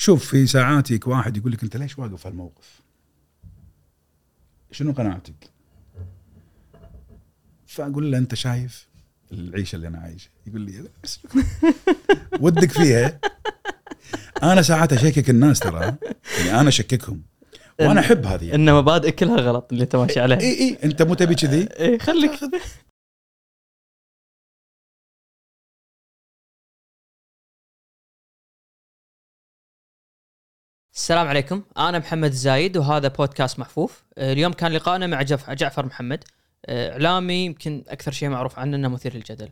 شوف في ساعات يك واحد يقول لك أنت ليش واقف هالموقف؟ شنو قناعتك؟ فأقول له أنت شايف العيشة اللي أنا عايشها. يقول لي ودك فيها. أنا ساعات أشكك الناس ترى يعني أنا أشككهم وأنا أحب هذه. يعني. إن مبادئك كلها غلط اللي أنت ماشي عليها. اي إي أنت مو تبي كذي؟ إي خليك. السلام عليكم. أنا محمد الزايد وهذا بودكاست محفوف. اليوم كان لقائنا مع جعفر محمد. إعلامي يمكن أكثر شيء معروف عنه إنه مثير للجدل.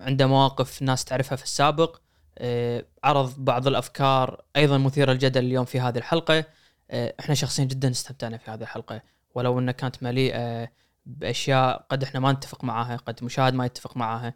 عنده مواقف ناس تعرفها في السابق. عرض بعض الأفكار أيضا مثيرة للجدل اليوم في هذه الحلقة. إحنا شخصيا جدا استمتعنا في هذه الحلقة. ولو إنها كانت مليئة بأشياء قد إحنا ما نتفق معاها قد مشاهد ما يتفق معاها.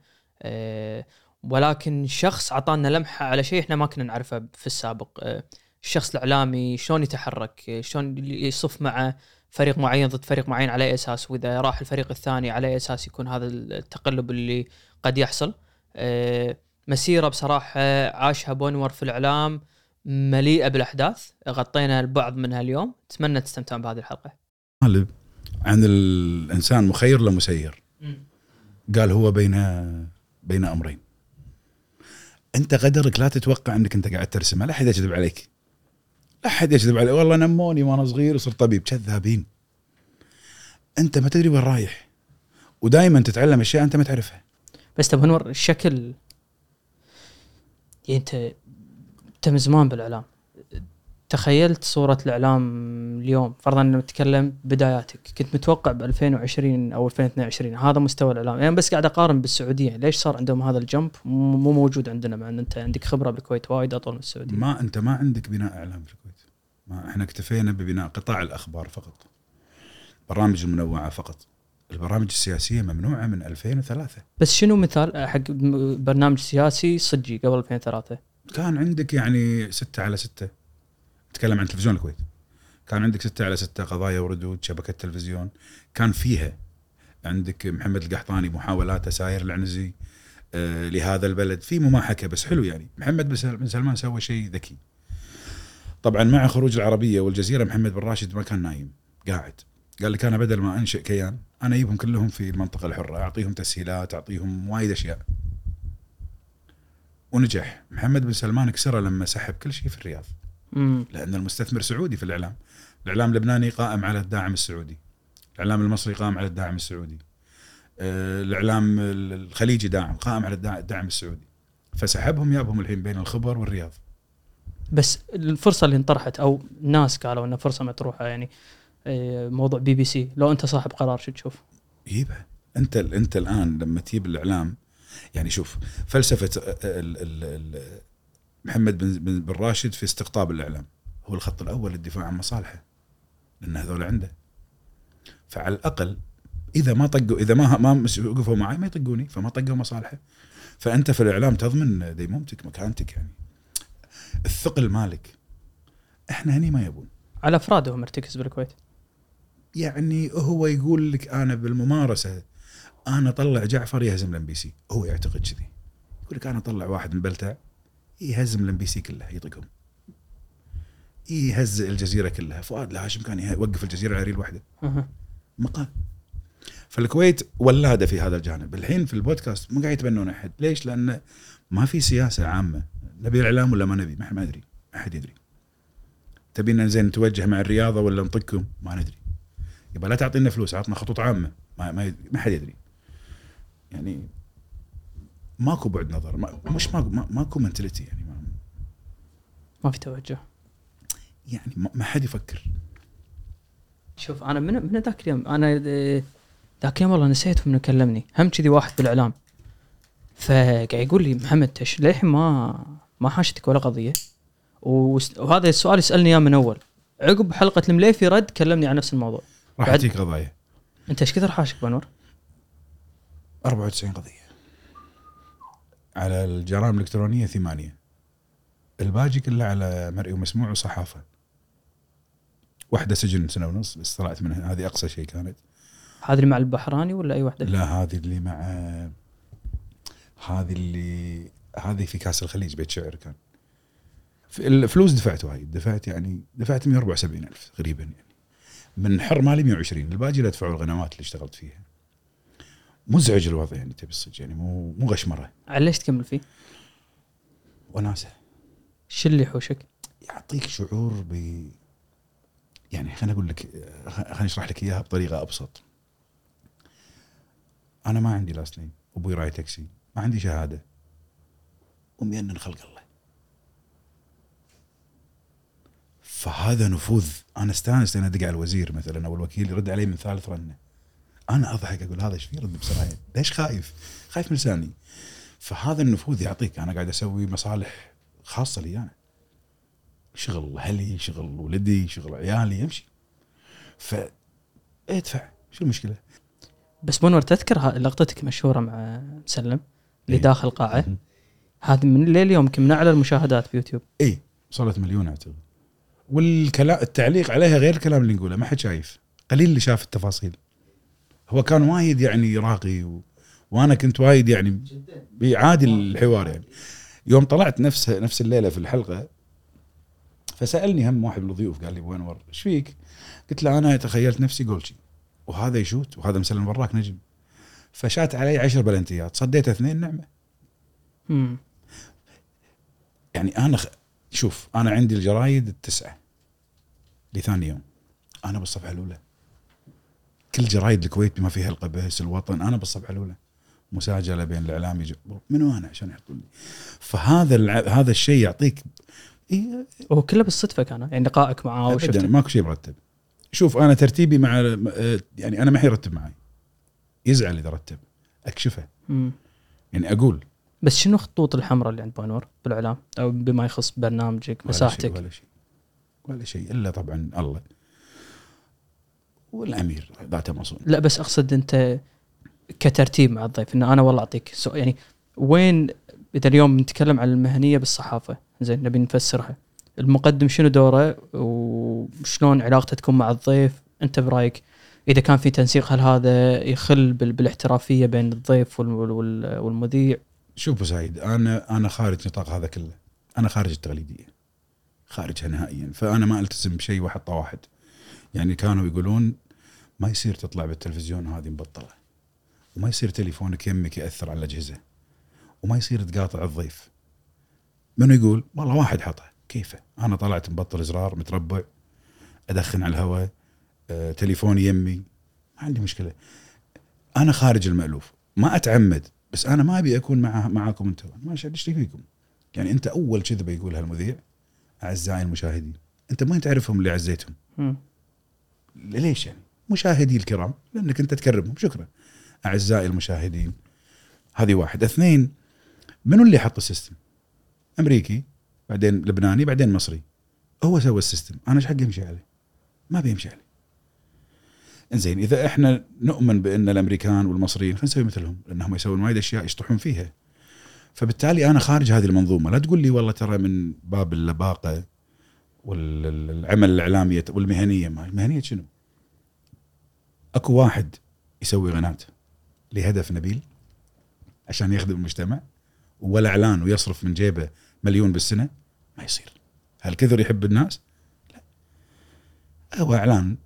ولكن شخص أعطانا لمحة على شيء إحنا ما كنا نعرفه في السابق. الشخص الإعلامي شلون يتحرك شلون يصف مع فريق معين ضد فريق معين على أساس وإذا راح الفريق الثاني على أساس يكون هذا التقلب اللي قد يحصل. أه، مسيرة بصراحة عاشها بونور في الإعلام مليئة بالأحداث. غطينا البعض منها اليوم. أتمنى تستمتعون بهذه الحلقة. غالب عن الإنسان مخير لا مسير. قال هو بين بين أمرين. أنت قدرك لا تتوقع أنك أنت قاعد ترسمه لا أحد يكذب عليك. أحد يكذب عليك والله نموني وأنا صغير وصرت طبيب. كذابين أنت ما تدري وين رايح. ودائما تتعلم أشياء أنت ما تعرفها. بس تبغى نور الشكل يعني أنت أنت من زمان بالإعلام. تخيلت صورة الإعلام اليوم فرضا نتكلم بداياتك. كنت متوقع ب 2020 أو 2022 هذا مستوى الإعلام. يعني بس قاعد أقارن بالسعودية. ليش صار عندهم هذا الجمب؟ مو موجود عندنا مع أن أنت عندك خبرة بالكويت وايد أطول من السعودية. ما أنت ما عندك بناء إعلام في الكويت. ما إحنا اكتفينا ببناء قطاع الأخبار فقط. برامج المنوعة فقط. البرامج السياسية ممنوعة من 2003 بس شنو مثال حق برنامج سياسي صجي قبل 2003 كان عندك يعني ستة على ستة. اتكلم عن تلفزيون الكويت. كان عندك ستة على ستة قضايا وردود شبكة تلفزيون. كان فيها عندك محمد القحطاني محاولاته ساير العنزي آه لهذا البلد. في مماحكة بس حلو يعني. محمد بن سلمان سوى شيء ذكي. طبعا مع خروج العربية والجزيرة محمد بن راشد ما كان نايم قاعد. قال لك أنا بدل ما أنشئ كيان أنا أجيبهم كلهم في المنطقة الحرة أعطيهم تسهيلات أعطيهم وايد أشياء. ونجح. محمد بن سلمان كسره لما سحب كل شيء في الرياض. لأن المستثمر سعودي في الإعلام. الإعلام اللبناني قائم على الداعم السعودي. الإعلام المصري قائم على الدعم السعودي. آه، الإعلام الخليجي داعم قائم على الدعم السعودي. فسحبهم يابهم الحين بين الخبر والرياض. بس الفرصة اللي انطرحت أو ناس قالوا انها فرصة مطروحه يعني آه، موضوع بي بي سي. لو أنت صاحب قرار شو تشوف؟ يجيبها أنت أنت الآن لما تجيب الإعلام يعني شوف فلسفة ال ال ال محمد بن بن راشد في استقطاب الإعلام. هو الخط الأول للدفاع عن مصالحه لأن هذول عنده. فعلى الأقل إذا ما طقوا إذا ما ما وقفوا معي ما يطقوني فما طقوا مصالحه. فأنت في الإعلام تضمن ديمومتك مكانتك يعني. الثقل مالك. إحنا هني ما يبون. على أفراده مرتكز بالكويت. يعني هو يقول لك أنا بالممارسة أنا طلع جعفر يهزم ال MBC. هو يعتقد كذي. يقول لك أنا أطلع واحد من بلتع يهزم ال MBC كلها يطقهم. يهزئ الجزيرة كلها. فؤاد الهاشم كان يوقف الجزيرة على ريل واحدة مقال. فالكويت ولاده في هذا الجانب. الحين في البودكاست مو قاعد يتبنون أحد. ليش؟ لأن ما في سياسة عامة. نبي الإعلام ولا ما نبي؟ ما أدري. ما حد يدري. تبينا زين نتوجه مع الرياضة ولا نطقكم ما ندري. يبقى لا تعطينا فلوس عطنا خطوط عامة. ما ما, ما حد يدري. يعني ماكو بعد نظر. ما مش ماكو ما ماكو منتلتي يعني ما, ما في توجه. يعني ما حد يفكر. شوف أنا من من ذاك اليوم أنا ذاك اليوم والله نسيت من كلمني هم كذي واحد بالاعلام فقاعد يقول لي محمد للحين ما ما حاشتك ولا قضية. وهذا السؤال يسألني إياه من أول. عقب حلقة المليفي رد كلمني عن نفس الموضوع. راح تجيك قضايا. أنت إيش كثر حاشك بنور؟ 94 قضية. على الجرائم الإلكترونية ثمانية. الباقي كله على مرئي ومسموع وصحافة. واحدة سجن سنة ونص بس طلعت منها. هذه أقصى شيء كانت. هذه اللي مع البحراني ولا أي واحدة؟ لا هذه اللي مع هذه اللي هذه في كأس الخليج بيت شعر كان. الفلوس دفعت وايد دفعت يعني دفعت 174 ألف تقريبا يعني. من حر مالي 120 الباقي لا ادفعوا الغنمات اللي اشتغلت فيها. مزعج الوضع يعني تبي الصدق يعني. مو مو غشمرة. على ليش تكمل فيه؟ وناسة. شو اللي يحوشك؟ يعطيك شعور ب يعني خليني أقول لك خليني أشرح لك إياها بطريقة أبسط. أنا ما عندي last name أبوي راعي تاكسي. ما عندي شهادة. ومينن خلق الله. فهذا نفوذ أنا استانس لين أدق على الوزير مثلا أو الوكيل يرد علي من ثالث رنة. أنا أضحك أقول هذا إيش فيه يرد بسرعة؟ ليش خايف؟ خايف من لساني. فهذا النفوذ يعطيك أنا قاعد أسوي مصالح خاصة لي أنا. شغل أهلي شغل ولدي شغل عيالي يمشي ف ادفع شو المشكلة؟ بس بونور تذكر لقطتك مشهورة مع مسلم اللي إيه. داخل قاعة؟ هذه من لليوم يمكن من اعلى المشاهدات بيوتيوب إي وصلت مليون أعتقد. والكلام التعليق عليها غير الكلام اللي نقوله ما حد شايف. قليل اللي شاف التفاصيل. هو كان وايد يعني راقي و... وأنا كنت وايد يعني عادي الحوار يعني. يوم طلعت نفس نفس الليلة في الحلقة فسألني هم واحد من الضيوف قال لي ابو انور إيش فيك؟ قلت له أنا تخيلت نفسي جولشي وهذا يشوت وهذا مسلم وراك نجم. فشات علي عشر بلنتيات صديت اثنين نعمة. مم. يعني أنا خ... شوف أنا عندي الجرايد التسعة لثاني يوم. أنا بالصفحة الأولى. كل جرايد الكويت بما فيها القبس الوطن أنا بالصفحة الأولى. مساجلة بين الإعلام يجي. منو أنا عشان يحطون لي فهذا الع... هذا الشيء يعطيك إيه. وهو كله بالصدفة كان يعني لقائك معاه وشفت ماكو شيء مرتب شوف أنا ترتيبي مع يعني أنا ما حد يرتب معي يزعل إذا رتب. أكشفه. مم. يعني أقول بس شنو خطوط الحمراء اللي عند بونور بالإعلام؟ أو بما يخص برنامجك مساحتك. ولا شيء. ولا شيء إلا طبعا الله. والأمير ذاته مصون. لا بس أقصد أنت كترتيب مع الضيف إنه أنا والله أعطيك يعني وين إذا اليوم نتكلم عن المهنية بالصحافة زين نبي نفسرها. المقدم شنو دوره؟ وشلون علاقته تكون مع الضيف؟ أنت برأيك إذا كان في تنسيق هل هذا يخل بال- بالإحترافية بين الضيف وال- وال- والمذيع؟ شوف سعيد أنا أنا خارج نطاق هذا كله. أنا خارج التقليدية. خارجها نهائيا. فأنا ما ألتزم بشيء واحطه واحد. يعني كانوا يقولون ما يصير تطلع بالتلفزيون هذه مبطلة. وما يصير تليفونك يمك يأثر على الأجهزة. وما يصير تقاطع الضيف. منو يقول؟ والله واحد حطه. كيفه؟ أنا طلعت مبطل زرار متربع أدخن على الهواء آه، تليفوني يمي. ما عندي مشكلة. أنا خارج المألوف. ما أتعمد. بس أنا ما أبي أكون مع معاكم أنتم ما إيش فيكم. يعني أنت أول كذبه يقولها المذيع أعزائي المشاهدين. أنت ما تعرفهم اللي عزيتهم. ليش يعني؟ مشاهدي الكرام لأنك أنت تكرمهم. شكرا. أعزائي المشاهدين هذه واحد. اثنين منو اللي حط ال system؟ أمريكي بعدين لبناني بعدين مصري. هو سوى ال system. أنا إيش حقي أمشي عليه؟ ما بيمشي عليه. إنزين إذا إحنا نؤمن بأن الأمريكان والمصريين خلينا نسوي مثلهم لأنهم يسوون وايد أشياء يشطحون فيها. فبالتالي أنا خارج هذه المنظومة. لا تقول لي والله ترى من باب اللباقة والعمل الاعلامي والمهنية. ما مهنية شنو؟ أكو واحد يسوي قناة لهدف نبيل عشان يخدم المجتمع ولا إعلان ويصرف من جيبه مليون بالسنة ما يصير. هل كثر يحب الناس؟ لا. هو إعلان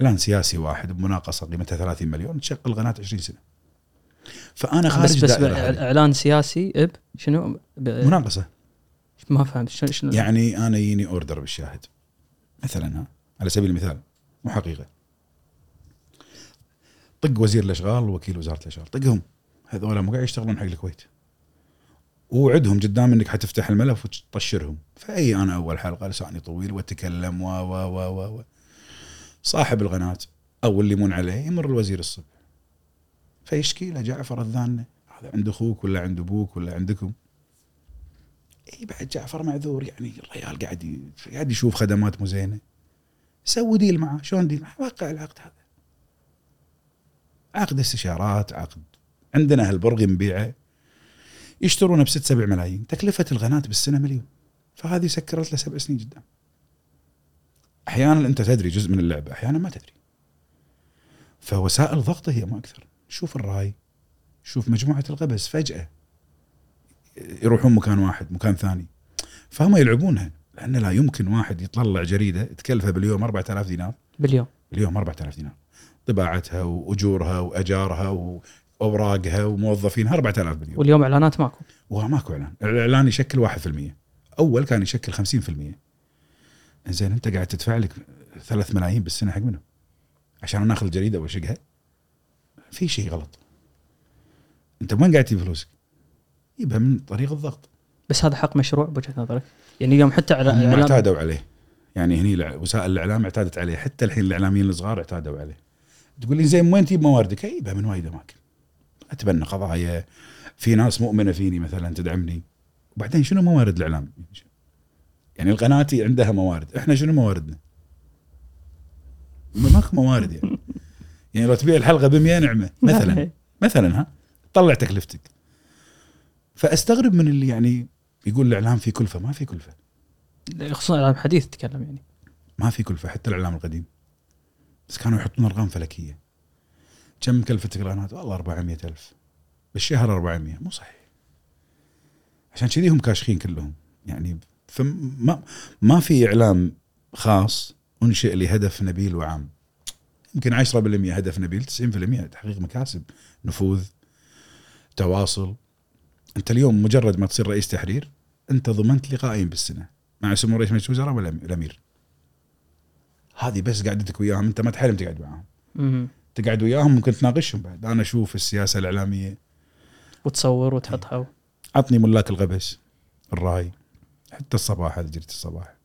إعلان سياسي واحد بمناقصة قيمتها 30 مليون تشغل قناه 20 سنة. فأنا خارج بس بس. إعلان سياسي إب؟ شنو؟ مناقصة. ما فهمت. شنو شنو؟ يعني أنا يجيني أوردر بالشاهد. مثلا ها على سبيل المثال مو حقيقة. طق وزير الأشغال ووكيل وزارة الأشغال. طقهم. هذول مو قاعد يشتغلون حق الكويت. ووعدهم قدام إنك حتفتح الملف وتطشرهم. فأي أنا أول حلقة لساني طويل وأتكلم و و و و و صاحب القناة أو اللي يمون عليه يمر الوزير الصبح. فيشكي له جعفر الذانه هذا عند أخوك ولا عند أبوك ولا عندكم؟ إي بعد جعفر معذور يعني الريال قاعد قاعد يشوف خدمات مو زينة. سوي deal معاه شلون deal؟ معاه وقع العقد هذا. عقد استشارات عقد عندنا هالبرغي نبيعه يشترونه بست سبع ملايين. تكلفة القناة بالسنة مليون. فهذه سكرت له سبع سنين قدام. أحيانا أنت تدري جزء من اللعبة أحيانا ما تدري. فوسائل ضغطه هي ما أكثر. شوف الرأي شوف مجموعة القبس فجأة يروحون مكان واحد مكان ثاني. فهم يلعبونها لأن لا يمكن واحد يطلع جريدة تكلفها باليوم 4000 دينار. باليوم. اليوم 4000 دينار. طباعتها وأجورها وأجارها وأوراقها وموظفينها 4000 باليوم. واليوم إعلانات ماكو. وماكو إعلان. الإعلان يشكل 1% أول كان يشكل 50% زين انت قاعد تدفع لك 3 ملايين بالسنة حق منه عشان ناخذ الجريده واشقها في شيء غلط. أنت وين قاعد تجيب فلوسك؟ يبها من طريق الضغط. بس هذا حق مشروع بوجهة نظرك؟ يعني اليوم حتى على هم اعلان اعتادوا عليه. يعني هني وسائل الإعلام اعتادت عليه. حتى الحين الإعلاميين الصغار اعتادوا عليه. تقول لي زين وين تجيب مواردك؟ اجيبها من وايد أماكن. أتبنى قضايا. في ناس مؤمنة فيني مثلا تدعمني. وبعدين شنو موارد الإعلام؟ يعني القناه عندها موارد، إحنا شنو مواردنا؟ ما- ماكو موارد يعني. يعني لو تبيع الحلقة ب 100 نعمة مثلا. مثلا ها؟ طلع تكلفتك. فأستغرب من اللي يعني يقول الإعلام في كلفة. ما في كلفة. خصوصا إعلام حديث تتكلم يعني. ما في كلفة حتى الإعلام القديم. بس كانوا يحطون أرقام فلكية. كم كلفتك الاعلانات؟ والله 400 ألف. بالشهر 400 مو صحيح. عشان كذي هم كاشخين كلهم. يعني فما ما في إعلام خاص أنشئ لهدف نبيل وعام. يمكن 10% هدف نبيل 90% تحقيق مكاسب نفوذ تواصل. أنت اليوم مجرد ما تصير رئيس تحرير أنت ضمنت لقائين بالسنة مع سمو رئيس مجلس الوزراء ولا الأمير. هذه بس قعدتك وياهم أنت ما تحلم تقعد معاهم. تقعد وياهم ممكن تناقشهم بعد. أنا أشوف السياسة الإعلامية. وتصور وتحطها. عطني ملاك الغبش الراي. حتى الصباح هذه جريدة الصباح.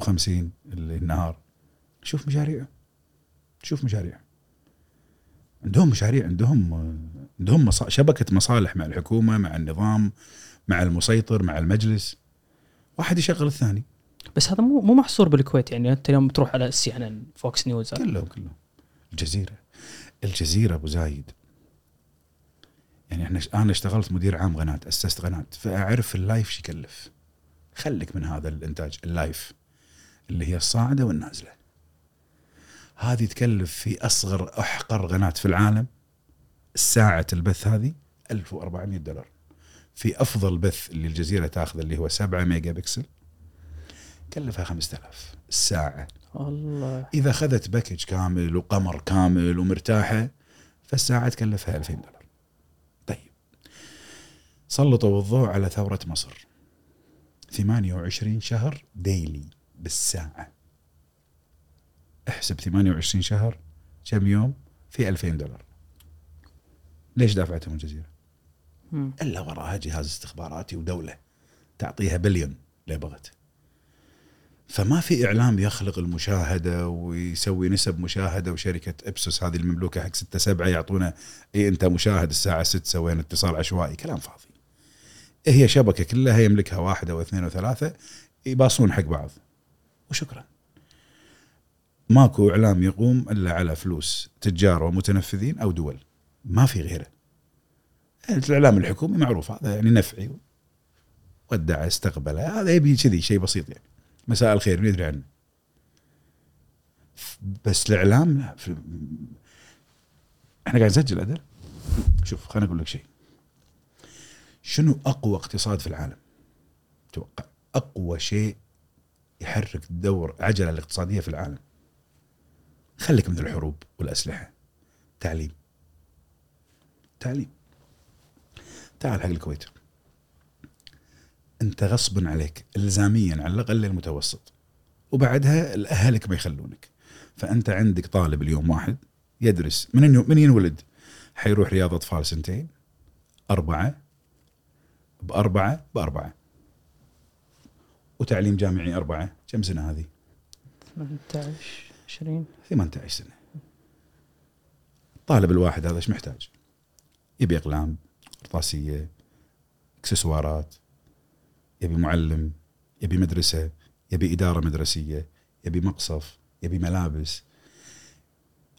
و50 النهار. شوف مشاريع. شوف مشاريع. عندهم مشاريع عندهم عندهم مصا... شبكة مصالح مع الحكومة مع النظام مع المسيطر مع المجلس. واحد يشغل الثاني. بس هذا مو مو محصور بالكويت يعني أنت اليوم تروح على ال CNN Fox News. كلهم كلهم. الجزيرة. الجزيرة أبو زايد. يعني إحنا أنا اشتغلت مدير عام قناة أسست قناة فأعرف ال live شو يكلف. خليك من هذا الإنتاج ال live اللي هي الصاعدة والنازلة. هذه تكلف في أصغر أحقر قناه في العالم ساعة البث هذه 1400 دولار. في أفضل بث اللي الجزيرة تاخذه اللي هو 7 ميجا بكسل كلفها 5000 الساعة الله. إذا أخذت باكج كامل وقمر كامل ومرتاحة فالساعة تكلفها 2000 دولار. طيب. سلطوا الضوء على ثورة مصر. 28 شهر ديلي بالساعة. احسب 28 شهر كم يوم؟ في 2000 دولار. ليش دافعتهم الجزيرة؟ مم. إلا وراها جهاز استخباراتي ودولة تعطيها بليون اللي بغت؟ فما في إعلام يخلق المشاهدة ويسوي نسب مشاهدة وشركة إبسوس هذه المملوكة حق 6 7 يعطونا اي أنت مشاهد الساعة 6 سوينا اتصال عشوائي كلام فاضي. هي شبكة كلها يملكها واحدة واثنين وثلاثة يباصون حق بعض. وشكرا. ماكو إعلام يقوم إلا على فلوس تجار ومتنفذين أو دول. ما في غيره. الإعلام الحكومي معروف هذا يعني نفعي. ودع استقبل هذا يبي كذي شيء بسيط يعني. مساء الخير ندري عنه. بس الإعلام لا إحنا قاعد نسجل عدل شوف خليني أقول لك شيء. شنو أقوى اقتصاد في العالم؟ توقع أقوى شيء يحرك الدور عجلة الاقتصادية في العالم. خليك من الحروب والأسلحة. تعليم. تعليم. تعال حق الكويت. أنت غصبا عليك الزاميا على الأقل للمتوسط وبعدها اهلك ما يخلونك. فأنت عندك طالب اليوم واحد يدرس. من من ينولد؟ حيروح رياض أطفال سنتين؟ أربعة؟ بأربعة بأربعة. وتعليم جامعي أربعة. كم سنة هذه؟ 18 20 18 سنة. الطالب الواحد هذا إيش محتاج؟ يبي إقلام قرطاسيه إكسسوارات يبي معلم يبي مدرسة يبي إدارة مدرسية يبي مقصف يبي ملابس.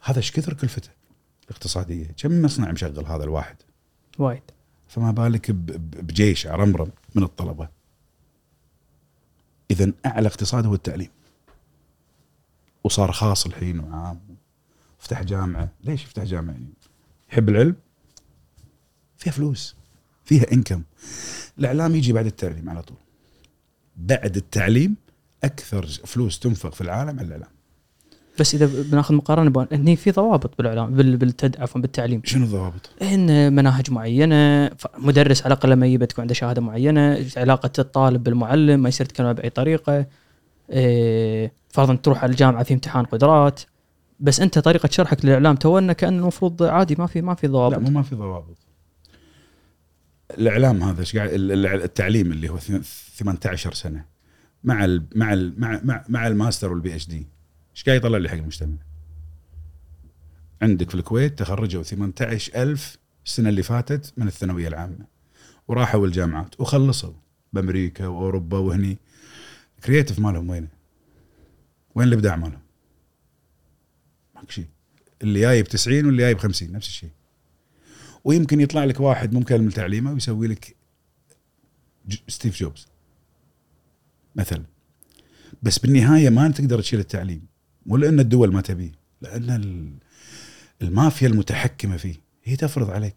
هذا إيش كثر كلفته؟ الاقتصادية. كم مصنع مشغل هذا الواحد؟ وايد. فما بالك بجيش عرمرم من الطلبة. اذا أعلى اقتصاد هو التعليم. وصار خاص الحين وعام. فتح جامعة. ليش يفتح جامعة؟ يعني يحب العلم؟ فيها فلوس. فيها انكم الإعلام يجي بعد التعليم على طول. بعد التعليم أكثر فلوس تنفق في العالم على الإعلام. بس إذا بناخذ مقارنة بون هني في ضوابط بالإعلام بال- بالتد عفوا بالتعليم. شنو الضوابط؟ إن مناهج معينة مدرس على الأقل لما يجي تكون عنده شهادة معينة علاقة الطالب بالمعلم ما يصير يتكلم بأي طريقة إيه فرضا تروح على الجامعة في امتحان قدرات بس أنت طريقة شرحك للإعلام تونا كأن المفروض عادي ما في ما في لا ضوابط مو ما في ضوابط. الإعلام هذا إيش قاعد ال- ال- التعليم اللي هو ث- 18 سنة مع ال مع ال مع مع, مع الماستر وال PhD إيش قاعد يطلع لي حق المجتمع؟ عندك في الكويت تخرجوا 18000 السنة اللي فاتت من الثانوية العامة وراحوا الجامعات وخلصوا بأمريكا وأوروبا وهني creative مالهم وينه؟ وين الإبداع مالهم؟ ماكو شيء اللي جاي ب 90 واللي جاي ب 50 نفس الشيء ويمكن يطلع لك واحد مو مكمل تعليمه ويسوي لك Steve Jobs مثلا بس بالنهاية ما تقدر تشيل التعليم مو لأن الدول ما تبيه لأن ال- المافيا المتحكمة فيه هي تفرض عليك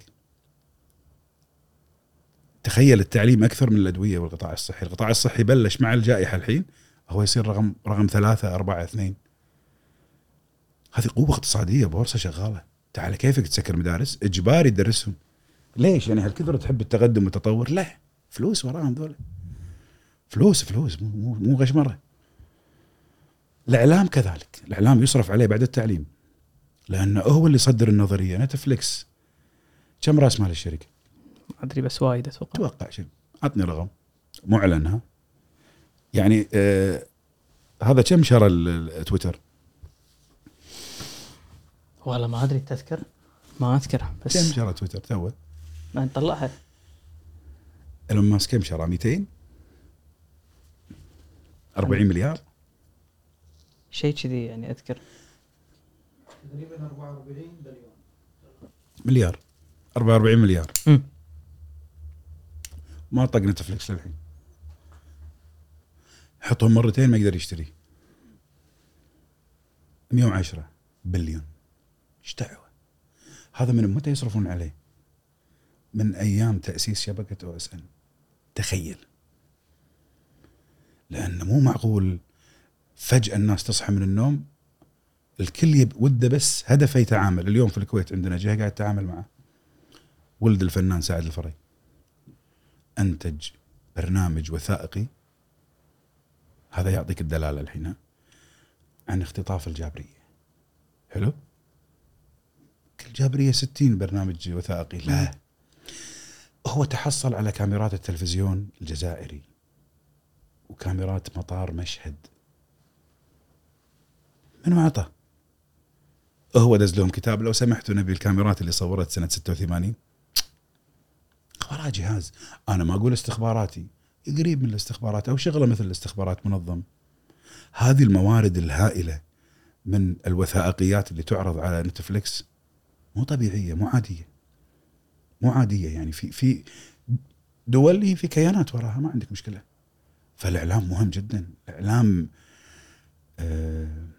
تخيل التعليم أكثر من الأدوية والقطاع الصحي، القطاع الصحي بلش مع الجائحة الحين هو يصير رقم رقم ثلاثة أربعة اثنين. هذه قوة اقتصادية بورصة شغالة، تعال كيفك تسكر مدارس؟ إجباري تدرسهم. ليش؟ يعني هالكثر تحب التقدم والتطور؟ لا فلوس وراهم ذولا. فلوس فلوس مو مو, غشمرة. الإعلام كذلك، الإعلام يصرف عليه بعد التعليم. لأنه هو اللي يصدر النظرية، نتفليكس. كم رأس مال الشركة؟ ما أدري بس وايد أتوقع. أتوقع شيء. عطني رقم معلنها. يعني آه هذا كم شرى تويتر؟ والله ما أدري تذكر؟ ما أذكر كم بس شرى تويتر؟ تو؟ ما نطلعها. إيلون ماسك كم شرى؟ 200 40 مليار؟ شيء كذي يعني أذكر. تقريبا 44 بليون. مليار. 44 مليار. مم. ما طق نتفلكس للحين. حطهم مرتين ما يقدر يشتري. 110 بليون. إيش دعوة؟ هذا من متى يصرفون عليه؟ من أيام تأسيس شبكة OSN. تخيل. لأنه مو معقول فجأة الناس تصحى من النوم الكل يب وده بس هدفه يتعامل اليوم في الكويت عندنا جهة قاعد تتعامل معه. ولد الفنان سعد الفرج. أنتج برنامج وثائقي. هذا يعطيك الدلالة الحين؟ عن اختطاف الجابرية. حلو؟ الجابريه 60 برنامج وثائقي. لا. هو تحصل على كاميرات التلفزيون الجزائري. وكاميرات مطار مشهد. من ما اعطى هو دز لهم كتاب لو سمحتوا نبي الكاميرات اللي صورت سنة 86 وراه جهاز. أنا ما أقول استخباراتي. قريب من الاستخبارات أو شغلة مثل الاستخبارات منظم. هذه الموارد الهائلة من الوثائقيات اللي تعرض على نتفليكس. مو طبيعية مو عادية. مو عادية يعني. في في دول هي في كيانات وراها ما عندك مشكلة. فالإعلام مهم جدا. الإعلام آه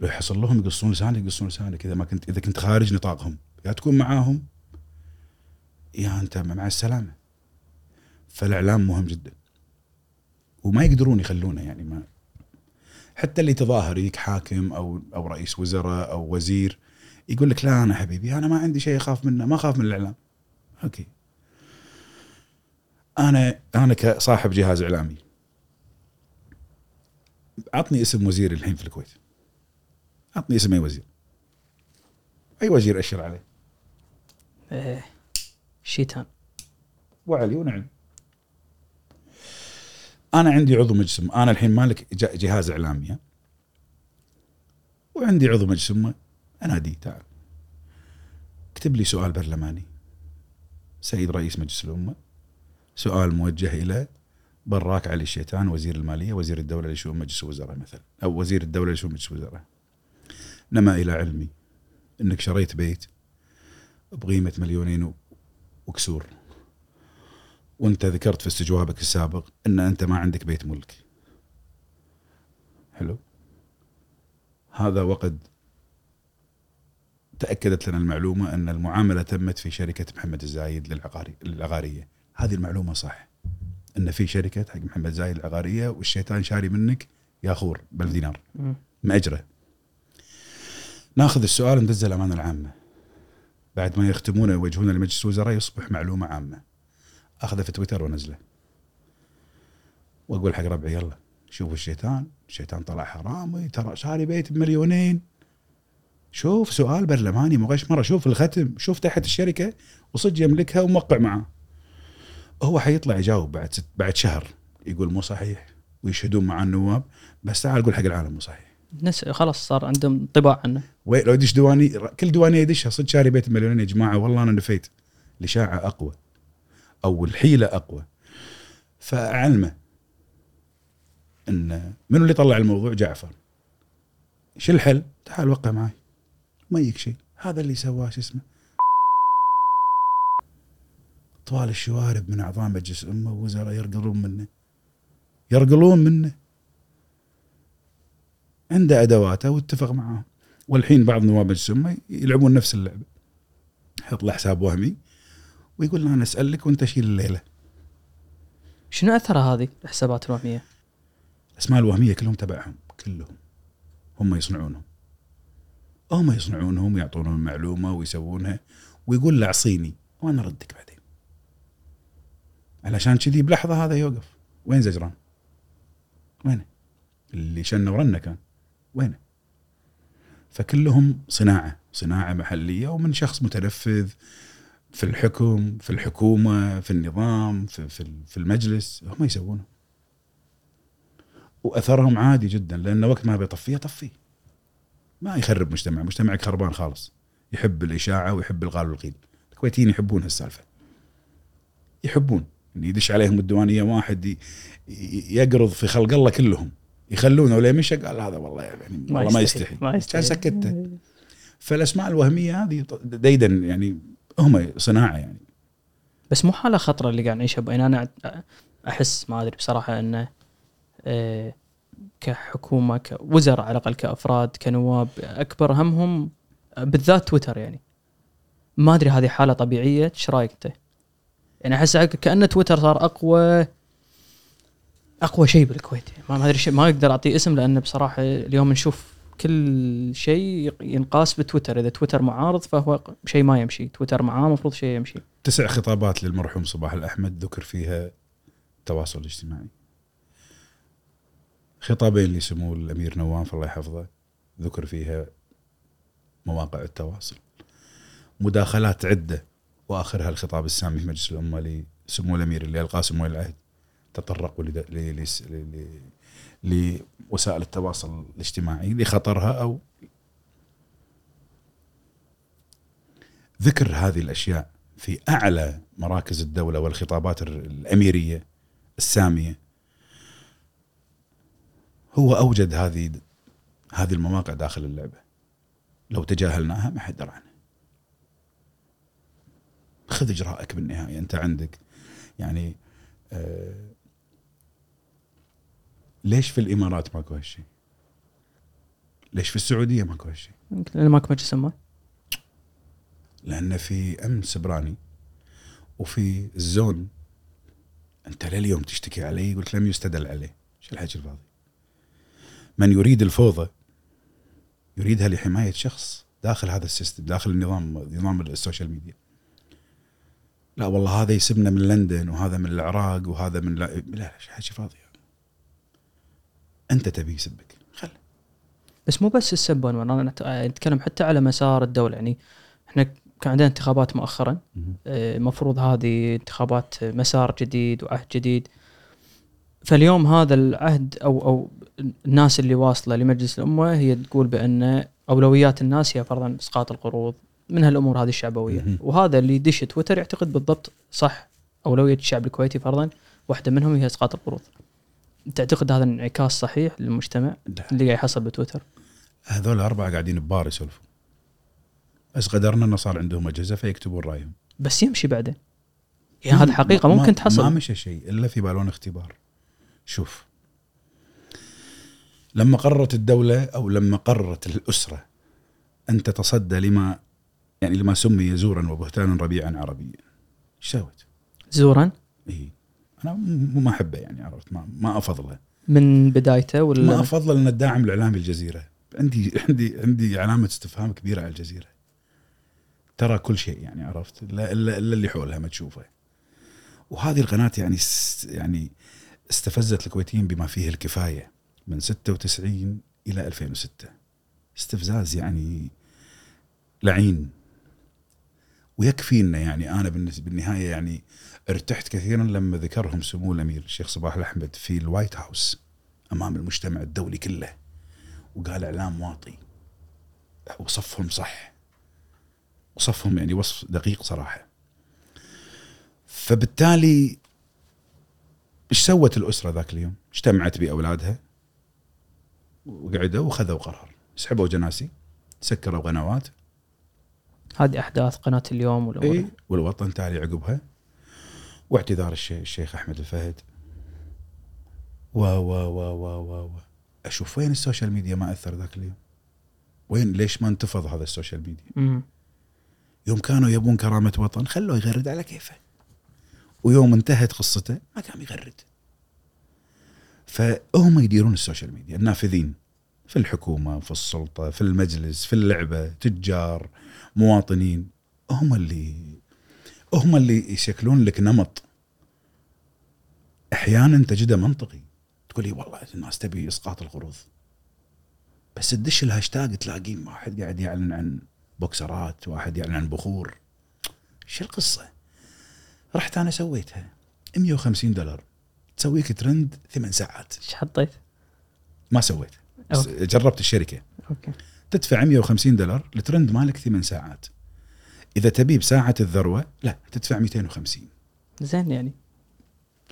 لو يحصل لهم يقصون لسانك يقصون لسانك اذا ما كنت إذا كنت خارج نطاقهم يا تكون معاهم يا أنت مع السلامة. فالإعلام مهم جدا. وما يقدرون يخلونه يعني ما حتى اللي تظاهر يجيك حاكم أو أو رئيس وزراء أو وزير يقول لك لا أنا حبيبي أنا ما عندي شيء اخاف منه ما أخاف من الإعلام. أوكي. أنا أنا كصاحب جهاز إعلامي عطني اسم وزير الحين في الكويت. عطني اسم أي وزير. أي وزير أشر عليه؟ إيه. شيتان. وعلي ونعم. أنا عندي عضو مجلس. أنا الحين مالك جهاز إعلامي؟ وعندي عضو مجلس اناديه تعال. اكتب لي سؤال برلماني. سيد رئيس مجلس الأمة. سؤال موجه إلى براك علي الشيطان وزير المالية وزير الدولة لشؤون مجلس الوزراء مثلا. أو وزير الدولة لشؤون مجلس الوزراء. نما إلى علمي إنك شريت بيت بقيمة مليونين وكسور. وإنت ذكرت في استجوابك السابق إن أنت ما عندك بيت ملك. حلو؟ هذا وقد تأكدت لنا المعلومة إن المعاملة تمت في شركة محمد الزايد للعقاري للعقارية. هذه المعلومة صح. إن في شركة حق محمد زايد العقارية والشيطان شاري منك يا خور بألف دينار مم. مأجرة. ناخذ السؤال ندزه الأمانة العامة. بعد ما يختمونه ويوجهونه لمجلس الوزراء يصبح معلومة عامة. أخذه في تويتر وانزله وأقول حق ربعي يلا شوفوا الشيطان. الشيطان طلع حرامي ترى شاري بيت بمليونين. شوف سؤال برلماني مو غش مرة. شوف الختم شوف تحت الشركة وصدق يملكها وموقع معاه. هو حيطلع يجاوب بعد ست بعد شهر. يقول مو صحيح ويشهدون مع النواب. بس تعال قول حق العالم مو صحيح. خلاص صار عندهم انطباع عنه. لو يدش دواني كل دوانيه يدشها صدق شاري بيت مليونين يا جماعة والله أنا نفيت. الاشاعه أقوى أو الحيلة أقوى. فأعلمه إن منو اللي طلع الموضوع؟ جعفر. شو الحل؟ تعال وقع معي. ما يجيك شيء. هذا اللي سواه شو اسمه؟ طوال الشوارب من اعضاء مجلس أمه ووزراء يرقلون منه. يرقلون منه. عنده أدواته واتفق معاهم. والحين بعض نواب مجلس الامه يلعبون نفس اللعبة يحط له حساب وهمي ويقول أنا أسألك وأنت شيل الليلة شنو أثرها هذه الحسابات الوهمية؟ الاسماء الوهمية كلهم تبعهم كلهم هم يصنعونهم هم يصنعونهم ويعطونهم المعلومه ويسوونها ويقول له اعصيني وأنا أردك بعدين علشان كذي بلحظة هذا يوقف وين زجران؟ وينه؟ اللي شن ورنه كان وينه؟ فكلهم صناعة صناعة محلية ومن شخص متنفذ في الحكم في الحكومة في النظام في في, في المجلس هم يسوونه. وأثرهم عادي جدا لأنه وقت ما بيطفيه طفيه ما يخرب مجتمع مجتمعك خربان خالص. يحب الإشاعة ويحب الغال والقيل الكويتيين يحبون هالسالفة. يحبون يدش عليهم الديوانية واحد يقرض في خلق الله كلهم. يخلونه ولا مشى قال هذا والله يعني والله ما يستحي ما يستحي كان سكتة. فالأسماء الوهمية هذه ديدا يعني هم صناعة يعني. بس مو حالة خطرة اللي قاعد نعيشها. يعني أنا أحس ما أدري بصراحة أنه آه، كحكومة كوزراء على الأقل كأفراد كنواب أكبر همهم بالذات تويتر يعني. ما أدري هذه حالة طبيعية إيش رأيك أنت؟ يعني أحس كأن تويتر صار أقوى أقوى شيء بالكويت. ما أدري ما أقدر أعطيه اسم لأنه بصراحة اليوم نشوف كل شيء ينقاس بتويتر. إذا تويتر معارض فهو شيء ما يمشي. تويتر معاه المفروض شيء يمشي. تسع خطابات للمرحوم صباح الأحمد ذكر فيها التواصل الاجتماعي خطابين لسمو الأمير نواف الله يحفظه ذكر فيها مواقع التواصل. مداخلات عدة وآخرها الخطاب السامي في مجلس الأمة لسمو الأمير اللي ألقاه سمو العهد. تطرقوا لوسائل التواصل الاجتماعي لخطرها أو ذكر هذه الأشياء في أعلى مراكز الدولة والخطابات ال- الأميرية السامية. هو أوجد هذه هذه المواقع داخل اللعبة. لو تجاهلناها ما حد درى عنها. خذ اجراءك بالنهاية. أنت عندك يعني آه ليش في الإمارات ماكو هالشيء؟ ليش في السعودية ماكو هالشيء؟ يمكن لأن ماكو مجلس امه لأن في أمن سيبراني وفي الزون أنت لليوم تشتكي عليه يقول لك لم يستدل عليه. شو الحكي الفاضي من يريد الفوضى يريدها لحماية شخص داخل هذا ال system داخل النظام نظام ال social media. لا والله هذا يسبنا من لندن وهذا من العراق وهذا من لا لا, لا شو حكي فاضي أنت تبي يسبك. خله بس مو بس السب أنا نت- نتكلم حتى على مسار الدولة. يعني إحنا كان عندنا انتخابات مؤخرا. آه، المفروض هذه انتخابات مسار جديد وعهد جديد. فاليوم هذا العهد أو أو الناس اللي واصلة لمجلس الأمة هي تقول بأن أولويات الناس هي فرضا إسقاط القروض من هالأمور هذه الشعبوية. وهذا اللي يدش تويتر يعتقد بالضبط صح. أولوية الشعب الكويتي فرضا واحدة منهم هي إسقاط القروض. تعتقد هذا انعكاس صحيح للمجتمع لا. اللي قاعد يحصل بتويتر؟ هذول أربعة قاعدين ببار يسولفون. بس قدرنا إنه صار عندهم أجهزة فيكتبون رأيهم. بس يمشي بعدين. يعني هذه حقيقة ما- ممكن ما تحصل مشى شيء إلا في بالون اختبار. شوف. لما قررت الدولة أو لما قررت الأسرة أن تتصدى لما يعني لما سمي زورا وبهتانا ربيعا عربيا. إيش سوت؟ زورا؟ اي أنا ما أحبه يعني عرفت؟ ما, ما أفضله. من بدايته ولا ما افضل ان الداعم الإعلامي الجزيرة. عندي عندي عندي علامة استفهام كبيرة على الجزيرة. ترى كل شيء يعني عرفت؟ الا الا اللي حولها ما تشوفه. وهذه القناة يعني يعني استفزت الكويتيين بما فيه الكفاية من 96 إلى 2006 استفزاز يعني لعين. ويكفي إنه يعني أنا بالنهاية يعني ارتحت كثيرا لما ذكرهم سمو الأمير الشيخ صباح الأحمد في الوايت هاوس أمام المجتمع الدولي كله وقال إعلام واطي. وصفهم صح. وصفهم يعني وصف دقيق صراحة. فبالتالي إيش سوت الأسرة ذاك اليوم؟ اجتمعت بأولادها وقعدوا وخذوا قرار. سحبوا جناسي سكروا قنوات. هذه أحداث قناة اليوم والأمور. اي والوطن تالي عقبها. واعتذار الشيخ, الشيخ أحمد الفهد. و و و و و, و. أشوف وين ال social media ما أثر ذاك اليوم؟ وين ليش ما انتفض هذا ال social media؟ مم. يوم كانوا يبون كرامة وطن خلوه يغرد على كيفه. ويوم انتهت قصته ما قام يغرد فهم يديرون ال social media النافذين في الحكومة في السلطة في المجلس في اللعبة تجار مواطنين هم اللي هم اللي يشكلون لك نمط. أحيانا تجده منطقي. تقول لي والله الناس تبي إسقاط القروض بس تدش الهاشتاج تلاقي واحد قاعد يعلن عن بوكسرات واحد يعلن عن بخور. شو القصة؟ رحت أنا سويتها. 150 دولار. تسويك ترند ثمان ساعات. إيش حطيت؟ ما سويت. Okay. جربت الشركة. Okay. تدفع 150 دولار. الترند مالك ثمان ساعات. إذا تبي بساعة الذروة لا تدفع 250 زين يعني.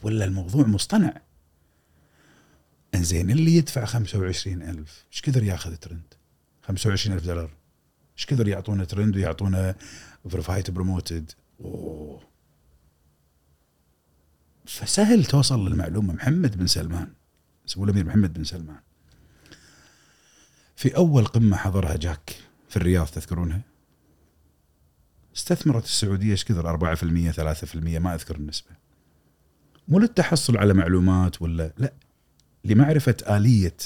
ولا الموضوع مصطنع. إنزين اللي يدفع 25000 إيش كثر ياخذ ترند؟ 25000 دولار. إيش كثر يعطونا ترند ويعطونا verified promoted أوه. فسهل توصل للمعلومة. محمد بن سلمان سمو الأمير محمد بن سلمان. في أول قمة حضرها جاك في الرياض تذكرونها استثمرت السعودية إيش كثر؟ 4% 3% ما أذكر النسبة. مو للتحصل على معلومات ولا لا. لمعرفة آلية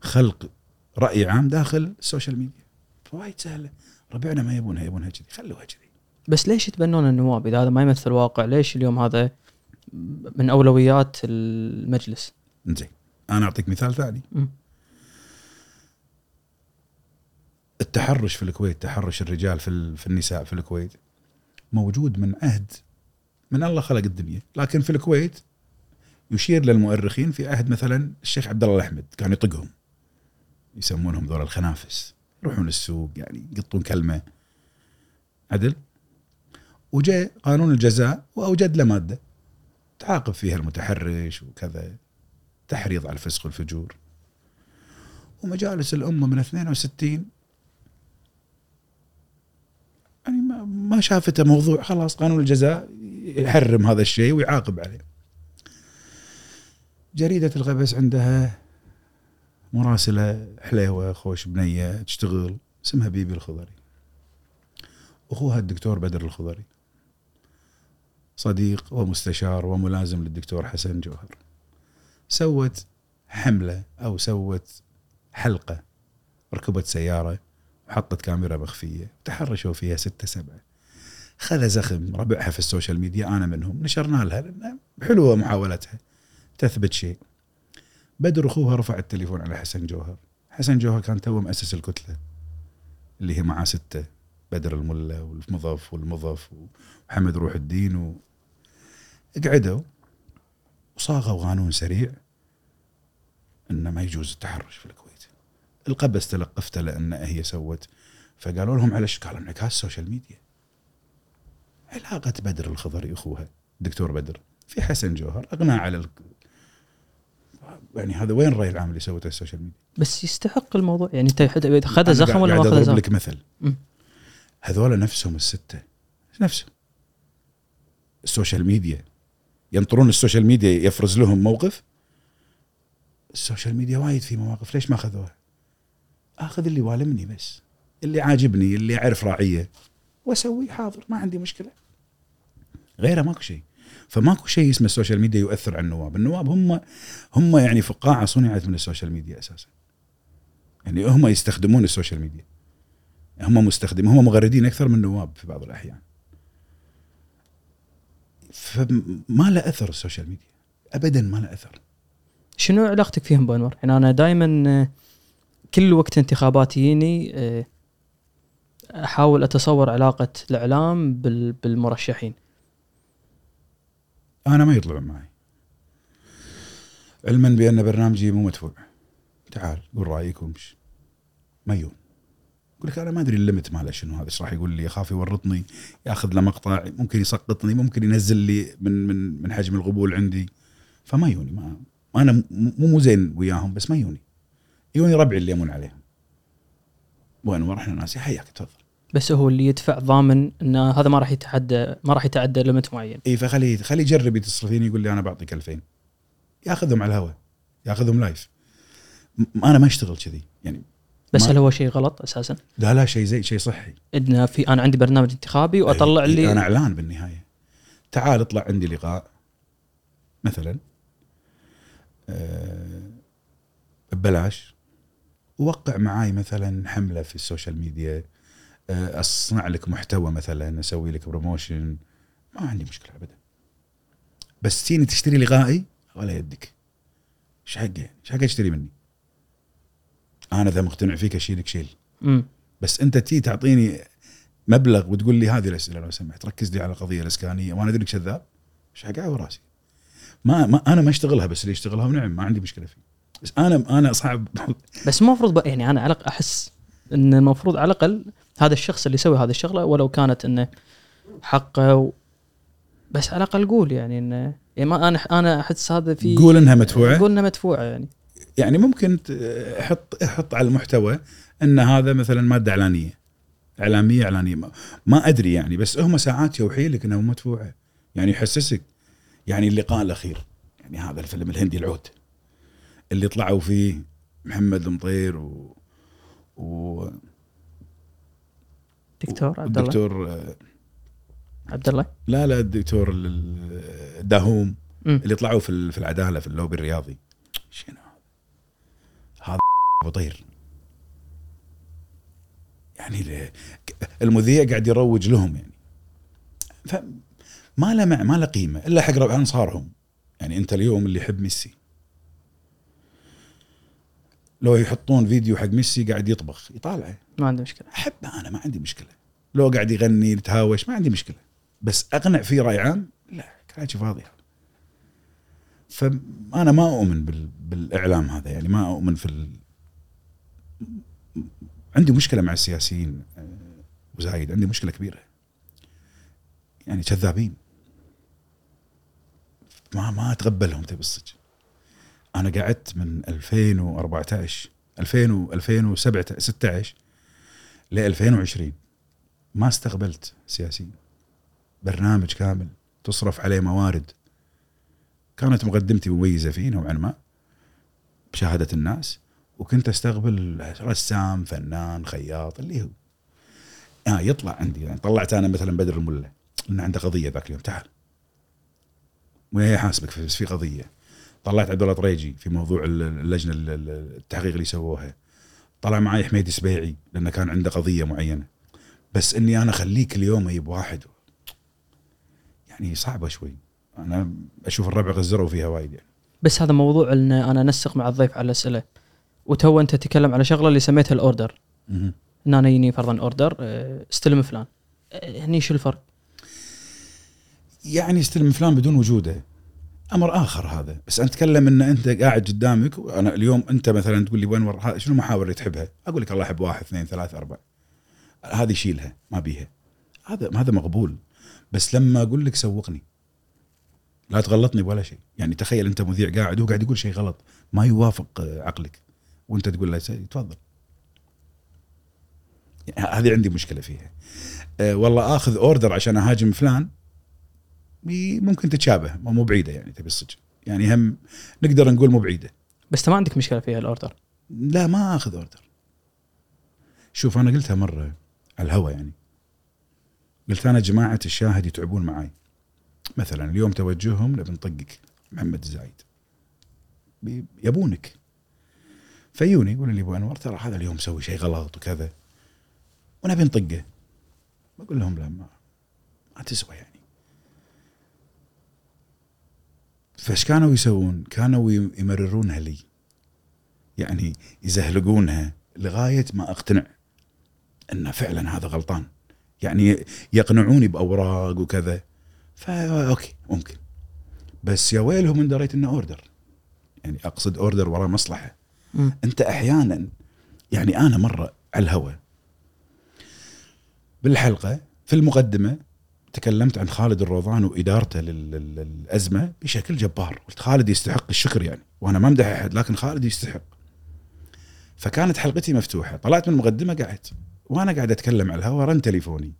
خلق رأي عام داخل ال social media. فوايد سهلة. ربعنا ما يبونها يبونها كذي. خلوها كذي. بس ليش يتبنون النواب إذا هذا ما يمثل واقع؟ ليش اليوم هذا من أولويات المجلس؟ زين أنا أعطيك مثال ثاني. مم. التحرش في الكويت تحرش الرجال في في النساء في الكويت موجود من عهد من الله خلق الدنيا. لكن في الكويت يشير للمؤرخين في عهد مثلا الشيخ عبد الله الأحمد كان يطقهم. يسمونهم ذول الخنافس. يروحون السوق يعني يقطون كلمة. عدل؟ وجاء قانون الجزاء وأوجد له مادة. تعاقب فيها المتحرش وكذا. تحريض على الفسق والفجور. ومجالس الأمة من 62 يعني ما شافته موضوع خلاص قانون الجزاء يحرم هذا الشيء ويعاقب عليه. جريدة الغبس عندها مراسلة حليوة خوش بنية تشتغل اسمها بيبي الخضري. أخوها الدكتور بدر الخضري. صديق ومستشار وملازم للدكتور حسن جوهر. سوت حملة أو سوت حلقة ركبت سيارة وحطت كاميرا مخفية تحرشوا فيها ستة سبعة خذ زخم ربعها في ال social media أنا منهم. نشرنا لها حلوة محاولتها تثبت شيء. بدر أخوها رفع التليفون على حسن جوهر. حسن جوهر كان تو مؤسس الكتلة اللي هي معاه ستة بدر الملا والمضف والمضف ومحمد روح الدين و... قعدوا. وصاغوا قانون سريع إنه ما يجوز التحرش في الكويت. القبس تلقفته لأن هي سوت فقالوا لهم على؟ قالوا انعكاس ال social media. علاقة بدر الخضري إخوها دكتور بدر في حسن جوهر اغناه على ال... يعني هذا وين الراي العام اللي سوته ال social media؟ بس يستحق الموضوع يعني انت حد- خذ زخم ولا ما خذ زخم؟ لك مثل. هذول نفسهم الستة نفسهم ال social media ينطرون ال social media يفرز لهم موقف ال social media وايد في مواقف ليش ما أخذوها؟ أخذ اللي يوالمني بس اللي عاجبني اللي اعرف راعيه واسوي حاضر ما عندي مشكلة. غيره ماكو شيء. فماكو شيء اسمه ال social media يؤثر على النواب. النواب هم هم يعني فقاعة صنعت من ال social media أساسا. يعني هم يستخدمون ال social media. هم مستخدمين هم مغردين أكثر من النواب في بعض الأحيان. فما له أثر ال social media. ابدا ما له أثر. شنو علاقتك فيهم ابو انور؟ يعني أنا دائما كل وقت انتخابات يجيني آه، أحاول أتصور علاقة الإعلام بال- بالمرشحين. أنا ما يطلعون معي. علما بأن برنامجي مو مدفوع. تعال قول رأيك وامش ميون يقول لك أنا ما أدري الليمت ماله شنو هذا. إيش راح يقول لي؟ يخاف يورطني ياخذ له مقطع ممكن يسقطني ممكن ينزل لي من من من حجم القبول عندي. فما يوني ما أنا مو مو زين وياهم بس ما يوني. يوني ربعي اللي يمون عليهم. وانور إحنا ناس حياك تفضل. بس هو اللي يدفع ضامن إن هذا ما راح يتعدى ما راح يتعدى limit معين. اي فخليه خليه يجرب يتصل فيني يقول لي أنا بعطيك 2000 ياخذهم على الهواء ياخذهم live م- أنا ما أشتغل كذي. يعني بس هل هو شيء غلط أساسا؟ لا لا شيء زي شيء صحي. إن في أنا عندي برنامج انتخابي وأطلع إي، لي أنا أعلان بالنهاية. تعال اطلع عندي لقاء. مثلا آه، ببلاش. وقع معاي مثلا حملة في السوشيال ميديا. أصنع لك محتوى مثلا أسوي لك promotion ما عندي مشكلة ابدا. بس تييني تشتري لقائي ولا يدك. إيش حقه؟ إيش حقه تشتري مني؟ أنا إذا مقتنع فيك أشيلك شيل. بس أنت تي تعطيني مبلغ وتقول لي هذه الأسئلة لو سمحت. ركز لي على القضية الإسكانية. وأنا أدري كذاب. إيش حق راسي. ما, ما أنا ما أشتغلها بس اللي يشتغلها ونعم ما عندي مشكلة فيه. بس أنا أنا صعب. بس المفروض يعني أنا على أحس إن المفروض على الأقل هذا الشخص اللي يسوي هذه الشغلة ولو كانت إنه حقه و... بس على الأقل قول يعني إنه يعني ما أنا أنا أحس هذا في قول إنها مدفوعة. قول إنها مدفوعة يعني. يعني ممكن ت- حط حط على المحتوى إن هذا مثلا مادة إعلانية. إعلامية إعلانية. ما, ما أدري يعني بس هم ساعات يوحي لك إنها مدفوعة. يعني يحسسك. يعني اللقاء الأخير. يعني هذا الفيلم الهندي العود. اللي طلعوا فيه محمد المطير و و دكتور عبد الله؟ والدكتور آه، عبد الله؟ لا لا الدكتور ال- ال- داهوم. اللي طلعوا في في العدالة في اللوبي الرياضي. شنو؟ هذا هذا بطير يعني المذيع قاعد يروج لهم يعني. فما له مع ما له قيمة إلا حق ربع أنصارهم. يعني أنت اليوم اللي يحب ميسي. لو يحطون فيديو حق ميسي قاعد يطبخ يطالعه. ما عنده مشكلة. احبه أنا ما عندي مشكلة. لو قاعد يغني يتهاوش ما عندي مشكلة. بس أقنع فيه راي عام لا كلام فاضي فأنا ما أؤمن بال... بالإعلام هذا يعني ما أؤمن في ال... عندي مشكلة مع السياسيين آه، وزايد. عندي مشكلة كبيرة. يعني كذابين. ما ما أتقبلهم تبي الصدق. أنا قعدت من 2014 2000 و 2016 ل 2020 ما استقبلت سياسيين برنامج كامل تصرف عليه موارد. كانت مقدمتي مميزة فيه نوعا ما بشهادة الناس وكنت أستقبل رسام فنان خياط اللي هو. آه يطلع عندي. يعني طلعت أنا مثلا بدر الملة. إنه عنده قضية ذاك اليوم. تعال. ويا يحاسبك في- بس في قضية. طلعت عبد الله طريجي في موضوع ال- اللجنة ال- ال- التحقيق اللي سووها. طلع معي حميد سبيعي لأنه كان عنده قضية معينة. بس إني أنا أخليك اليوم أجيب واحد. يعني صعبة شوي. أنا أشوف الربع غزروا فيها وايد يعني. بس هذا موضوع إن أنا أنسق مع الضيف على الأسئلة. وتو أنت تتكلم على شغلة اللي سميتها الأوردر. إن أنا يجيني فرضا أوردر آه، استلم فلان. آه، هني شو الفرق؟ يعني يستلم فلان بدون وجوده. أمر آخر هذا. بس أنا أتكلم إن أنت قاعد قدامك وأنا اليوم أنت مثلا تقول لي وين ور... ها- شنو المحاور اللي تحبها؟ أقول لك الله يحب واحد اثنين ثلاثة أربعة. هذه شيلها ما بيها. هذا هذا مقبول. بس لما أقول لك سوقني. لا تغلطني بولا شيء. يعني تخيل أنت مذيع قاعد هو قاعد يقول شيء غلط ما يوافق آه، عقلك. وأنت تقول له تفضل. يعني هذه عندي مشكلة فيها. أه والله آخذ اوردر عشان أهاجم فلان. ممكن تتشابه مو بعيدة يعني تبي الصدق يعني هم نقدر نقول مو بعيدة. بس ما عندك مشكلة فيها الأوردر؟ لا ما أخذ order. شوف أنا قلتها مرة على الهوا يعني. قلت أنا جماعة الشاهد يتعبون معاي. مثلا اليوم توجههم نبي نطقك محمد الزايد بي- يبونك. فييوني يقولوا لي أبو أنور ترى هذا اليوم مسوي شيء غلط وكذا. ونبي نطقه بقول لهم لا ما, ما تسوى يعني. فايش كانوا يسوون؟ كانوا يمررونها لي. يعني يزهلقونها لغاية ما أقتنع أن فعلا هذا غلطان. يعني يقنعوني بأوراق وكذا. فا أوكي ممكن. بس يا ويلهم إن دريت إنه order. يعني أقصد order وراه مصلحة. مم. أنت أحيانا يعني أنا مرة على الهواء بالحلقة في المقدمة تكلمت عن خالد الروضان وإدارته لل- لل- للأزمة بشكل جبار، قلت خالد يستحق الشكر يعني، وأنا ما امدح أحد لكن خالد يستحق. فكانت حلقتي مفتوحة، طلعت من المقدمه قعدت وأنا قاعد أتكلم على الهواء رن تليفوني.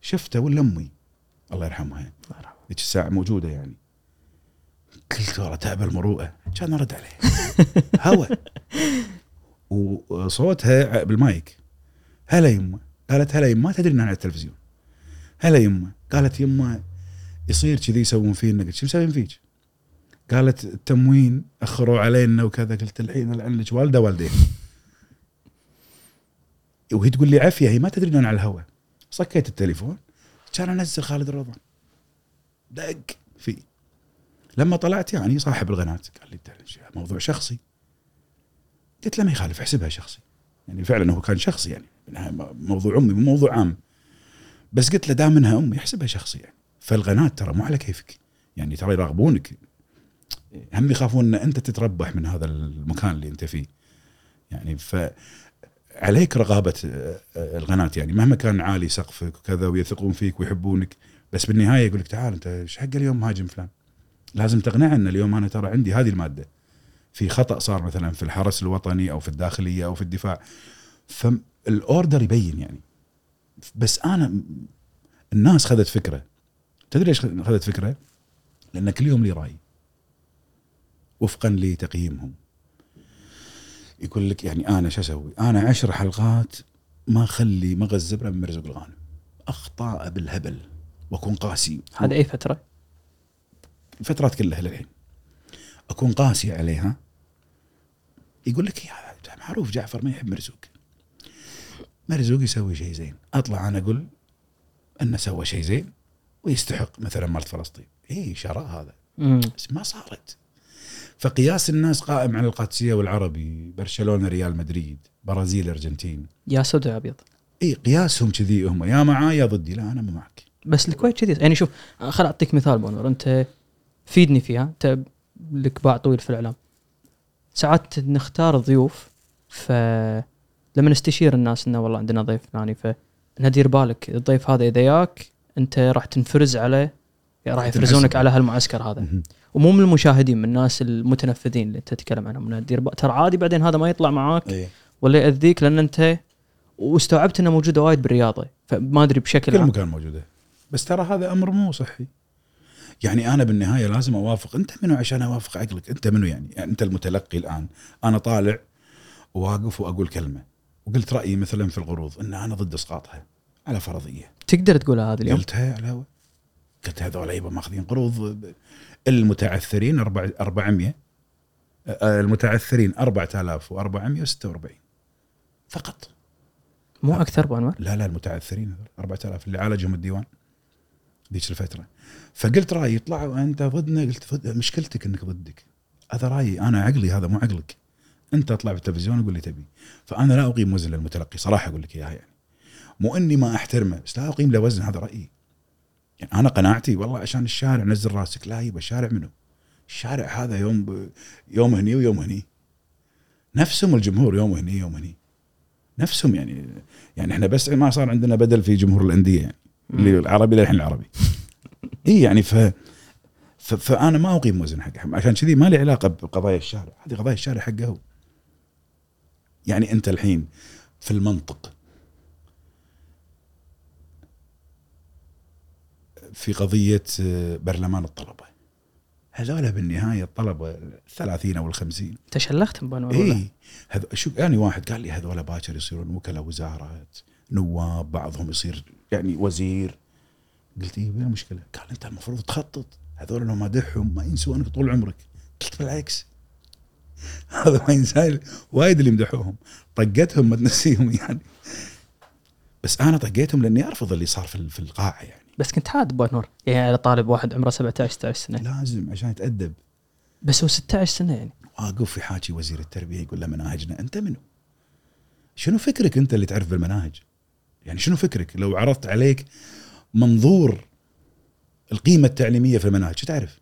شفته ولا امي الله يرحمها. ذيك الساعة موجودة يعني. قلت والله تعب المروءة. كان ارد عليه. هوا. وصوتها بالمايك. هلا يمه قالت هلا يمه ما تدري إنها على التلفزيون. هلا يمه قالت يمه يصير كذي يسوون فينا. قلت شو مسوين فيك؟ قالت التموين أخروا علينا وكذا. قلت الحين لعن لك والدة والدين وهي تقول لي عافية هي ما تدري ان أنا على الهواء صكيت التليفون كان أنزل خالد الرضا. دق فيه لما طلعت يعني صاحب القناه قال لي "أنت موضوع شخصي. قلت له ما يخالف احسبها شخصي. يعني فعلا هو كان شخصي يعني. إنها موضوع أمي مو موضوع عام. بس قلت له دام إنها أمي أحسبها شخصي يعني فالقناة ترى مو على كيفك. يعني ترى يراقبونك. هم يخافون إن أنت تتربح من هذا المكان اللي أنت فيه. يعني ف عليك رقابة آه، آه، القناة. يعني مهما كان عالي سقفك وكذا ويثقون فيك ويحبونك بس بالنهاية يقول لك تعال أنت إيش حق اليوم مهاجم فلان؟ لازم تقنعه إن اليوم أنا ترى عندي هذه المادة. في خطأ صار مثلا في الحرس الوطني أو في الداخلية أو في الدفاع. فالاوردر يبين يعني. بس أنا الناس خذت فكرة. تدري ليش خذت فكرة؟ لأن كل يوم لي رأي. وفقا لتقييمهم. يقول لك يعني أنا شو أسوي؟ أنا عشر حلقات ما أخلي مغز زبرة من مرزق الغانم. اخطاء بالهبل وأكون قاسي. هذا أي فترة؟ الفترات كلها للحين. أكون قاسي عليها. يقول لك يا معروف جعفر ما يحب مرزوق. مرزوق يسوي شيء زين. أطلع أنا أقول أنه سوى شيء زين ويستحق مثلا مالت فلسطين. اي شراء هذا. مم. بس ما صارت. فقياس الناس قائم على القادسية والعربي برشلونة ريال مدريد برازيل أرجنتين. يا سود يا أبيض. اي قياسهم كذي هم. يا معاي يا ضدي. لا أنا مو معك. بس الكويت كذي. يعني شوف خل أعطيك مثال بونور. أنت فيدني فيها. أنت لك باع طويل في الإعلام. ساعات نختار ضيوف فلما نستشير الناس إنه والله عندنا ضيف فلاني فإنه دير بالك الضيف هذا إذا ياك أنت راح تنفرز عليه راح يفرزونك. على هالمعسكر هذا. ومو من المشاهدين من الناس المتنفذين اللي أنت تتكلم عنهم. إنه دير با- ترى عادي بعدين هذا ما يطلع معاك اي ولا يأذيك لأن أنت واستوعبت إنه موجوده وايد بالرياضة فما أدري بشكل كل مكان موجودة. بس ترى هذا أمر مو صحي. يعني أنا بالنهاية لازم أوافق. أنت منو عشان أوافق عقلك؟ أنت منو يعني, يعني أنت المتلقي الآن. أنا طالع وأقف وأقول كلمة. وقلت رأيي مثلا في القروض إن أنا ضد إسقاطها على فرضية. تقدر تقولها هذا اليوم؟ قلتها على الهواء قلت هذول يبا ماخذين قروض المتعثرين أربع- 400 آه، المتعثرين 4446 فقط. مو أكثر ابو انور لا لا المتعثرين هذول. 4000 اللي عالجهم الديوان ذيك الفترة. فقلت رأيي طلعوا أنت ضدنا. قلت ضد مشكلتك إنك ضدك. هذا رأيي. أنا عقلي هذا مو عقلك. انت اطلع في التلفزيون وقول لي تبي. فأنا لا أقيم وزن للمتلقي صراحة أقول لك إياها يعني. مو إني ما أحترمه بس لا أقيم له وزن هذا رأيي. يعني أنا قناعتي والله عشان الشارع نزل راسك لا يبا الشارع منو؟ الشارع هذا يوم ب... يوم هني ويوم هني. نفسهم الجمهور يوم هني يوم هني. نفسهم يعني يعني إحنا بس ما صار عندنا بدل في جمهور الأندية يعني. اللي العربي للحين العربي. اي يعني ف... ف... فأنا ما أقيم وزن حقه. عشان كذي ما لي علاقة بقضايا الشارع. هذه قضايا الشارع حقه هو. يعني أنت الحين في المنطق. في قضية آه، برلمان الطلبة. هذول بالنهاية الطلبة الثلاثين أو الخمسين. تشلخت ولا؟ اي هذ... شو يعني واحد قال لي هذول باكر يصيرون وكلاء وزارات نواب بعضهم يصير يعني وزير. قلت إيه وين المشكلة؟ قال أنت المفروض تخطط. هذول لو ما دحهم ما ينسونك طول عمرك. قلت بالعكس. هذا ما وايد اللي مدحوهم. طقتهم ما تنسيهم يعني. بس أنا طقيتهم لأني أرفض اللي صار في في القاعة يعني. بس كنت حاد أبو نور. يعني على طالب واحد عمره 17 16 سنة. لازم عشان يتأدب. بس هو 16 سنة يعني. واقف في حاجي وزير التربية يقول له مناهجنا. أنت منو؟ شنو فكرك أنت اللي تعرف بالمناهج؟ يعني شنو فكرك؟ لو عرضت عليك منظور القيمة التعليمية في المناهج شو تعرف؟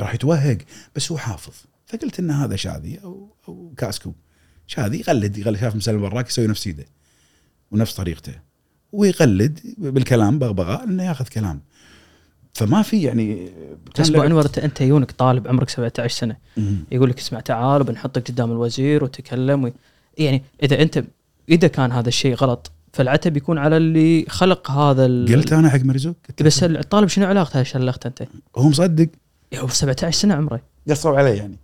راح يتوهق. بس هو حافظ. فقلت إن هذا شاذي أو أو كاسكو شاذي يقلد يقلد شاف مسلم البراك يسوي نفس ايده ونفس طريقته. ويقلد بالكلام بغبغاء إنه ياخذ كلام. فما في يعني بس أبو لعب- أنور أنت يونك طالب عمرك 17 سنة. يقول لك اسمع تعال وبنحطك قدام الوزير وتكلم وي... يعني إذا أنت إذا كان هذا الشيء غلط فالعتب يكون على اللي خلق هذا ال... قلت أنا حق مرزوق له بس الطالب شنو علاقته شلخت أنت؟ هو مصدق. هو 17 سنة عمره. قصوا علي يعني.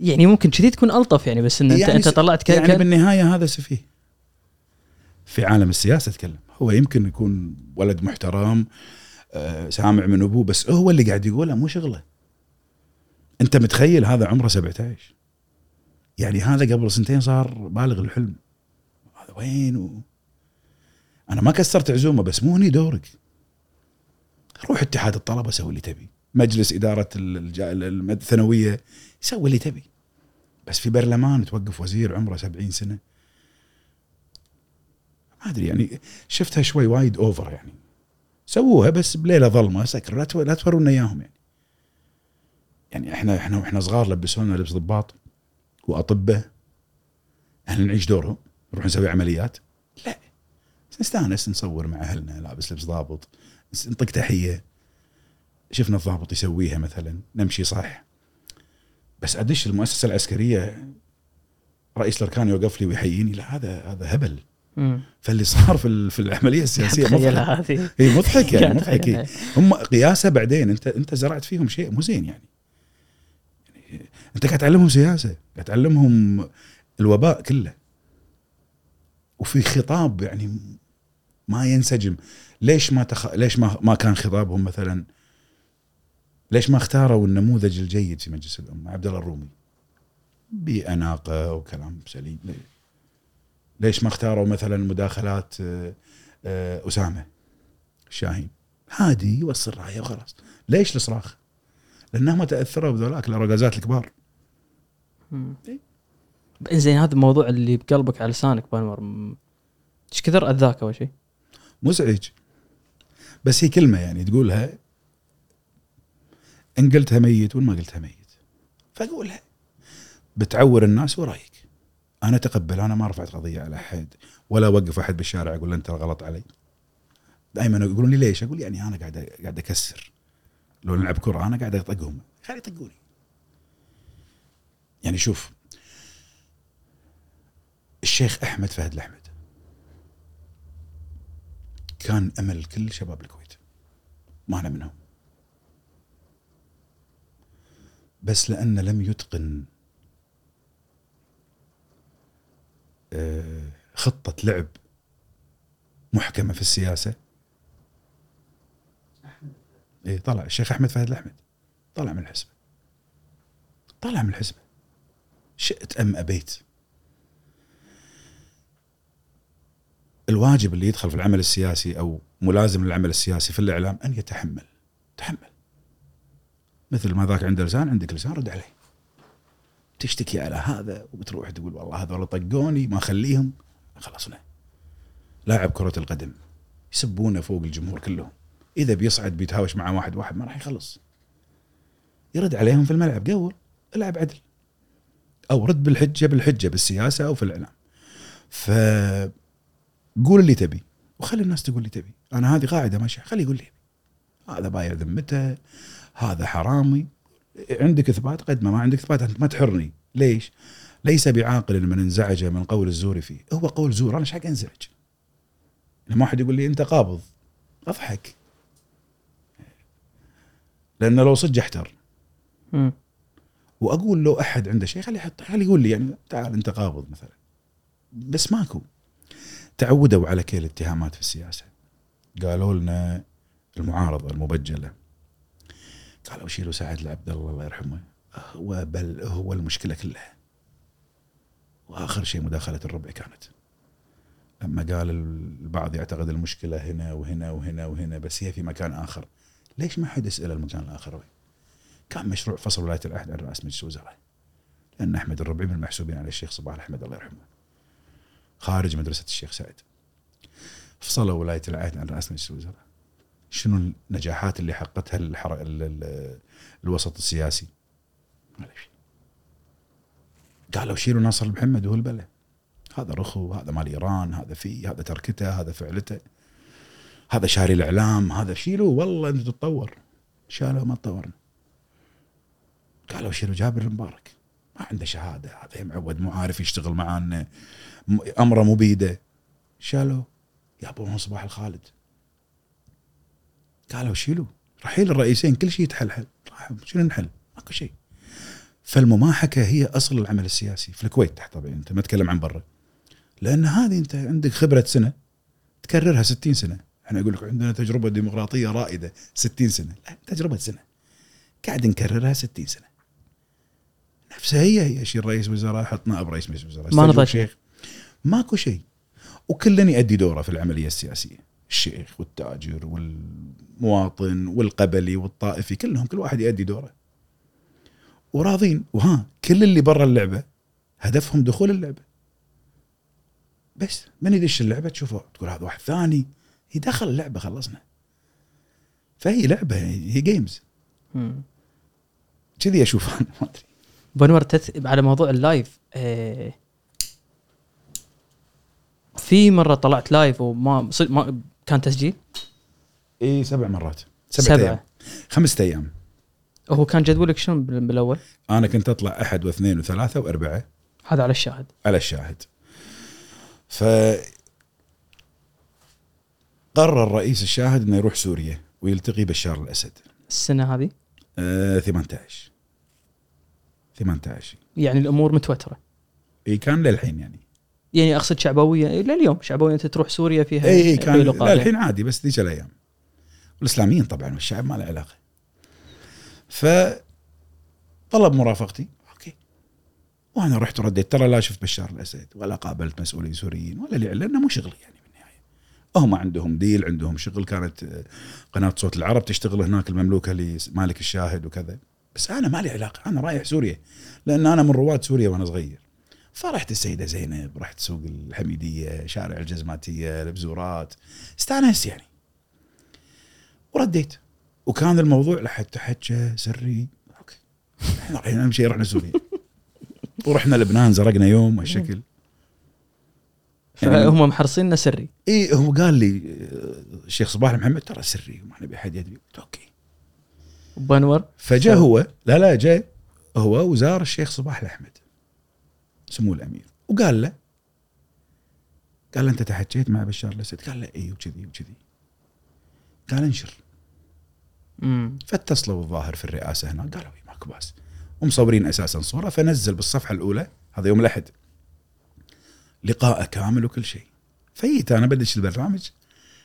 يعني ممكن كذي تكون ألطف يعني بس إن انت يعني أنت طلعت ك... يعني بالنهاية هذا سفيه في. عالم السياسة اتكلم هو يمكن يكون ولد محترم آه، سامع من أبوه بس هو اللي قاعد يقوله مو شغلة. أنت متخيل هذا عمره 17 يعني هذا قبل سنتين صار بالغ الحلم. هذا وين و... أنا ما كسرت عزومة بس مو هني دورك. روح اتحاد الطلبة سوي اللي تبي. مجلس إدارة الثانوية سوي اللي تبي. بس في برلمان توقف وزير عمره 70 سنة. ما أدري يعني شفتها شوي وايد over يعني. سووها بس بليلة ظلمة سكر. لا لا تورونا إياهم يعني. يعني إحنا إحنا وإحنا صغار لبسونا لبس ضباط وأطباء. إحنا نعيش دورهم نروح نسوي عمليات. لا. نستأنس نصور مع أهلنا لابس لبس ضابط نطق تحية. شفنا الضابط يسويها مثلا نمشي صح. بس أدش المؤسسة العسكرية رئيس الأركان يوقف لي ويحييني. لا هذا هذا هبل. مم. فاللي صار في في العملية السياسية مضحك. هي مضحكه يعني أتخيلها. هم قياسة بعدين. أنت أنت زرعت فيهم شيء مو زين يعني. يعني أنت قاعد تعلمهم سياسة قاعد تعلمهم الوباء كله. وفي خطاب يعني ما ينسجم. ليش ما تخ... ليش ما ما كان خطابهم مثلا ليش ما اختاروا النموذج الجيد في مجلس الأمة عبد الله الرومي بأناقة وكلام سليم؟ ليش ما اختاروا مثلا مداخلات آه، آه، أسامة الشاهين هادي يوصل رأيه وخلاص ليش الصراخ؟ لانهم تأثروا بذولاك الرقازات الكبار. زين هذا الموضوع اللي بقلبك على لسانك بانور إيش كثر أذاك أول شيء؟ مزعج بس هي كلمة يعني تقولها إن قلتها ميت وإن ما قلتها ميت. فأقولها. بتعور الناس ورأيك. أنا أتقبل أنا ما رفعت قضية على احد ولا أوقف أحد بالشارع أقول له أنت غلط علي. دائما يقولون لي ليش؟ أقول يعني أنا قاعد قاعد أكسر. لو نلعب كرة أنا قاعد أطقهم. خلي يطقوني. يعني شوف الشيخ أحمد فهد الأحمد كان أمل كل شباب الكويت. ما أنا منهم. بس لأنه لم يتقن آه، خطة لعب محكمة في السياسة. اي طلع الشيخ أحمد فهد الأحمد. طلع من الحزب. طلع من الحزب. شئت أم أبيت. الواجب اللي يدخل في العمل السياسي أو ملازم للعمل السياسي في الإعلام أن يتحمل. تحمل. مثل ما ذاك عنده لسان عندك لسان رد عليه. تشتكي على هذا وبتروح تقول والله هذول طقوني ما أخليهم. خلصنا لاعب كرة القدم. يسبونه فوق الجمهور كلهم. إذا بيصعد بيتهاوش مع واحد واحد ما راح يخلص. يرد عليهم في الملعب. قول العب عدل. أو رد بالحجة بالحجة بالسياسة أو في الإعلام. ف قول اللي تبي. وخلي الناس تقول اللي تبي. أنا هذه قاعدة ماشية. خلي يقول لي هذا بايع ذمته. هذا حرامي عندك إثبات؟ قدمه ما عندك إثبات أنت ما تحرني. ليش؟ ليس بعاقل من انزعج من قول الزور فيه. هو قول زور أنا إيش حق أنزعج؟ لما واحد يقول لي أنت قابض. أضحك. لأنه لو صدق أحتر. وأقول لو أحد عنده شيء خليه يحط خليه يقول لي يعني تعال أنت قابض مثلا. بس ماكو. تعودوا على كيل الاتهامات في السياسة. قالوا لنا المعارضة المبجلة. قالوا شيلوا سعد العبد الله الله يرحمه. هو بل هو المشكلة كلها. وآخر شيء مداخلة الربع كانت. لما قال البعض يعتقد المشكلة هنا وهنا وهنا وهنا بس هي في مكان آخر. ليش ما حد يسأل المكان الآخر؟ وين؟ كان مشروع فصل ولاية العهد عن رأس مجلس الوزراء. لأن أحمد الربعي من المحسوبين على الشيخ صباح احمد الله يرحمه. خارج مدرسة الشيخ سعد. فصلوا ولاية العهد عن رأس مجلس الوزراء. شنو النجاحات اللي حققتها الحر... ال... ال... الوسط السياسي؟ قالوا شيلوا ناصر محمد وهو البلد. هذا رخو هذا مال إيران هذا في هذا تركته هذا فعلته. هذا شاري الإعلام هذا شيلوه. والله أنت تتطور. شالوا ما تطورنا. قالوا شيلوا جابر المبارك. ما عنده شهادة. هذا معود مو عارف يشتغل معانا. أمره مو بيده شالوا يابون صباح الخالد. قالوا شيلوا رحيل الرئيسين كل شيء يتحلحل شنو نحل؟ ماكو شيء. فالمماحكة هي أصل العمل السياسي في الكويت تحت طبعا أنت ما تتكلم عن برا. لأن هذه أنت عندك خبرة سنة تكررها 60 سنة. إحنا أقول لك عندنا تجربة ديمقراطية رائدة 60 سنة. لا تجربة سنة. قاعد نكررها 60 سنة. نفسها هي هي شيء رئيس وزراء حط نائب رئيس وزراء. ما نضج. شيخ. ماكو شيء. وكل يؤدي دوره في العملية السياسية. الشيخ والتاجر والمواطن والقبلي والطائفي كلهم كل واحد يؤدي دوره. وراضين. وها كل اللي برا اللعبة هدفهم دخول اللعبة. بس من يدش اللعبة تشوفه تقول هذا واحد ثاني يدخل اللعبة خلصنا. فهي لعبة هي games. كذي أشوف أنا ما أدري. بنور. على موضوع ال live آه، في مرة طلعت live وما ما كان تسجيل؟ إي سبع مرات. سبعة, سبعة. أيام. خمسة أيام. هو كان جدولك شنو بال- بالأول؟ أنا كنت أطلع أحد واثنين وثلاثة وأربعة. هذا على الشاهد. على الشاهد. ف قرر رئيس الشاهد إنه يروح سوريا ويلتقي بشار الأسد. السنة هذه؟ آه 18 18 يعني الأمور متوترة. إي كان للحين يعني. يعني أقصد شعبوية لليوم شعبوية انت تروح سوريا فيها اي اي كان. لا الحين عادي بس ذيك الأيام. والإسلاميين طبعا والشعب ما له علاقة. ف طلب مرافقتي. أوكي. وأنا رحت ورديت. ترى لا شفت بشار الأسد ولا قابلت مسؤولين سوريين ولا لي لأنه مو شغلي يعني بالنهايه هم عندهم deal عندهم شغل. كانت قناة صوت العرب تشتغل هناك المملوكة لمالك الشاهد وكذا. بس أنا ما لي علاقة. أنا رايح سوريا لأن أنا من رواد سوريا وأنا صغير. فرحت السيدة زينب رحت سوق الحميدية شارع الجزماتية البزورات. استانست يعني. ورديت. وكان الموضوع لحتى حكه سري. أوكي. إحنا رايحين أهم شيء رحنا سوريا ورحنا لبنان زرقنا يوم هالشكل. يعني فهم محرصين سري. اي هو قال لي الشيخ صباح محمد ترى سري وما نبي أحد يدري. قلت أوكي. وبنور؟ فجاء هو لا لا جاء هو وزار الشيخ صباح الأحمد. سمو الأمير. وقال له قال له أنت تحكيت مع بشار الأسد؟ قال له اي وكذي وكذي. قال انشر. امم فاتصلوا الظاهر في الرئاسة هناك. قالوا إي ماكو بأس. ومصورين أساسا صورة فنزل بالصفحة الأولى هذا يوم الأحد لقاء كامل وكل شيء. فجيت أنا بدش البرنامج.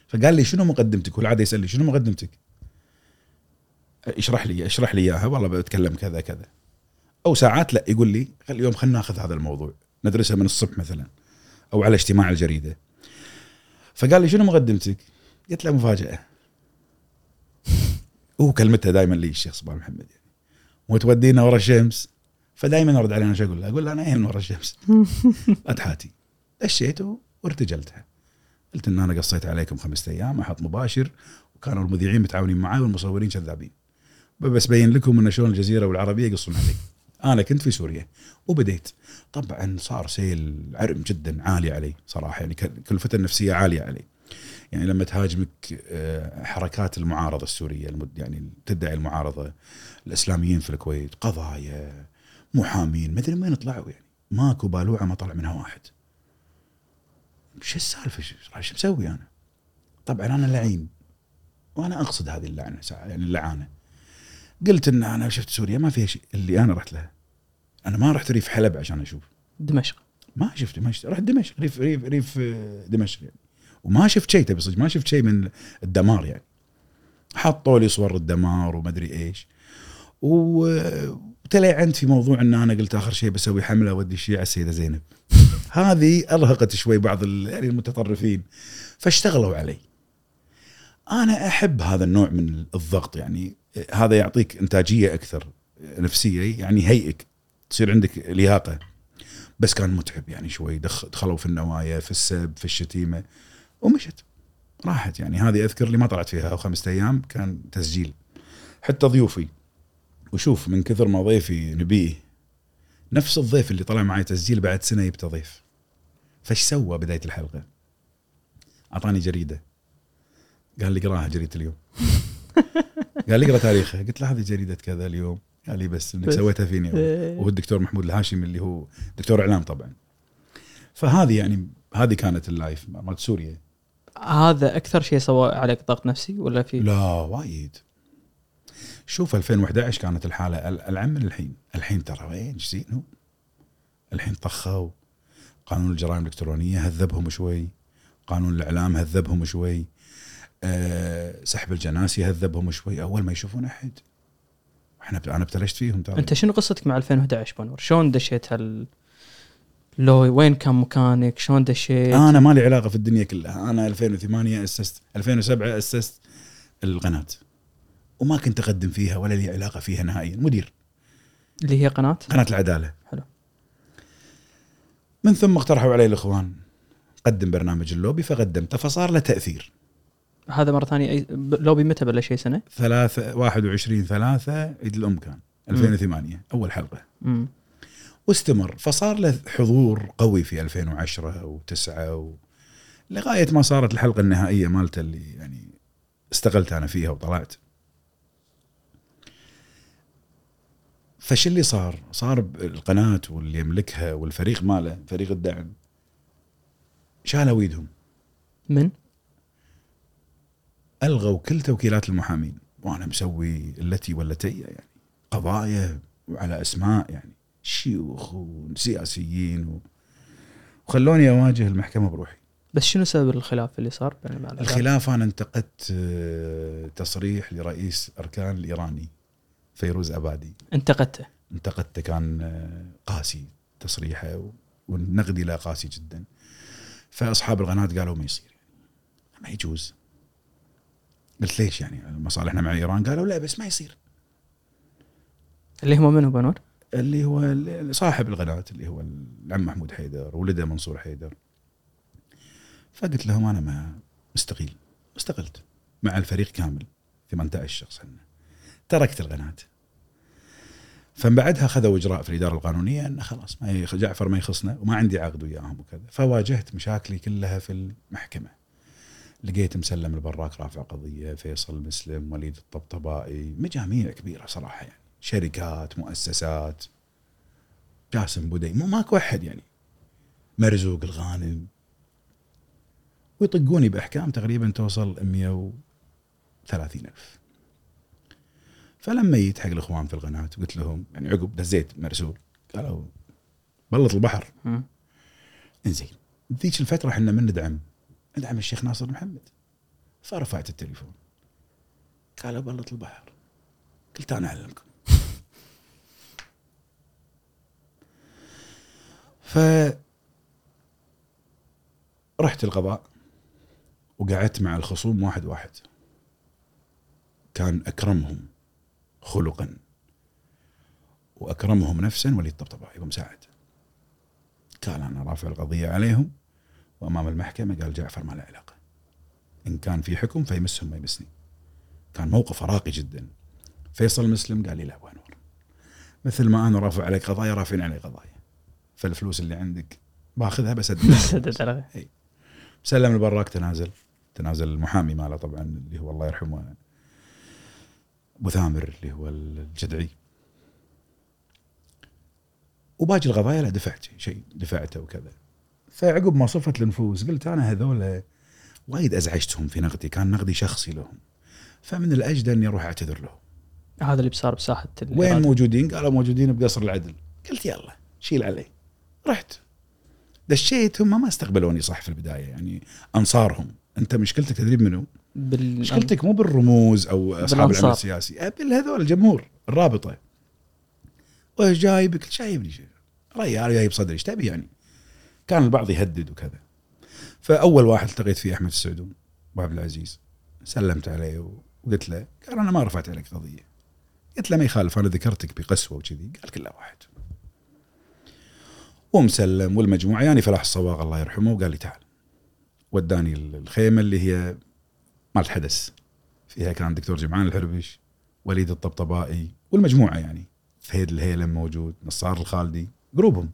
فقال لي شنو مقدمتك؟ والعاده يسألني شنو مقدمتك؟ اشرح لي اشرح لي إياها والله بتكلم كذا كذا. أو ساعات لا يقول لي خلي اليوم خلينا ناخذ هذا الموضوع ندرسه من الصبح مثلا أو على اجتماع الجريدة. فقال لي شنو مقدمتك؟ قلت له مفاجأة. هو كلمته دائما لي الشيخ صباح محمد يعني. وتودينا ورا الشمس؟ فدائما أرد عليه أنا شو أقول له؟ أقول له أنا اين ورا الشمس؟ لا تحاتي دشيت وارتجلتها. قلت إن أنا قصيت عليكم خمسة أيام أحط مباشر وكانوا المذيعين متعاونين معي والمصورين كذابين. بس بين لكم إن شلون الجزيرة والعربية يقصون علي. أنا كنت في سوريا وبديت. طبعا صار سيل عرم جدا عالي علي صراحة يعني كلفته النفسية عالية علي. يعني لما تهاجمك آه، حركات المعارضة السورية يعني تدعي المعارضة الإسلاميين في الكويت قضايا محامين مدري من وين طلعوا يعني. ماكو بالوعة ما طلع منها واحد. شو السالفة؟ شو مسوي أنا؟ طبعا أنا لعين. وأنا أقصد هذه اللعنة يعني اللعانه قلت إن أنا شفت سوريا ما فيها شيء. اللي أنا رحت لها. أنا ما رحت ريف حلب عشان أشوف. دمشق. ما شفت ما شفت رحت دمشق. ريف ريف ريف آه، دمشق يعني. وما شفت شيء تبي صدق ما شفت شيء من الدمار يعني. حطوا لي صور الدمار ومدري إيش. و- وتلعنت في موضوع إن أنا قلت آخر شيء بسوي حملة اودي الشيء على السيدة زينب. هذه أرهقت شوي بعض يعني المتطرفين. فاشتغلوا علي. أنا أحب هذا النوع من الضغط يعني. هذا يعطيك إنتاجية أكثر نفسية يعني يهيئك تصير عندك لياقة. بس كان متعب يعني شوي دخ- دخلوا في النوايا في السب في الشتيمة ومشت. راحت يعني. هذه أذكر لي ما طلعت فيها أو خمسة أيام كان تسجيل. حتى ضيوفي. وشوف من كثر ما ضيفي نبيه نفس الضيف اللي طلع معي تسجيل بعد سنة يبته ضيف. فايش سوى بداية الحلقة؟ أعطاني جريدة. قال لي اقراها جريدة اليوم. قال لي اقرأ تاريخها قلت له هذه جريدة كذا اليوم. قال لي بس إنك. سويتها فيني أول. وهو الدكتور محمود الهاشمي اللي هو دكتور إعلام طبعا. فهذه يعني هذه كانت ال live مالت سوريا. هذا أكثر شيء سوى عليك ضغط نفسي ولا في؟ لا وايد. شوف 2011 كانت الحالة ال- العم من الحين. الحين ترى وين؟ زين الحين طخوا. قانون الجرائم الإلكترونية هذبهم شوي. قانون الإعلام هذبهم شوي. أه سحب الجناسي هذبهم شوي. أول ما يشوفون أحد. إحنا أنا ابتلشت فيهم ترى. أنت شنو قصتك مع 2011 بنور؟ شلون دشيت هال لو وين كان مكانك؟ شلون دشيت؟ أنا ما لي علاقة في الدنيا كلها. أنا 2008 اسست 2007 أسست القناة. وما كنت أقدم فيها ولا لي علاقة فيها نهائيا. مدير. اللي هي قناة؟ قناة العدالة. حلو. من ثم اقترحوا علي الإخوان. قدم برنامج اللوبي فقدمته فصار له تأثير. هذا مرة ثانية أي... ب- لوبي متى بلش اي سنة؟ ثلاثة 21 3 عيد الام كان 2008 أول حلقة امم واستمر فصار له حضور قوي في 2010 و9 و... لغاية ما صارت الحلقة النهائية مالته اللي يعني استقلت أنا فيها وطلعت. فش اللي صار؟ صار القناة واللي يملكها والفريق ماله فريق الدعم شالوا ايدهم من؟ ألغوا كل توكيلات المحامين. وأنا مسوي التي والتي يعني قضايا وعلى أسماء يعني شيوخ وسياسيين و... وخلوني أواجه المحكمة بروحي. بس شنو سبب الخلاف اللي صار بين؟ الخلاف أنا انتقدت آه، تصريح لرئيس أركان الإيراني فيروز أبادي. انتقدته؟ انتقدته كان آه، قاسي تصريحه و- والنقد له قاسي جدا. فأصحاب القناة قالوا ما يصير ما يجوز. قلت ليش يعني؟ مصالحنا مع إيران. قالوا لا بس ما يصير. اللي هم منو بنور؟ اللي هو صاحب القناة اللي هو العم محمود حيدر ولده منصور حيدر. فقلت لهم أنا ما مستقيل. استقلت مع الفريق كامل 18 شخص عندنا تركت القناة. فمن بعدها خذوا إجراء في الإدارة القانونية انه خلاص ما جعفر ما يخصنا وما عندي عقد وياهم وكذا. فواجهت مشاكلي كلها في المحكمة. لقيت مسلم البراك رافع قضية فيصل مسلم وليد الطبطبائي مجاميع كبيرة صراحة يعني. شركات مؤسسات. جاسم بودي مو ماكو أحد يعني. مرزوق الغانم. ويطقوني بأحكام تقريبا توصل 130 ألف. فلما جيت حق الإخوان في القناة قلت لهم يعني عقب دزيت مرسول قالوا بلط البحر. إنزين ذيك الفترة إحنا من ندعم ندعم الشيخ ناصر محمد. فرفعت التليفون. قالوا بلط البحر. قلت أنا أعلمكم. ف رحت القضاء وقعدت مع الخصوم واحد واحد. كان أكرمهم خلقا. وأكرمهم نفسا وليد طبطبائي ومساعد قال أنا رافع القضية عليهم. وأمام المحكمة قال جعفر ما له علاقة. إن كان في حكم فيمسهم ما يمسني. كان موقف راقي جدا. فيصل مسلم قال لي لا ابو انور مثل ما أنا رافع عليك قضايا رافعين علي قضايا. فالفلوس اللي عندك باخذها بسددها سدد على سلم البراك تنازل. تنازل المحامي ماله طبعا اللي هو الله يرحمه أبو ثامر اللي هو الجدعي. وباقي القضايا لا دفعت شيء دفعته وكذا. فعقب ما صفت النفوس قلت أنا هذول وايد أزعجتهم في نقدي كان نقدي شخصي لهم فمن الاجدى أني أروح أعتذر لهم هذا اللي صار بساحة وين. موجودين؟ قالوا موجودين بقصر العدل قلت يلا شيل علي رحت دشيت هم ما استقبلوني صح في البداية يعني أنصارهم أنت مشكلتك تدريب منو؟ بال... مشكلتك مو بالرموز أو أصحاب بالأنصار. العمل السياسي بالهذول الجمهور الرابطة وايش جايبك؟ جايبني ريال جايب صدري إيش تبي يعني؟ كان البعض يهدد وكذا. فأول واحد التقيت فيه أحمد السعدون ابو عبد العزيز. سلمت عليه وقلت له قال أنا ما رفعت عليك قضية. قلت له ما يخالف أنا ذكرتك بقسوة وكذي. قال كلها واحد. ومسلم والمجموعة يعني فلاح الصواغ الله يرحمه وقال لي تعال. وداني الخيمة اللي هي مالت حدث فيها كان دكتور جمعان الحربش وليد الطبطبائي والمجموعة يعني. فهيد الهيلم موجود نصار الخالدي جروبهم.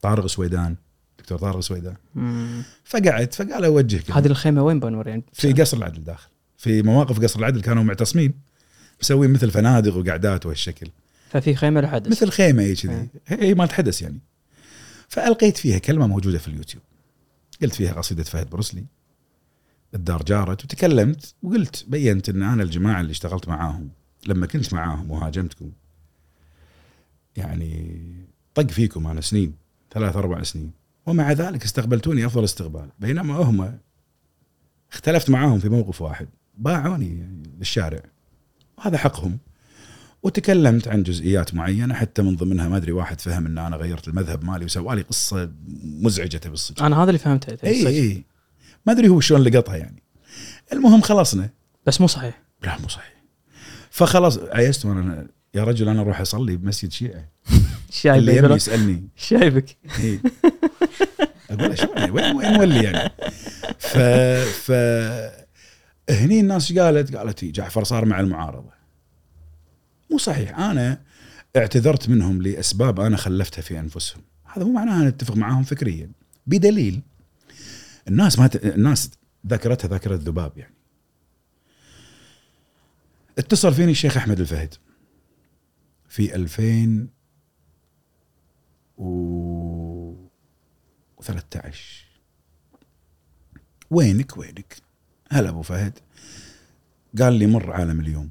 طارق سويدان دكتور طارق مم. فقعدت فقال اوجهك هذه الخيمة وين بنور يعني في قصر العدل داخل. في مواقف قصر العدل كانوا معتصمين مسوين مثل فنادق وقعدات وهالشكل. ففي خيمة لحدث. مثل خيمة هي كذي. آه. هي مالت حدث يعني. فألقيت فيها كلمة موجودة في اليوتيوب. قلت فيها قصيدة فهد بروسلي الدار جارت وتكلمت وقلت بينت إن أنا الجماعة اللي اشتغلت معاهم. لما كنت معاهم وهاجمتكم. يعني طق فيكم أنا سنين ثلاث أربع سنين. ومع ذلك استقبلتوني أفضل استقبال. بينما هم اختلفت معاهم في موقف واحد. باعوني للشارع. وهذا حقهم. وتكلمت عن جزئيات معينة حتى من ضمنها ما أدري واحد فهم إن أنا غيرت المذهب مالي وسوالي قصة مزعجة بالصدق. أنا هذا اللي فهمته اي. اي ما أدري هو شلون لقطها يعني. المهم خلصنا. بس مو صحيح. لا مو صحيح. فخلاص عيست وأنا يا رجل أنا أروح أصلي بمسجد شيعي شايب اللي يسألني. شايبك إيه. أقول شو يعني وين وين مولي يعني؟ ف ف هني الناس قالت؟ قالت إيه، جعفر صار مع المعارضة. مو صحيح. أنا اعتذرت منهم لأسباب أنا خلفتها في أنفسهم. هذا مو معناه نتفق معاهم فكريا. بدليل الناس ما ت... الناس ذاكرتها ذاكرة ذباب يعني. اتصل فيني الشيخ أحمد الفهد في 2000 و 13 وينك؟ وينك؟ هلا أبو فهد. قال لي مر عالم اليوم.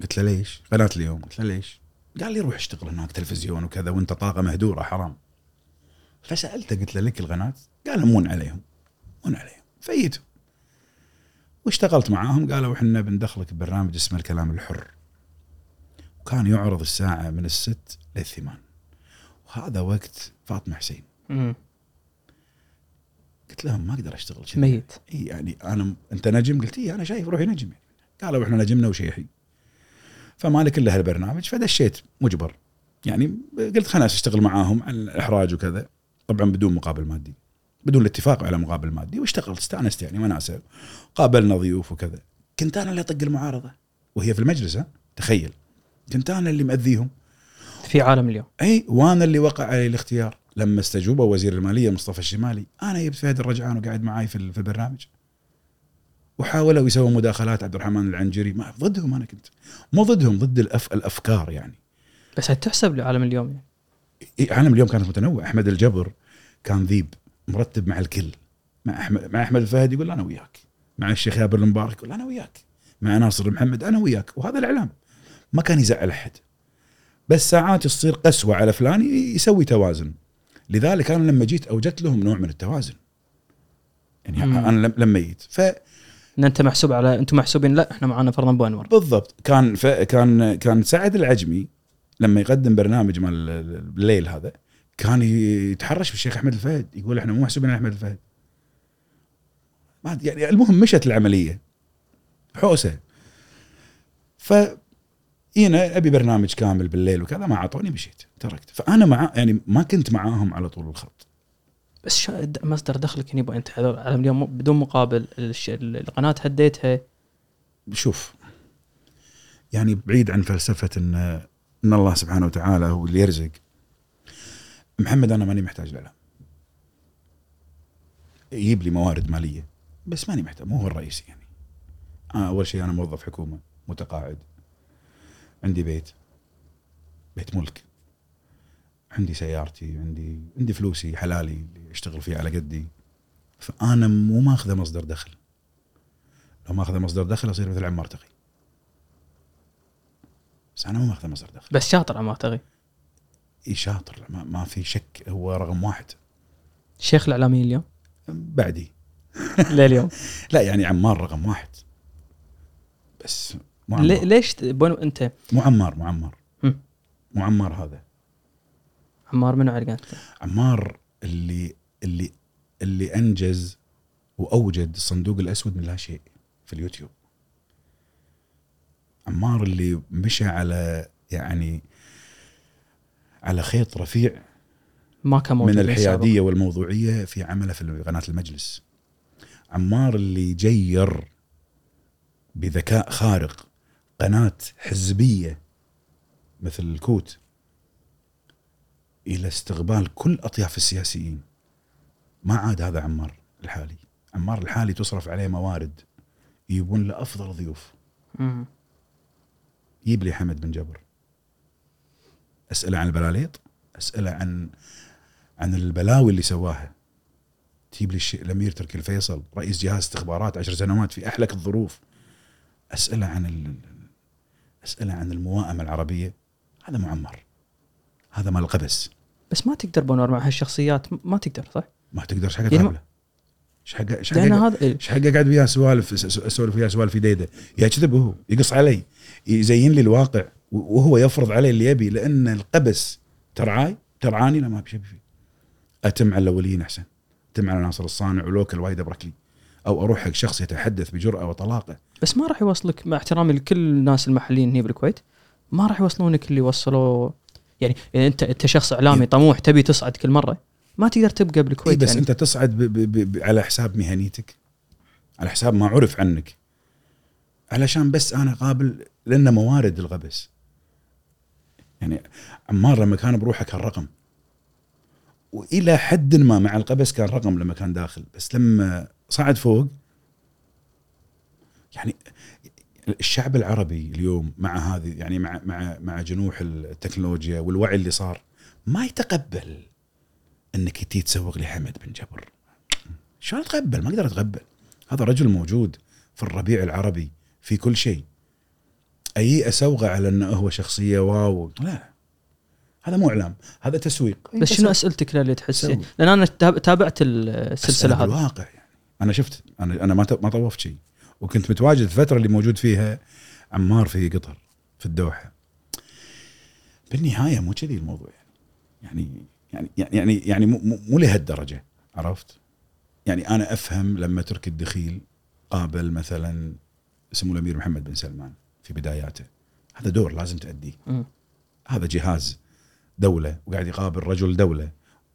قلت له ليش؟ قناة اليوم. قلت له ليش؟ قال لي روح اشتغل هناك تلفزيون وكذا وانت طاقة مهدورة حرام. فسألته قلت له لك القناة؟ قال مون عليهم مون عليهم فيتوا واشتغلت معاهم قالوا إحنا بندخلك ببرنامج اسمه الكلام الحر. وكان يعرض الساعة من الست للثمان. وهذا وقت فاطمة حسين. مم. قلت لهم ما أقدر أشتغل كذي ميت. إي يعني أنا أنت نجم؟ قلت إي أنا شايف روحي نجم. يعني قالوا إحنا نجمنا الوشيحي فمالك إلا هالبرنامج. فدشيت مجبر. يعني قلت خلاص أشتغل معاهم عن الإحراج وكذا. طبعا بدون مقابل مادي. بدون الاتفاق على مقابل مادي. واشتغلت استأنست يعني وناسه قابلنا ضيوف وكذا. كنت أنا اللي أطق المعارضة. وهي في المجلس ها؟ تخيل. كنت أنا اللي مأذيهم. في عالم اليوم. إي وأنا اللي وقع علي الاختيار. لما استجوبه وزير المالية مصطفى الشمالي أنا جبت فهد الرجعان وقاعد معاي في ال- في البرنامج. وحاولوا يسووا مداخلات عبد الرحمن العنجري ما ضدهم أنا كنت. مو ضدهم ضد الأف الأفكار يعني. بس تحسب لعالم اليوم يعني؟ إيه، عالم اليوم كانت متنوع أحمد الجبر كان ذيب مرتب مع الكل. مع احمد مع أحمد الفهد يقول أنا وياك. مع الشيخ يابر المبارك يقول أنا وياك. مع ناصر محمد أنا وياك. وهذا الإعلام. ما كان يزعل أحد. بس ساعات تصير قسوة على فلان يسوي توازن. لذلك أنا لما جيت أوجدت لهم نوع من التوازن. يعني مم. أنا لم- لما جيت. ف إن أنت محسوب على أنتم محسوبين لا إحنا معانا فرضا ابو انور بالضبط. كان ف... كان كان سعد العجمي لما يقدم برنامج مال الليل هذا كان يتحرش بالشيخ أحمد الفهد يقول إحنا مو محسوبين على أحمد الفهد. ما يعني المهم مشت العملية. حوسة. ف هنا أبي برنامج كامل بالليل وكذا ما اعطوني مشيت تركت. فأنا مع يعني ما كنت معاهم على طول الخط. بس شو د- مصدر دخلك يبا أنت عالم اليوم بدون مقابل القناة هديتها شوف يعني بعيد عن فلسفة ان إن الله سبحانه وتعالى هو اللي يرزق. محمد أنا ماني محتاج له. يجيب لي موارد مالية. بس ماني محتاج مو هو الرئيسي يعني. أنا أول شيء أنا موظف حكومة متقاعد. عندي بيت. بيت ملك. عندي سيارتي عندي عندي فلوسي حلالي اللي أشتغل فيه على قدي. فأنا مو ماخذة مصدر دخل. لو ماخذة مصدر دخل أصير مثل عمار تقي. بس أنا مو ماخذة مصدر دخل. بس شاطر عمار تغي إي شاطر. ما, ما في شك. هو رقم واحد. شيخ الإعلاميين اليوم؟ بعدي. لليوم. لا يعني عمار رقم واحد. بس عمار ليش بون انت مو عمار هم. مو عمار هذا عمار منو عرق انت؟ عمار اللي اللي اللي أنجز وأوجد الصندوق الأسود من لا شيء في اليوتيوب عمار اللي مشى على يعني على خيط رفيع ما كان من. الحيادية والموضوعية في عمله في قناة المجلس عمار اللي جير بذكاء خارق قناة حزبية مثل الكوت إلى استقبال كل أطياف السياسيين. ما عاد هذا عمار الحالي. عمار الحالي تصرف عليه موارد يجيبون له أفضل ضيوف. مم. يجيب لي حمد بن جبر. أسأله عن البلاليط أسأله عن عن البلاوي اللي سواها. تجيب لي الأمير تركي الفيصل رئيس جهاز استخبارات عشر سنوات في أحلك الظروف. أسأله عن ال... أسأله عن المواءمه العربية. هذا معمر. هذا مال القبس بس ما تقدر بونور مع هالشخصيات ما تقدر صح؟ ما تقدر. إيش حق يعني إيش حق إيش لأن حق هذا إيه. إيش حق قاعد وياه سوالف اسولف وياه سوالف في ديده. يكذب هو. يقص علي. يزين لي الواقع. وهو يفرض علي اللي يبي. لأن القبس ترعاي ترعاني لا ما بشبي فيه. أتم على الاوليين أحسن. أتم على ناصر الصانع. ولوكل وايد أبركلي. أو أروح حق شخص يتحدث بجرأة وطلاقة. بس ما راح يوصلك مع احترامي لكل الناس المحليين هنا بالكويت ما راح يوصلونك اللي وصلوا. يعني, يعني أنت أنت شخص إعلامي طموح تبي تصعد كل مرة ما تقدر تبقى إيه بالكويت بس يعني. أنت تصعد ب ب ب على حساب مهنيتك على حساب ما عرف عنك. علشان بس أنا قابل لأن موارد الغبس. يعني عمار لما كان بروحه كان رقم. وإلى حد ما مع القبس كان رقم لما كان داخل. بس لما صعد فوق. يعني الشعب العربي اليوم مع هذه يعني مع مع مع جنوح التكنولوجيا والوعي اللي صار ما يتقبل إنك تي تسوق لي حمد بن جبر. شلون اتقبل ما أقدر اتقبل هذا رجل موجود في الربيع العربي في كل شيء. أي أسوقه على إنه هو شخصية واو؟ لا. هذا مو إعلام هذا تسويق. بس شنو أسئلتك اللي تحس؟ سوي. لأن أنا تاب- تابعت السلسلة هذه. الواقع يعني أنا شفت أنا أنا ما ما طوفت شيء. وكنت متواجد الفترة اللي موجود فيها عمار في قطر في الدوحة. بالنهاية مو كذي الموضوع. يعني يعني يعني يعني يعني مو- مو لهالدرجة عرفت؟ يعني أنا أفهم لما تركي الدخيل قابل مثلا سمو الأمير محمد بن سلمان في بداياته. هذا دور لازم تأديه. هذا جهاز دولة وقاعد يقابل رجل دولة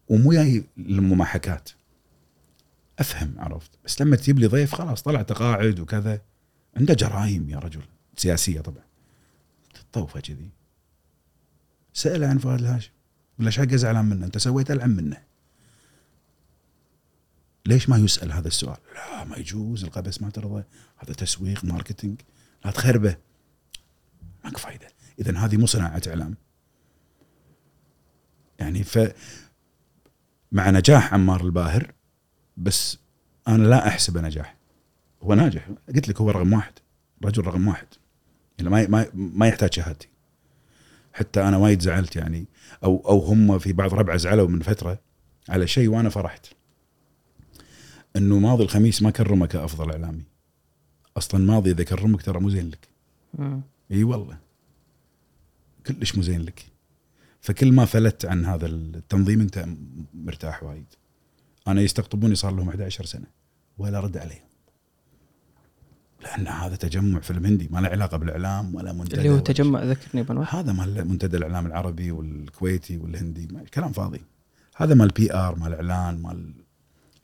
ومو جاي للمماحكات. أفهم عرفت؟ بس لما تجيب لي ضيف خلاص طلع تقاعد وكذا عنده جرائم يا رجل سياسية طبعا. تطوفه كذي. سأله عن فؤاد الهاشم. ولا حق زعلان منه أنت سويت ألعن منه. ليش ما يسأل هذا السؤال؟ لا ما يجوز القبس ما ترضى هذا تسويق marketing. لا تخربه. ماكو فايدة. اذا هذه مو صناعة إعلام. يعني ف مع نجاح عمار الباهر بس أنا لا احسبه نجاح هو ناجح. قلت لك هو رقم واحد. رجل رقم واحد. يعني ما ما ما يحتاج شهادتي. حتى أنا وايد زعلت يعني. أو أو هم في بعض ربعة زعلوا من فترة على شيء وأنا فرحت. إنه ماضي الخميس ما كرمك كأفضل إعلامي. أصلا ماضي إذا كرمك ترى مو زين لك. إي والله. كلش مو زين لك. فكل ما فلت عن هذا التنظيم أنت مرتاح وايد. أنا يستقطبوني صار لهم 11 سنة. ولا رد عليهم. لأن هذا تجمع فيلم هندي ما له علاقة بالإعلام ولا منتدى اللي هو تجمع ذكرني بنوار هذا مال منتدى الإعلام العربي والكويتي والهندي كلام فاضي. هذا مال PR مال إعلان مال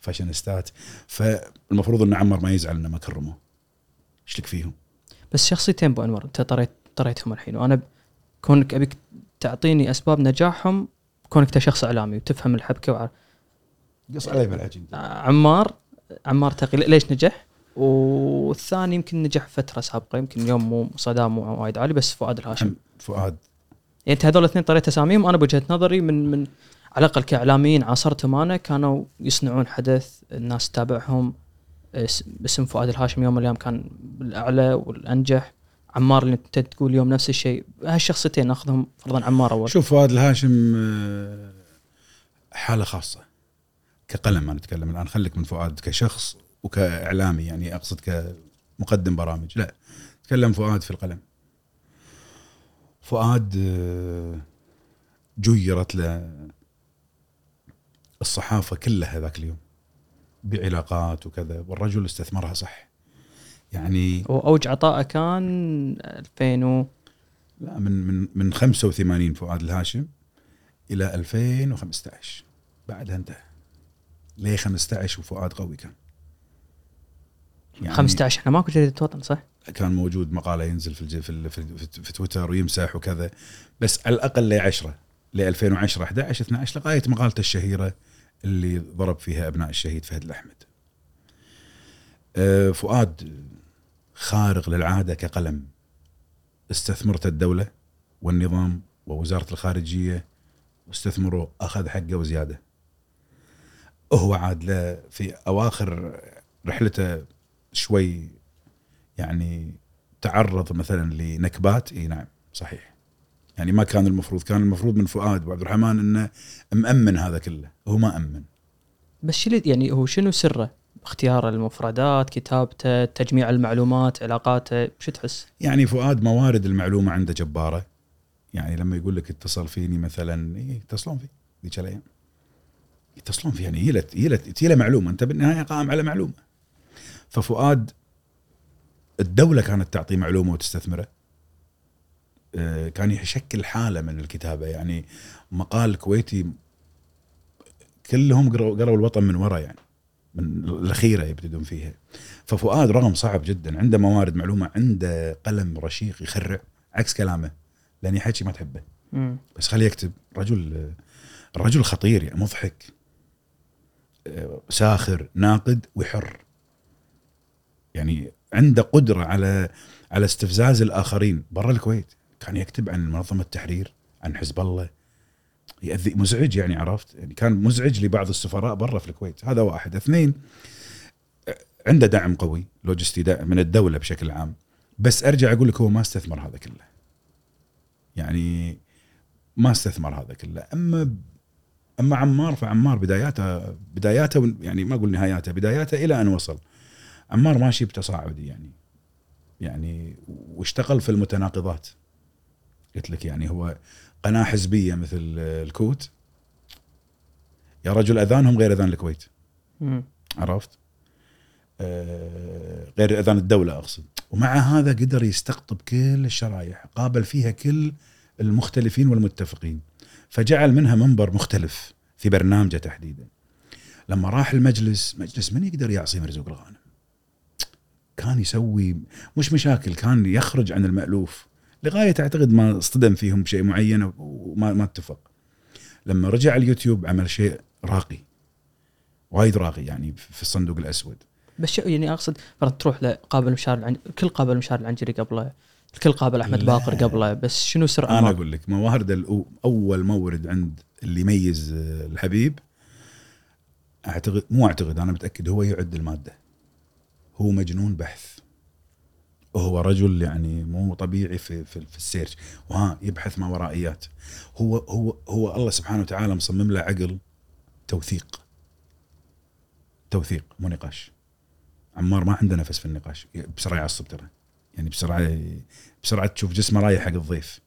فاشينيستات فالمفروض إن عمر ما يزعل إنه ما كرموه إيش لك فيهم؟ بس شخصيتين ابو أنور أنت طريت طريتهم الحين. وأنا ب- كونك أبيك تعطيني أسباب نجاحهم كونك أنت شخص إعلامي وتفهم الحبكة وع... قص علي بالعجين عمار عمار تقي ليش نجح؟ والثاني يمكن نجح فترة سابقة يمكن اليوم مو صدام مو وايد عالي بس فؤاد الهاشم. فؤاد. يعني انت هذول الاثنين طريت اساميهم أنا بوجهة نظري من من على الأقل كإعلاميين عاصرتهم أنا كانوا يصنعون حدث الناس تتابعهم اس- باسم فؤاد الهاشم يوم الأيام كان بالاعلى والأنجح. عمار اللي انت تقول اليوم نفس الشيء هالشخصيتين ناخذهم فرضا عمار أول. شوف فؤاد الهاشم آه، حالة خاصة. كقلم أنا اتكلم الآن خليك من فؤاد كشخص وكإعلامي يعني أقصد كمقدم برامج. لا تكلم فؤاد في القلم. فؤاد آه، جيرت له الصحافة كلها ذاك اليوم بعلاقات وكذا والرجل استثمرها صح. يعني واوج عطائه كان 2000 و لا من من من 85 فؤاد الهاشم إلى 2015 بعدها انتهى. ليه 15 وفؤاد قوي كان يعني 15 إحنا ماكو جريده وطن صح؟ كان موجود مقالة ينزل في في في, في تويتر ويمسح وكذا بس على الأقل ل 10 ل 2010 11 12 لغاية مقالته الشهيرة اللي ضرب فيها أبناء الشهيد فهد الأحمد. آه، فؤاد خارق للعادة كقلم استثمرت الدولة والنظام ووزارة الخارجية واستثمروا أخذ حقه وزيادة. هو عاد في أواخر رحلته شوي يعني تعرض مثلا لنكبات. إي نعم صحيح. يعني ما كان المفروض كان المفروض من فؤاد وعبد الرحمن إنه مأمن هذا كله. هو ما أمن. بس اللي- يعني هو شنو سره؟ اختيار المفردات، كتابته، تجميع المعلومات، علاقاته، شو تحس؟ يعني فؤاد موارد المعلومة عنده جبارة. يعني لما يقول لك اتصل فيني مثلا إيه يتصلون فيه ذيك الأيام. يتصلون فيه يعني يلت يلت يله معلومة أنت بالنهاية قائم على معلومة. ففؤاد الدولة كانت تعطيه معلومة وتستثمره. آه، كان يشكل حالة من الكتابة يعني مقال كويتي كلهم قروا الوطن من ورا يعني من الأخيرة يبتدون فيها. ففؤاد رقم صعب جدا عنده موارد معلومة عنده قلم رشيق يخرع عكس كلامه لأن يحكي ما تحبه. بس خليه يكتب. رجل الرجل خطير يعني مضحك. آه، ساخر ناقد وحر. يعني عنده قدرة على على استفزاز الآخرين. برا الكويت كان يكتب عن منظمة التحرير عن حزب الله. يأذي مزعج يعني عرفت؟ يعني كان مزعج لبعض السفراء برا في الكويت. هذا واحد. اثنين عنده دعم قوي لوجستي دعم من الدولة بشكل عام. بس أرجع أقول لك هو ما استثمر هذا كله. يعني ما استثمر هذا كله. أما أما عمار فعمار بداياته بداياته يعني ما أقول نهاياته بداياته إلى أن وصل. عمار ماشي بتصاعدي يعني. يعني واشتغل في المتناقضات. قلت لك يعني هو قناة حزبية مثل الكوت يا رجل أذانهم غير أذان الكويت. مم. عرفت؟ آه، غير أذان الدولة أقصد. ومع هذا قدر يستقطب كل الشرايح قابل فيها كل المختلفين والمتفقين. فجعل منها منبر مختلف في برنامجه تحديدا. لما راح المجلس مجلس من يقدر يعصي مرزوق الغانم؟ كان يسوي مش مشاكل كان يخرج عن المألوف لغاية أعتقد ما اصطدم فيهم بشيء معين وما ما اتفق. لما رجع اليوتيوب عمل شيء راقي وايد راقي يعني في الصندوق الأسود. بس يعني أقصد فرض تروح لقابل مشار العن... كل قابل مشار العنجري قبله الكل قابل أحمد. باقر قبله بس شنو سر أنا؟ أقول لك موارد أول مورد عند اللي يميز آه، الحبيب أعتقد مو أعتقد أنا متأكد هو يعد المادة. هو مجنون بحث. وهو رجل يعني مو طبيعي في في, في السيرش. وها يبحث ما ورائيات. هو هو هو الله سبحانه وتعالى مصمم له عقل توثيق. توثيق مو نقاش. عمار ما عنده نفس في النقاش. بسرعة يعصب ترى. يعني بسرعة بسرعة تشوف جسمه رايح حق الضيف.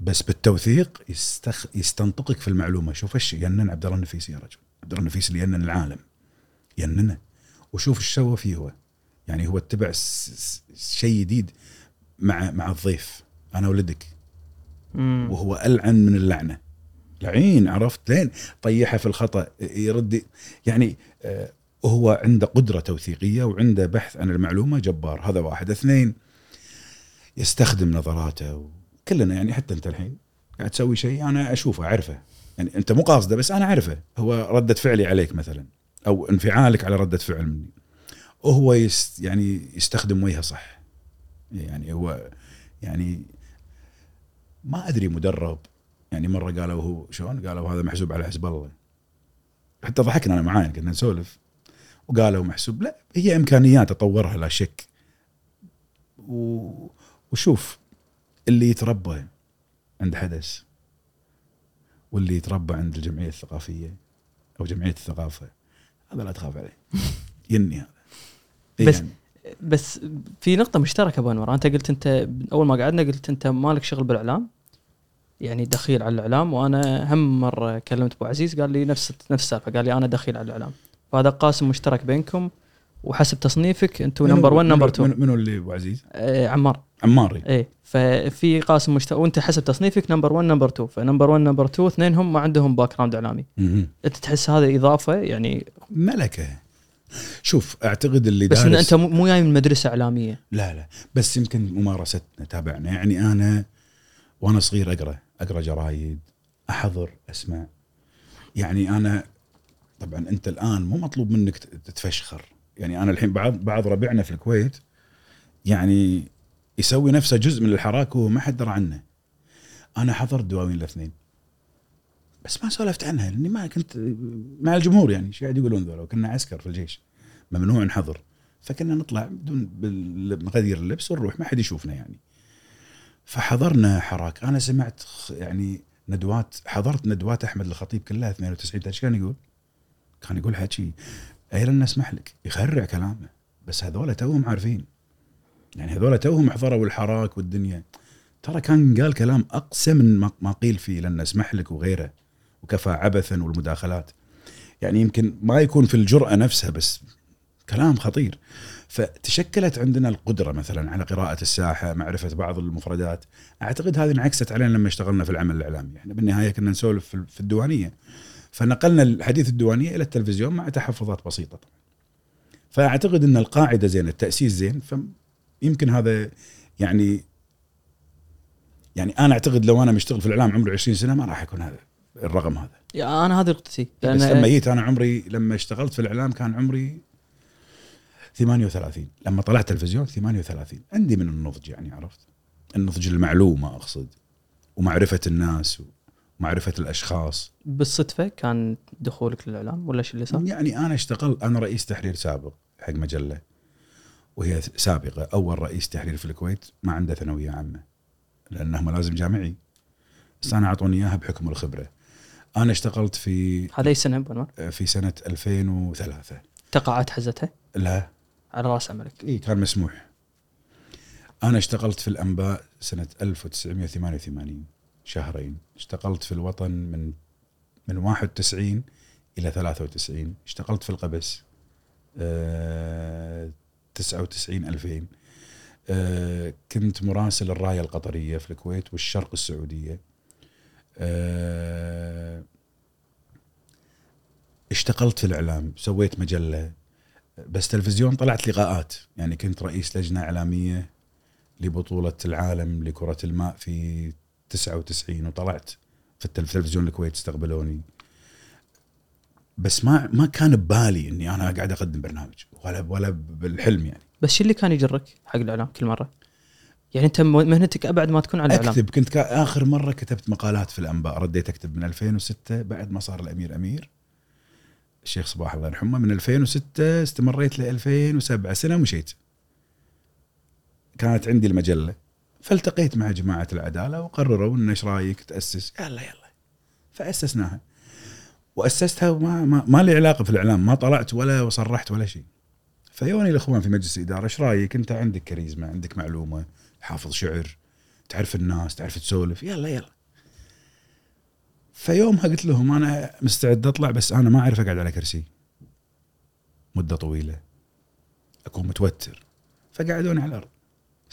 بس بالتوثيق يستخ... يستنطقك في المعلومة. شوف إيش ينن عبد الله النفيسي يا رجل. عبد الله النفيسي اللي ينن العالم. يننه. وشوف إيش سوى فيه هو. يعني هو اتبع س- شيء جديد مع مع الضيف. أنا ولدك. مم. وهو ألعن من اللعنة. لعين عرفت؟ لين طيحه في الخطأ يرد يعني آه، هو عنده قدرة توثيقية وعنده بحث عن المعلومة جبار. هذا واحد. اثنين يستخدم نظراته كلنا يعني حتى انت الحين قاعد تسوي شيء أنا أشوفه أعرفه. يعني أنت مو قاصده بس أنا أعرفه. هو ردة فعلي عليك مثلا أو انفعالك على ردة فعل مني. وهو يست يعني يستخدم وجهه صح. يعني هو يعني ما أدري مدرب. يعني مرة قالوا هو شلون؟ قالوا هذا محسوب على حزب الله. حتى ضحكنا أنا معاه كنا نسولف. وقالوا محسوب. لا هي إمكانيات أطورها لا شك. و... وشوف اللي يتربى عند حدث واللي يتربى عند الجمعية الثقافية أو جمعية الثقافة هذا لا تخاف عليه. يني هذا. إيه بس- يعني. بس في نقطة مشتركة أبو أنور. أنت قلت أنت أول ما قعدنا قلت أنت مالك شغل بالإعلام؟ يعني دخيل على الإعلام وأنا هم مرة كلمت أبو عزيز قال لي نفس نفس السالفة قال لي أنا دخيل على الإعلام. فهذا قاسم مشترك بينكم وحسب تصنيفك أنتم number 1 منو- number 2 منو- اللي أبو عزيز؟ آه عمار. عماري إيه ففي قاسم مشترك وانت حسب تصنيفك number 1 number 2 ف number 1 number 2 اثنينهم ما عندهم background اعلامي. انت تحس هذا إضافة يعني ملكة. شوف أعتقد اللي بس دارس أنت مو جاي من مدرسة إعلامية. لا لا. بس يمكن ممارستنا تابعنا. يعني أنا وأنا صغير أقرأ أقرأ جرايد أحضر أسمع. يعني أنا طبعا أنت الآن مو مطلوب منك تتفشخر. يعني أنا الحين بعض بعض ربعنا في الكويت يعني يسوي نفسه جزء من الحراك وهو ما حد درى عنه. أنا حضرت دواوين الاثنين. بس ما سولفت عنها لأني ما كنت مع الجمهور يعني. إيش قاعد يقولون ذولا؟ كنا عسكر في الجيش. ممنوع نحضر. فكنا نطلع بدون نغير اللبس ونروح ما حد يشوفنا يعني. فحضرنا حراك. أنا سمعت يعني ندوات حضرت ندوات أحمد الخطيب كلها 92 إيش كان يقول؟ كان يقول حكي اي لن نسمح لك يخرع كلامه بس هذول توهم عارفين. يعني هذول توهم حضروا الحراك والدنيا. ترى كان قال كلام أقسى من ما- قيل فيه لن نسمح لك وغيره وكفى عبثا والمداخلات. يعني يمكن ما يكون في الجرأة نفسها بس كلام خطير. فتشكلت عندنا القدرة مثلا على قراءة الساحة معرفة بعض المفردات. أعتقد هذه انعكست علينا لما اشتغلنا في العمل الإعلامي. إحنا بالنهاية كنا نسولف في- في الديوانية. فنقلنا الحديث الديوانية إلى التلفزيون مع تحفظات بسيطة. فأعتقد أن القاعدة زين التأسيس زين فيمكن هذا يعني يعني أنا أعتقد لو أنا مشتغل في الإعلام عمري 20 سنة ما راح يكون هذا الرقم هذا. يا أنا هذه نقطتي. بس لما جيت أنا عمري لما اشتغلت في الإعلام كان عمري 38 لما طلعت تلفزيون 38 عندي من النضج يعني عرفت؟ النضج المعلومة أقصد ومعرفة الناس ومعرفه الأشخاص. بالصدفة كان دخولك للإعلام ولا شو اللي صار؟ يعني أنا اشتغلت أنا رئيس تحرير سابق حق مجلة وهي سابقة أول رئيس تحرير في الكويت ما عنده ثانوية عامة لانهم لازم جامعي. بس أنا أعطوني إياها بحكم الخبرة. أنا اشتغلت في هذا أي سنة أبو أنور؟ في سنة 2003 تقاعدت حزتها؟ لا. على رأس عملك. إي كان مسموح. أنا اشتغلت في الأنباء سنة 1988 شهرين. اشتغلت في الوطن من من 91 إلى 93 اشتغلت في القبس آه 99 2000 آه كنت مراسل الراية القطرية في الكويت والشرق السعودية. آه اشتغلت في الإعلام سويت مجلة بس تلفزيون طلعت لقاءات. يعني كنت رئيس لجنة إعلامية لبطولة العالم لكرة الماء في 99 وطلعت في التلف- تلفزيون الكويت استقبلوني. بس ما ما كان ببالي إني أنا قاعد أقدم برنامج ولا ولا بالحلم يعني. بس شو اللي كان يجرك حق الإعلام كل مرة؟ يعني أنت مهنتك أبعد ما تكون عن الإعلام. أكتب كنت آخر مرة كتبت مقالات في الأنباء رديت أكتب من 2006 بعد ما صار الأمير أمير. الشيخ صباح الله يرحمه من 2006 استمريت ل 2007 سنة ومشيت. كانت عندي المجلة. فالتقيت مع جماعة العدالة وقرروا إن إيش رأيك تأسس؟ يلا يلا. فأسسناها. وأسستها وما ما, ما لي علاقة في الإعلام ما طلعت ولا صرحت ولا شيء. فيوني الإخوان في مجلس الإدارة إيش رأيك؟ أنت عندك كاريزما عندك معلومة حافظ شعر تعرف الناس تعرف تسولف. يلا يلا. فيومها قلت لهم أنا مستعد أطلع بس أنا ما أعرف أقعد على كرسي. مدة طويلة. أكون متوتر. فقعدوني على الأرض.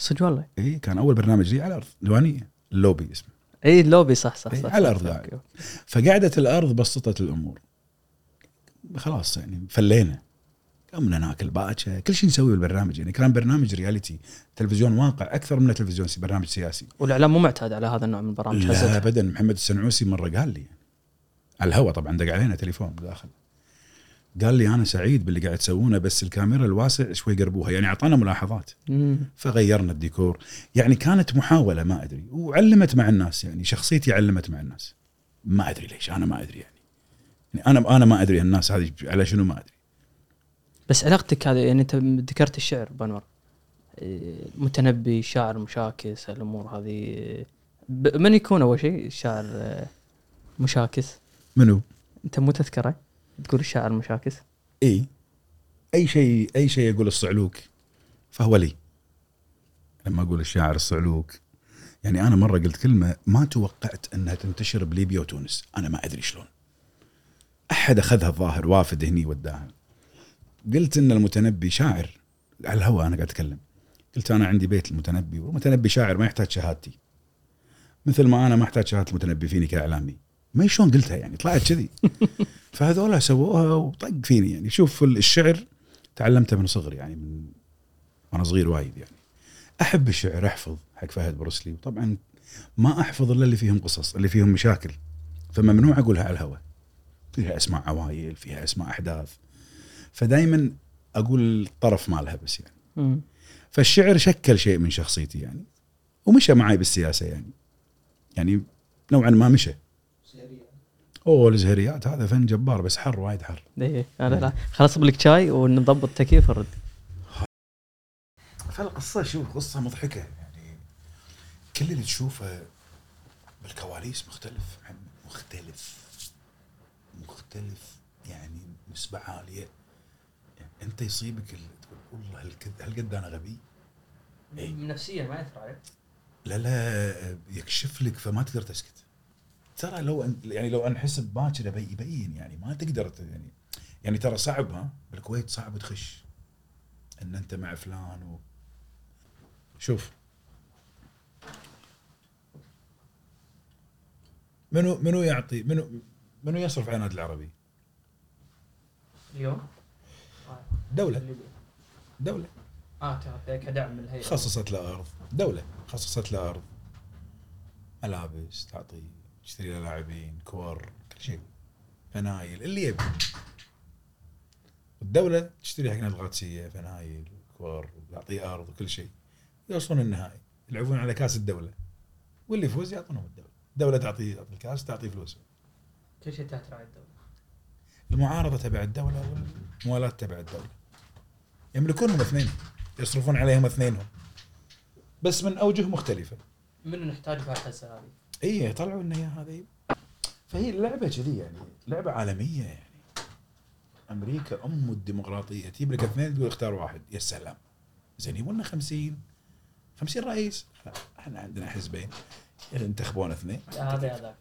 صدق والله. إي كان أول برنامج لي على الأرض. ديوانية اللوبي اسمه. إي اللوبي صح صح, صح على صح، صح، قاعد. okay. فقعدت الأرض بسطت الأمور. خلاص يعني فلينا. قمنا ناكل باكر. كل شيء نسويه بالبرنامج. يعني كان برنامج reality. تلفزيون واقع أكثر من تلفزيون سي- برنامج سياسي. والإعلام مو معتاد على هذا النوع من البرامج لا. ابدا. محمد السنعوسي مرة قال لي على الهواء. طبعا دق علينا تليفون داخل قال لي أنا سعيد باللي قاعد تسوونه بس الكاميرا الواسع شوي قربوها. يعني أعطانا ملاحظات. مم. فغيرنا الديكور. يعني كانت محاولة ما أدري. وعلمت مع الناس يعني شخصيتي علمت مع الناس. ما أدري ليش أنا ما أدري يعني, يعني أنا أنا ما أدري الناس هذه على شنو ما أدري. بس علاقتك هذه يعني أنت ذكرت الشعر بانور. متنبي شاعر مشاكس الأمور هذه. من يكون أول شيء الشاعر مشاكس؟ منو؟ أنت مو تذكره؟ تقول الشاعر مشاكس؟ إي. أي شيء أي شيء يقول الصعلوك فهو لي. لما أقول الشاعر الصعلوك يعني أنا مرة قلت كلمة ما توقعت إنها تنتشر بليبيا وتونس. أنا ما أدري شلون. أحد أخذها الظاهر وافد هني وداها. قلت إن المتنبي شاعر على الهواء أنا قاعد أتكلم. قلت أنا عندي بيت المتنبي والمتنبي شاعر ما يحتاج شهادتي. مثل ما أنا ما أحتاج شهادة المتنبي فيني كإعلامي. ما شلون قلتها يعني؟ طلعت كذي. فهذولا سووها وطق فيني يعني. شوف الشعر تعلمته من صغري يعني من وأنا صغير وايد يعني. أحب الشعر أحفظ حق فهد بروسلي وطبعا ما أحفظ إلا اللي فيهم قصص اللي فيهم مشاكل. فممنوع أقولها على الهواء. فيها أسماء عوايل فيها أسماء أحداث. فدائما أقول الطرف مالها بس يعني. فالشعر شكل شيء من شخصيتي يعني. ومشى معي بالسياسة يعني. يعني نوعا ما مشى. أوه الزهريات هذا فن جبار بس حر وايد حر. إيه لا لا. خلاص اصب لك شاي ونضبط التكييف ونرد. فالقصة شوف قصة مضحكة. يعني كل اللي تشوفه بالكواليس مختلف مختلف. مختلف يعني نسبة عالية. يعني أنت يصيبك ال- تقول والله هالقد أنا غبي؟ إيه. نفسيا ما ياثر عليك. لا لا يكشف لك فما تقدر تسكت. ترى لو أن يعني لو أنحسب باكر يبي- يبين يعني ما تقدر يعني يعني ترى صعب ها؟ بالكويت صعب تخش. إن أنت مع فلان و شوف. منو منو يعطي منو منو يصرف على النادي العربي؟ اليوم؟ دولة. دولة. آه كدعم من الهيئة. خصصت له أرض. دولة. خصصت له أرض. ملابس تعطي تشتري له لاعبين كور كل شيء. فنايل اللي يبي. الدولة تشتري حق نادي القادسية فنايل كور تعطيه أرض وكل شيء. يوصلون النهائي. يلعبون على كاس الدولة. واللي يفوز يعطونهم الدولة. الدولة تعطيه تعطي الكاس تعطيه فلوس. كل شيء تحت رعايه الدولة. المعارضة تبع الدولة والموالاة تبع الدولة. يملكونهم اثنين. يصرفون عليهم اثنينهم. بس من أوجه مختلفة. منو نحتاج بهالحزه هذه؟ اي طلعوا لنا اياها هذه. فهي اللعبه كذي يعني لعبة عالمية يعني. أمريكا أم الديمقراطية. تجيب لك اثنين تقول اختار واحد. يا سلام. زين يبون 50 50 رئيس. إحنا عندنا حزبين. ينتخبون اثنين. هذا هذاك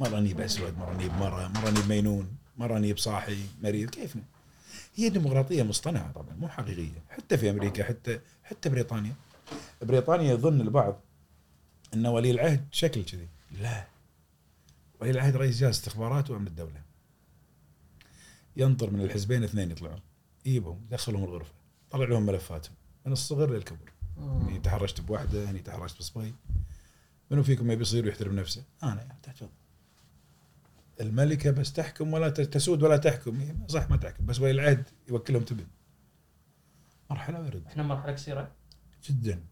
مرة نجيب أسود مرة نجيب مرة مرة نجيب مينون مرة نجيب صاحي مريض. كيفنا هي ديمقراطية مصطنعة طبعا مو حقيقية. حتى في أمريكا حتى حتى بريطانيا. بريطانيا يظن البعض إن ولي العهد شكل كذي. لا. ولي العهد رئيس جهاز استخبارات وأمن الدولة. ينطر من الحزبين اثنين يطلعون. يجيبهم يدخلهم الغرفة. طلع لهم ملفاتهم. من الصغر للكبر. هني تحرشت بواحده هني تحرشت بصبي. منو فيكم يبي يصير ويحترم نفسه؟ أنا. تفضل الملكة بس تحكم ولا تسود ولا تحكم. هي صح ما تحكم. بس ولي العهد يوكلهم تبن. مرحلة ورد إحنا مرحلة قصيرة. جدا.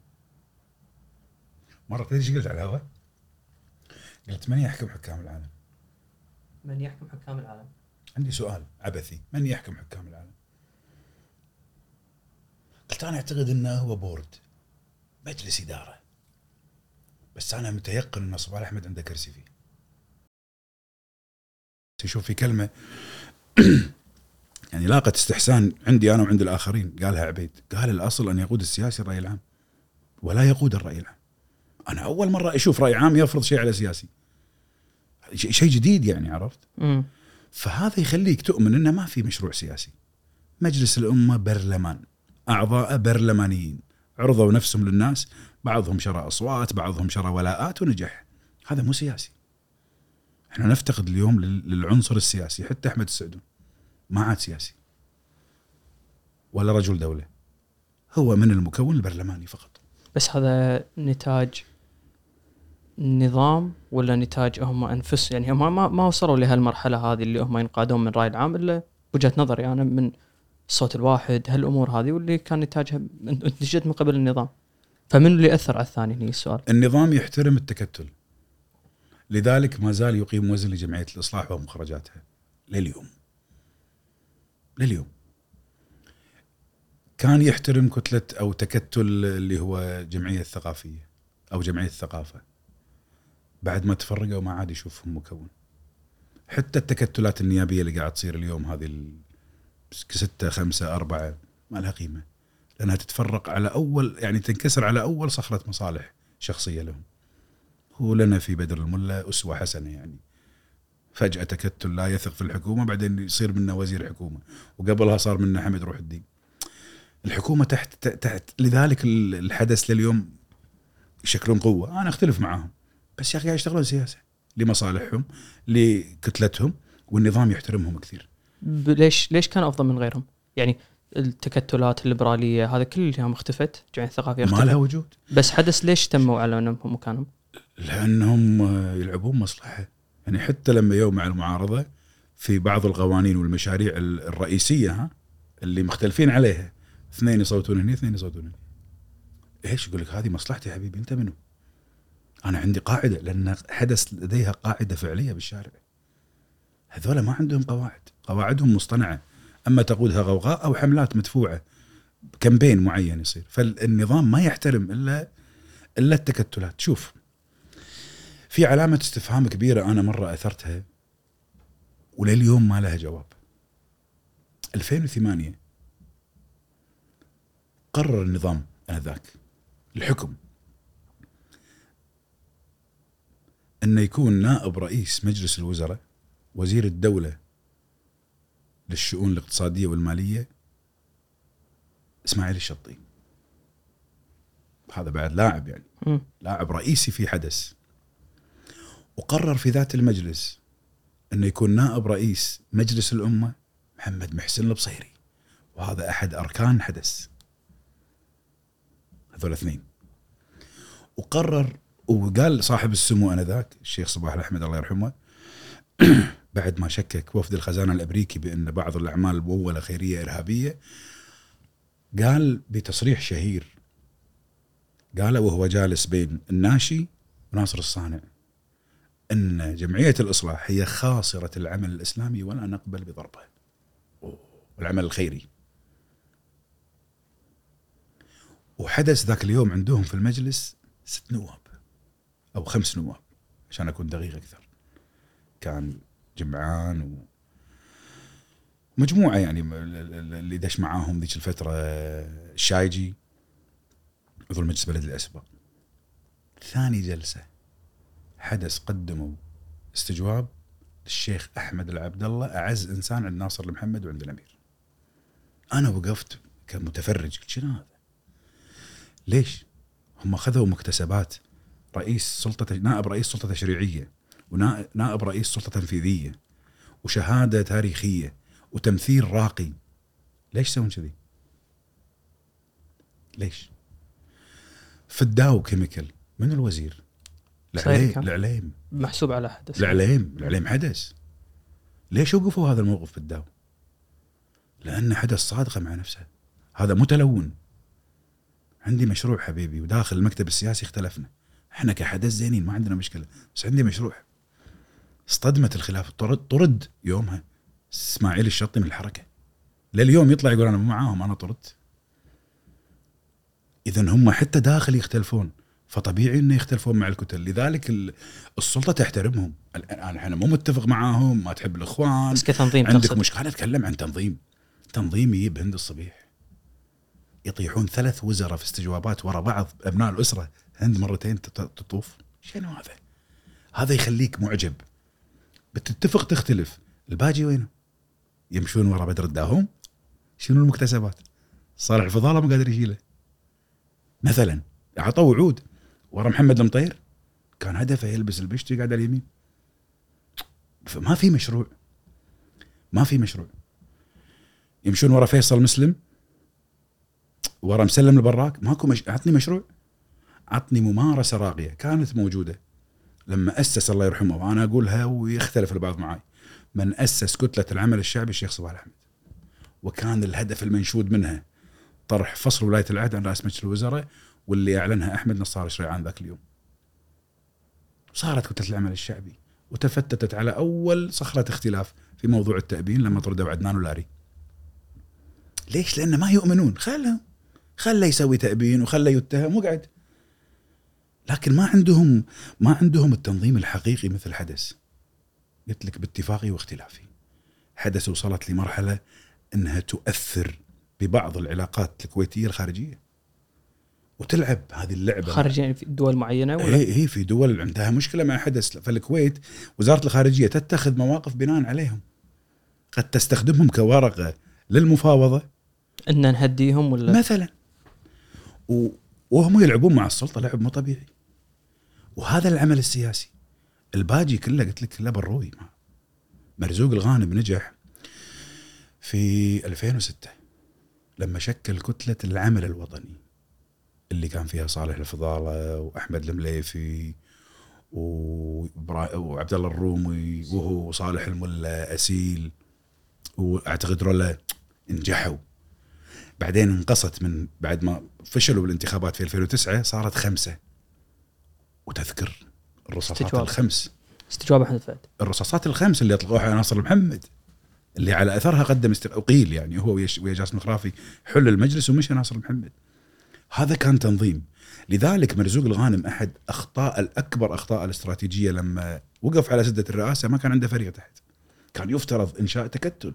مرة تدري إيش قلت على الهواء؟ قلت من يحكم حكام العالم؟ من يحكم حكام العالم؟ عندي سؤال عبثي من يحكم حكام العالم؟ قلت أنا أعتقد إنه هو بورد مجلس إدارة بس أنا متيقن إن صباح احمد عنده كرسي فيه تشوف في كلمة يعني لاقت استحسان عندي أنا وعند الآخرين قالها عبيد قال الأصل أن يقود السياسي الرأي العام ولا يقود الرأي العام أنا أول مرة أشوف رأي عام يفرض شيء على سياسي. شيء جديد يعني عرفت؟ امم فهذا يخليك تؤمن إنه ما في مشروع سياسي. مجلس الأمة برلمان أعضاء برلمانيين. عرضوا نفسهم للناس بعضهم شرى أصوات بعضهم شرى ولاءات ونجح. هذا مو سياسي. إحنا نفتقد اليوم لل- للعنصر السياسي حتى أحمد السعدون. ما عاد سياسي. ولا رجل دولة. هو من المكون البرلماني فقط. بس هذا نتاج نظام ولا نتاج هم أنفس؟ يعني هم ما, ما وصلوا لهالمرحلة هذه اللي هم ينقادون من الراي العام إلا بوجهه نظري أنا من الصوت الواحد هالأمور هذه واللي كان نتاجها انتجت من قبل النظام. فمن اللي أثر على الثاني هني السؤال؟ النظام يحترم التكتل. لذلك ما زال يقيم وزن لجمعية الإصلاح ومخرجاتها. لليوم. لليوم. كان يحترم كتلة أو تكتل اللي هو جمعية الثقافية أو جمعية الثقافة. بعد ما تفرقوا ما عاد يشوفهم مكون حتى التكتلات النيابية اللي قاعد تصير اليوم هذه ستة خمسة أربعة ما لها قيمة. لأنها تتفرق على أول يعني تنكسر على أول صخرة مصالح شخصية لهم. هو لنا في بدر الملا أسوة حسنة يعني. فجأة تكتل لا يثق في الحكومة بعدين يصير منه وزير حكومة. وقبلها صار منه حمد روح الدين. الحكومة تحت تحت لذلك ال- الحدث لليوم يشكلون قوة. أنا أختلف معاهم. بس يا أخي قاعد يشتغلون سياسة. لمصالحهم لكتلتهم والنظام يحترمهم كثير. ليش ليش كان أفضل من غيرهم؟ يعني التكتلات الليبرالية هذا كلها اختفت الجمعيه الثقافيه ما اختفت. لها وجود. بس حدث ليش تموا على أنهم مكانهم؟ لأنهم آه، يلعبون مصلحة. يعني حتى لما يوم مع المعارضة في بعض القوانين والمشاريع ال- الرئيسية ها اللي مختلفين عليها. اثنين يصوتون هنا اثنين يصوتون هنا. إيش يقول لك؟ هذه مصلحتي يا حبيبي أنت منو؟ أنا عندي قاعدة لأن حدث لديها قاعدة فعلية بالشارع. هذولا ما عندهم قواعد. قواعدهم مصطنعة. أما تقودها غوغاء أو حملات مدفوعة كمبين معين يصير. فالنظام ما يحترم إلا إلا التكتلات. شوف في علامة استفهام كبيرة أنا مرة أثرتها ولليوم ما لها جواب. 2008 قرر النظام آنذاك الحكم. أنه يكون نائب رئيس مجلس الوزراء وزير الدولة للشؤون الاقتصادية والمالية إسماعيل الشطي. هذا بعد لاعب يعني. لاعب رئيسي في حدث. وقرر في ذات المجلس انه يكون نائب رئيس مجلس الأمة محمد محسن البصيري. وهذا أحد أركان حدث. هذول اثنين. وقرر وقال صاحب السمو آنذاك الشيخ صباح الأحمد الله يرحمه بعد ما شكك وفد الخزانة الأمريكي بأن بعض الأعمال المموله خيرية إرهابية قال بتصريح شهير قال وهو جالس بين الناشي وناصر الصانع إن جمعية الإصلاح هي خاصرة العمل الإسلامي ولا نقبل بضربه. أوه، العمل الخيري. وحدث ذاك اليوم عندهم في المجلس ست نواب أو خمس نواب عشان أكون دقيق أكثر. كان جمعان و مجموعة يعني اللي دش معاهم ذيك الفترة الشايجي عضو المجلس البلدي الأسبق. ثاني جلسة حدث قدموا استجواب للشيخ أحمد العبد الله أعز إنسان عند ناصر المحمد وعند الأمير. أنا وقفت كمتفرج قلت شنو هذا؟ ليش؟ هم أخذوا مكتسبات رئيس سلطة نائب رئيس سلطة تشريعية ونائب رئيس سلطة تنفيذية وشهادة تاريخية وتمثيل راقي ليش يسوون كذي؟ ليش؟ فداو كيميكال من الوزير؟ العليم. العليم محسوب على حدث العليم العليم حدث ليش وقفوا هذا الموقف في الداو؟ لأنه حدث صادقة مع نفسه هذا متلون عندي مشروع حبيبي وداخل المكتب السياسي اختلفنا إحنا كحدث زينين ما عندنا مشكلة بس عندي مشروع. اصطدمت الخلاف. طرد, طرد يومها إسماعيل الشطي من الحركة. لليوم يطلع يقول أنا مو معاهم أنا طردت اذا هم حتى داخل يختلفون فطبيعي إنه يختلفون مع الكتل. لذلك ال- السلطة تحترمهم. الآن إحنا مو متفق معاهم ما تحب الإخوان. بس كتنظيم عندك مشكلة. أنا أتكلم عن تنظيم. تنظيم يجيب هند الصبيح. يطيحون ثلاث وزراء في استجوابات ورا بعض أبناء الأسرة. هند مرتين تط- تطوف. شنو هذا؟ هذا يخليك معجب. بتتفق تختلف. الباجي وينه؟ يمشون ورا بدر الداهم شنو المكتسبات؟ صالح الفضالة ما قادر يشيله. مثلا اعطوا وعود ورا محمد المطير. كان هدفه يلبس البشتي قاعد على اليمين. فما في مشروع. ما في مشروع. يمشون ورا فيصل مسلم. ورا مسلم البراك. ماكو مش... عطني مشروع. عطني ممارسة راقية كانت موجودة لما أسس الله يرحمه وأنا اقولها ويختلف البعض معي من أسس كتلة العمل الشعبي الشيخ صباح الأحمد وكان الهدف المنشود منها طرح فصل ولاية العهد عن رأس مجلس الوزراء واللي أعلنها أحمد نصار شريعان ذاك اليوم. صارت كتلة العمل الشعبي وتفتتت على أول صخرة اختلاف في موضوع التأبين لما طردوا عدنان ولاري. ليش؟ لأن ما يؤمنون خلهم خله يسوي تأبين وخله يتهم وقعد لكن ما عندهم ما عندهم التنظيم الحقيقي مثل حدث. قلت لك باتفاقي واختلافي. حدث وصلت لمرحلة إنها تؤثر ببعض العلاقات الكويتية الخارجية. وتلعب هذه اللعبة. خارج يعني في دول معينة ولا؟ هي هي في دول عندها مشكلة مع حدث. فالكويت وزارة الخارجية تتخذ مواقف بناء عليهم. قد تستخدمهم كورقة للمفاوضة. إن نهديهم ولا؟ مثلا. وهم يلعبون مع السلطة لعب مو طبيعي. وهذا العمل السياسي. الباجي كله قلت لك كله بروي مرزوق الغانم نجح في 2006 لما شكل كتلة العمل الوطني اللي كان فيها صالح الفضالة وأحمد المليفي وعبد الله الرومي وهو صالح الملا أسيل وأعتقد رولا نجحوا. بعدين انقصت من بعد ما فشلوا بالانتخابات في 2009 صارت خمسة. وتذكر الرصاصات استجواب. الخمس. استجواب أحمد فهد. الرصاصات الخمس اللي اطلقوها على ناصر محمد اللي على أثرها قدم است... قيل يعني هو ويا جاسم الخرافي حل المجلس ومشى ناصر محمد. هذا كان تنظيم. لذلك مرزوق الغانم أحد أخطاء الأكبر أخطاء الاستراتيجية لما وقف على سدة الرئاسة ما كان عنده فريق تحت. كان يفترض إنشاء تكتل.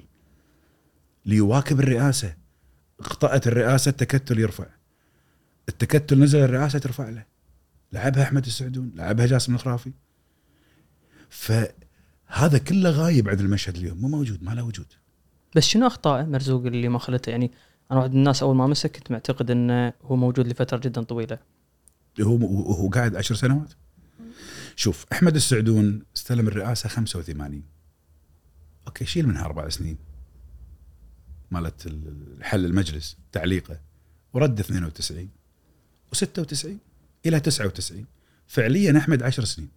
ليواكب الرئاسة. أخطأت الرئاسة التكتل يرفع. التكتل نزل الرئاسة ترفع له. لعبها أحمد السعدون لعبها جاسم الخرافي. فهذا كله غايب عن المشهد اليوم مو موجود ما له وجود. بس شنو اخطائه مرزوق اللي ما خلته؟ يعني أنا واحد من الناس أول ما مسك كنت معتقد إنه هو موجود لفترة جدا طويلة. هو هو قاعد عشر سنوات. شوف أحمد السعدون استلم الرئاسة 85 أوكي شيل منها أربع سنين. مالت ال- حل المجلس تعليقه ورد 92 و96 إلى 99 فعليا أحمد 10 سنين.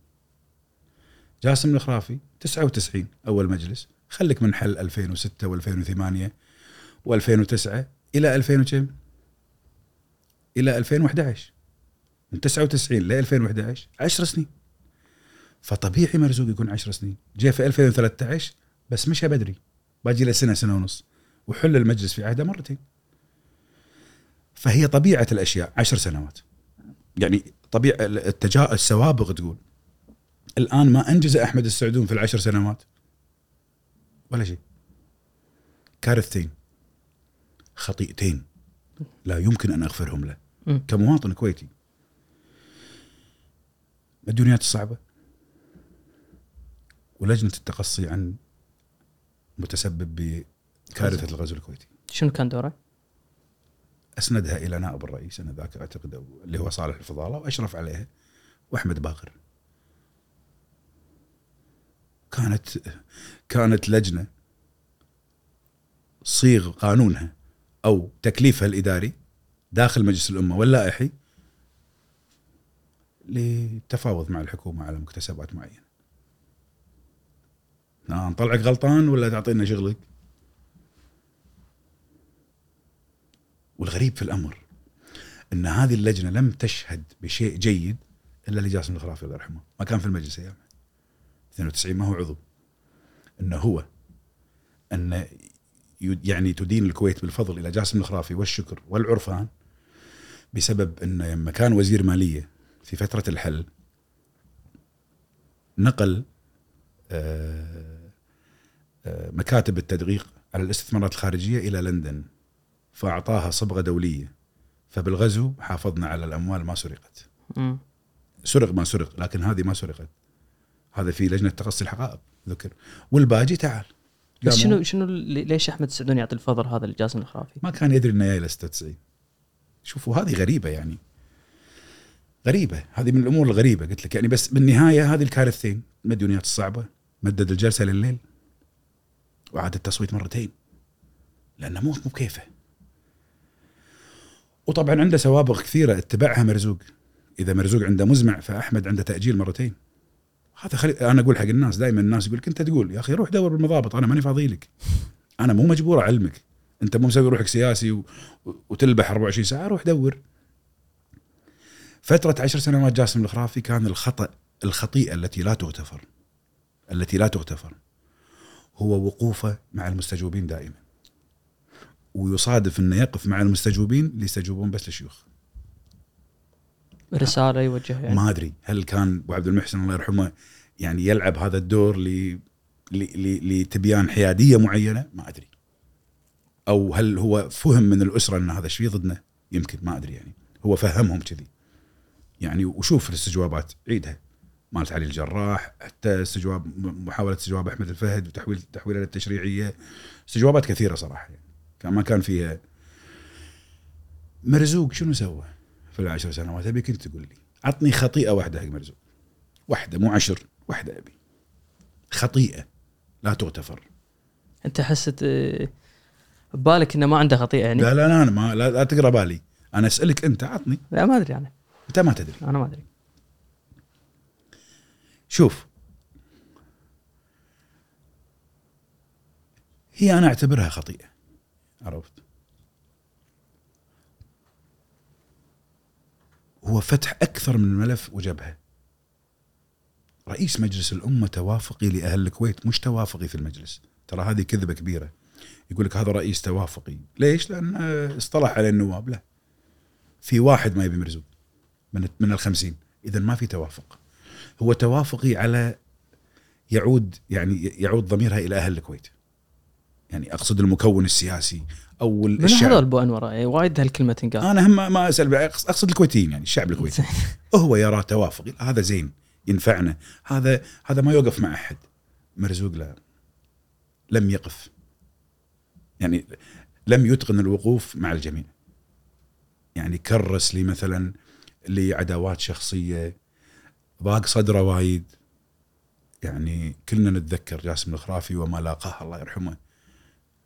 جاسم الخرافي 99 أول مجلس. خليك من حل 2006 و2008 و2009 إلى 2000 وكم؟ إلى 2011 من 99 ل 2011 10 سنين. فطبيعي مرزوق يكون 10 سنين. جاء في 2013 بس مشى بدري. باجي له سنة سنة ونص. وحل المجلس في عهده مرتين. فهي طبيعة الأشياء. 10 سنوات. يعني طبيعه التجا السوابق تقول. الآن ما أنجز أحمد السعدون في العشر سنوات. ولا شيء. كارثتين. خطيئتين. لا يمكن أن أغفرهم له. كمواطن كويتي. الدنيات الصعبة ولجنة التقصي عن متسبب بكارثة الغزو الكويتي. شنو كان دوره؟ أسندها إلى نائب الرئيس أنا ذاك أعتقد أو- اللي هو صالح الفضالة وأشرف عليها وأحمد باقر. كانت كانت لجنة صيغ قانونها أو تكليفها الإداري داخل مجلس الأمة واللائحي للتفاوض مع الحكومة على مكتسبات معينة. آه، نطلعك غلطان ولا تعطينا شغلك؟ والغريب في الأمر أن هذه اللجنة لم تشهد بشيء جيد إلا لجاسم الخرافي الله يرحمه ما كان في المجلس أيام 92 ما هو عضو. أنه هو ي- يعني تدين الكويت بالفضل إلى جاسم الخرافي والشكر والعرفان بسبب أنه لما كان وزير مالية في فترة الحل نقل آه، آه، مكاتب التدقيق على الاستثمارات الخارجية إلى لندن. فأعطاها صبغة دولية. فبالغزو حافظنا على الأموال ما سرقت. مم. سرق ما سرق لكن هذه ما سرقت. هذا في لجنة تقصي الحقائب ذكر. والباجي تعال. بس شنو شنو ليش أحمد السعدون يعطي الفضل هذا لجاسم الخرافي؟ ما كان يدري إنه جاي ل 96 شوفوا هذه غريبة يعني. غريبة. هذه من الأمور الغريبة. قلت لك يعني بس بالنهاية هذه الكارثتين. المديونيات الصعبة مدد الجلسة لليل وعاد التصويت مرتين. لأنه مو مو بكيفه وطبعا عنده سوابق كثيرة اتبعها مرزوق. إذا مرزوق عنده مزمع فأحمد عنده تأجيل مرتين. هذا خلي أنا أقول حق الناس دائما الناس يقول لك انت تقول يا أخي روح دور بالمضابط أنا ماني فاضي لك. أنا مو مجبور أعلمك. أنت مو مسوي روحك سياسي و... وتلبح 24 ساعة روح دور. فترة عشر سنوات جاسم الخرافي كان الخطأ الخطيئة التي لا تغتفر. التي لا تغتفر. هو وقوفه مع المستجوبين دائما. ويصادف إنه يقف مع المستجوبين اللي يستجوبون بس للشيوخ. رسالة يوجهها يعني. ما أدري هل كان أبو عبد المحسن الله يرحمه يعني يلعب هذا الدور ل لتبيان حيادية معينة؟ ما أدري. أو هل هو فهم من الأسرة إن هذا الشيء ضدنا؟ يمكن ما أدري يعني. هو فهمهم كذي. يعني وشوف الاستجوابات عيدها. مالت علي الجراح حتى استجواب محاولة استجواب أحمد الفهد وتحويل تحويله للتشريعية. استجوابات كثيرة صراحة يعني. كان ما كان فيها. مرزوق شنو سوى في العشر سنوات؟ ابيك انت تقول لي عطني خطيئة واحدة حق مرزوق. واحدة مو عشر واحدة أبي. خطيئة لا تغتفر أنت حست آه، ببالك إنه ما عنده خطيئة يعني؟ لا لا لا أنا ما لا, لا تقرأ بالي. أنا أسألك أنت عطني لا ما أدري أنا. أنت ما تدري. أنا ما أدري. شوف. هي أنا أعتبرها خطيئة. عرفت. هو فتح أكثر من ملف وجبهة. رئيس مجلس الأمة توافقي لأهل الكويت مش توافقي في المجلس. ترى هذه كذبة كبيرة. يقول لك هذا رئيس توافقي. ليش؟ لأن اصطلح على النواب. لا. في واحد ما يبي مرزوق. من من الخمسين. اذا ما في توافق. هو توافقي على يعود يعني يعود ضميرها إلى أهل الكويت. يعني أقصد المكون السياسي أو من الشعب. هذول أبو أنور؟ يعني وايد هالكلمة تنقال. أنا هم ما أسأل أقصد الكويتيين يعني الشعب الكويتي. هو يرى توافق. هذا زين ينفعنا. هذا هذا ما يوقف مع أحد. مرزوق لا لم يقف. يعني لم يتقن الوقوف مع الجميع. يعني كرس لي مثلا لعداوات شخصية ضاق صدره وايد. يعني كلنا نتذكر جاسم الخرافي وما لاقاه الله يرحمه.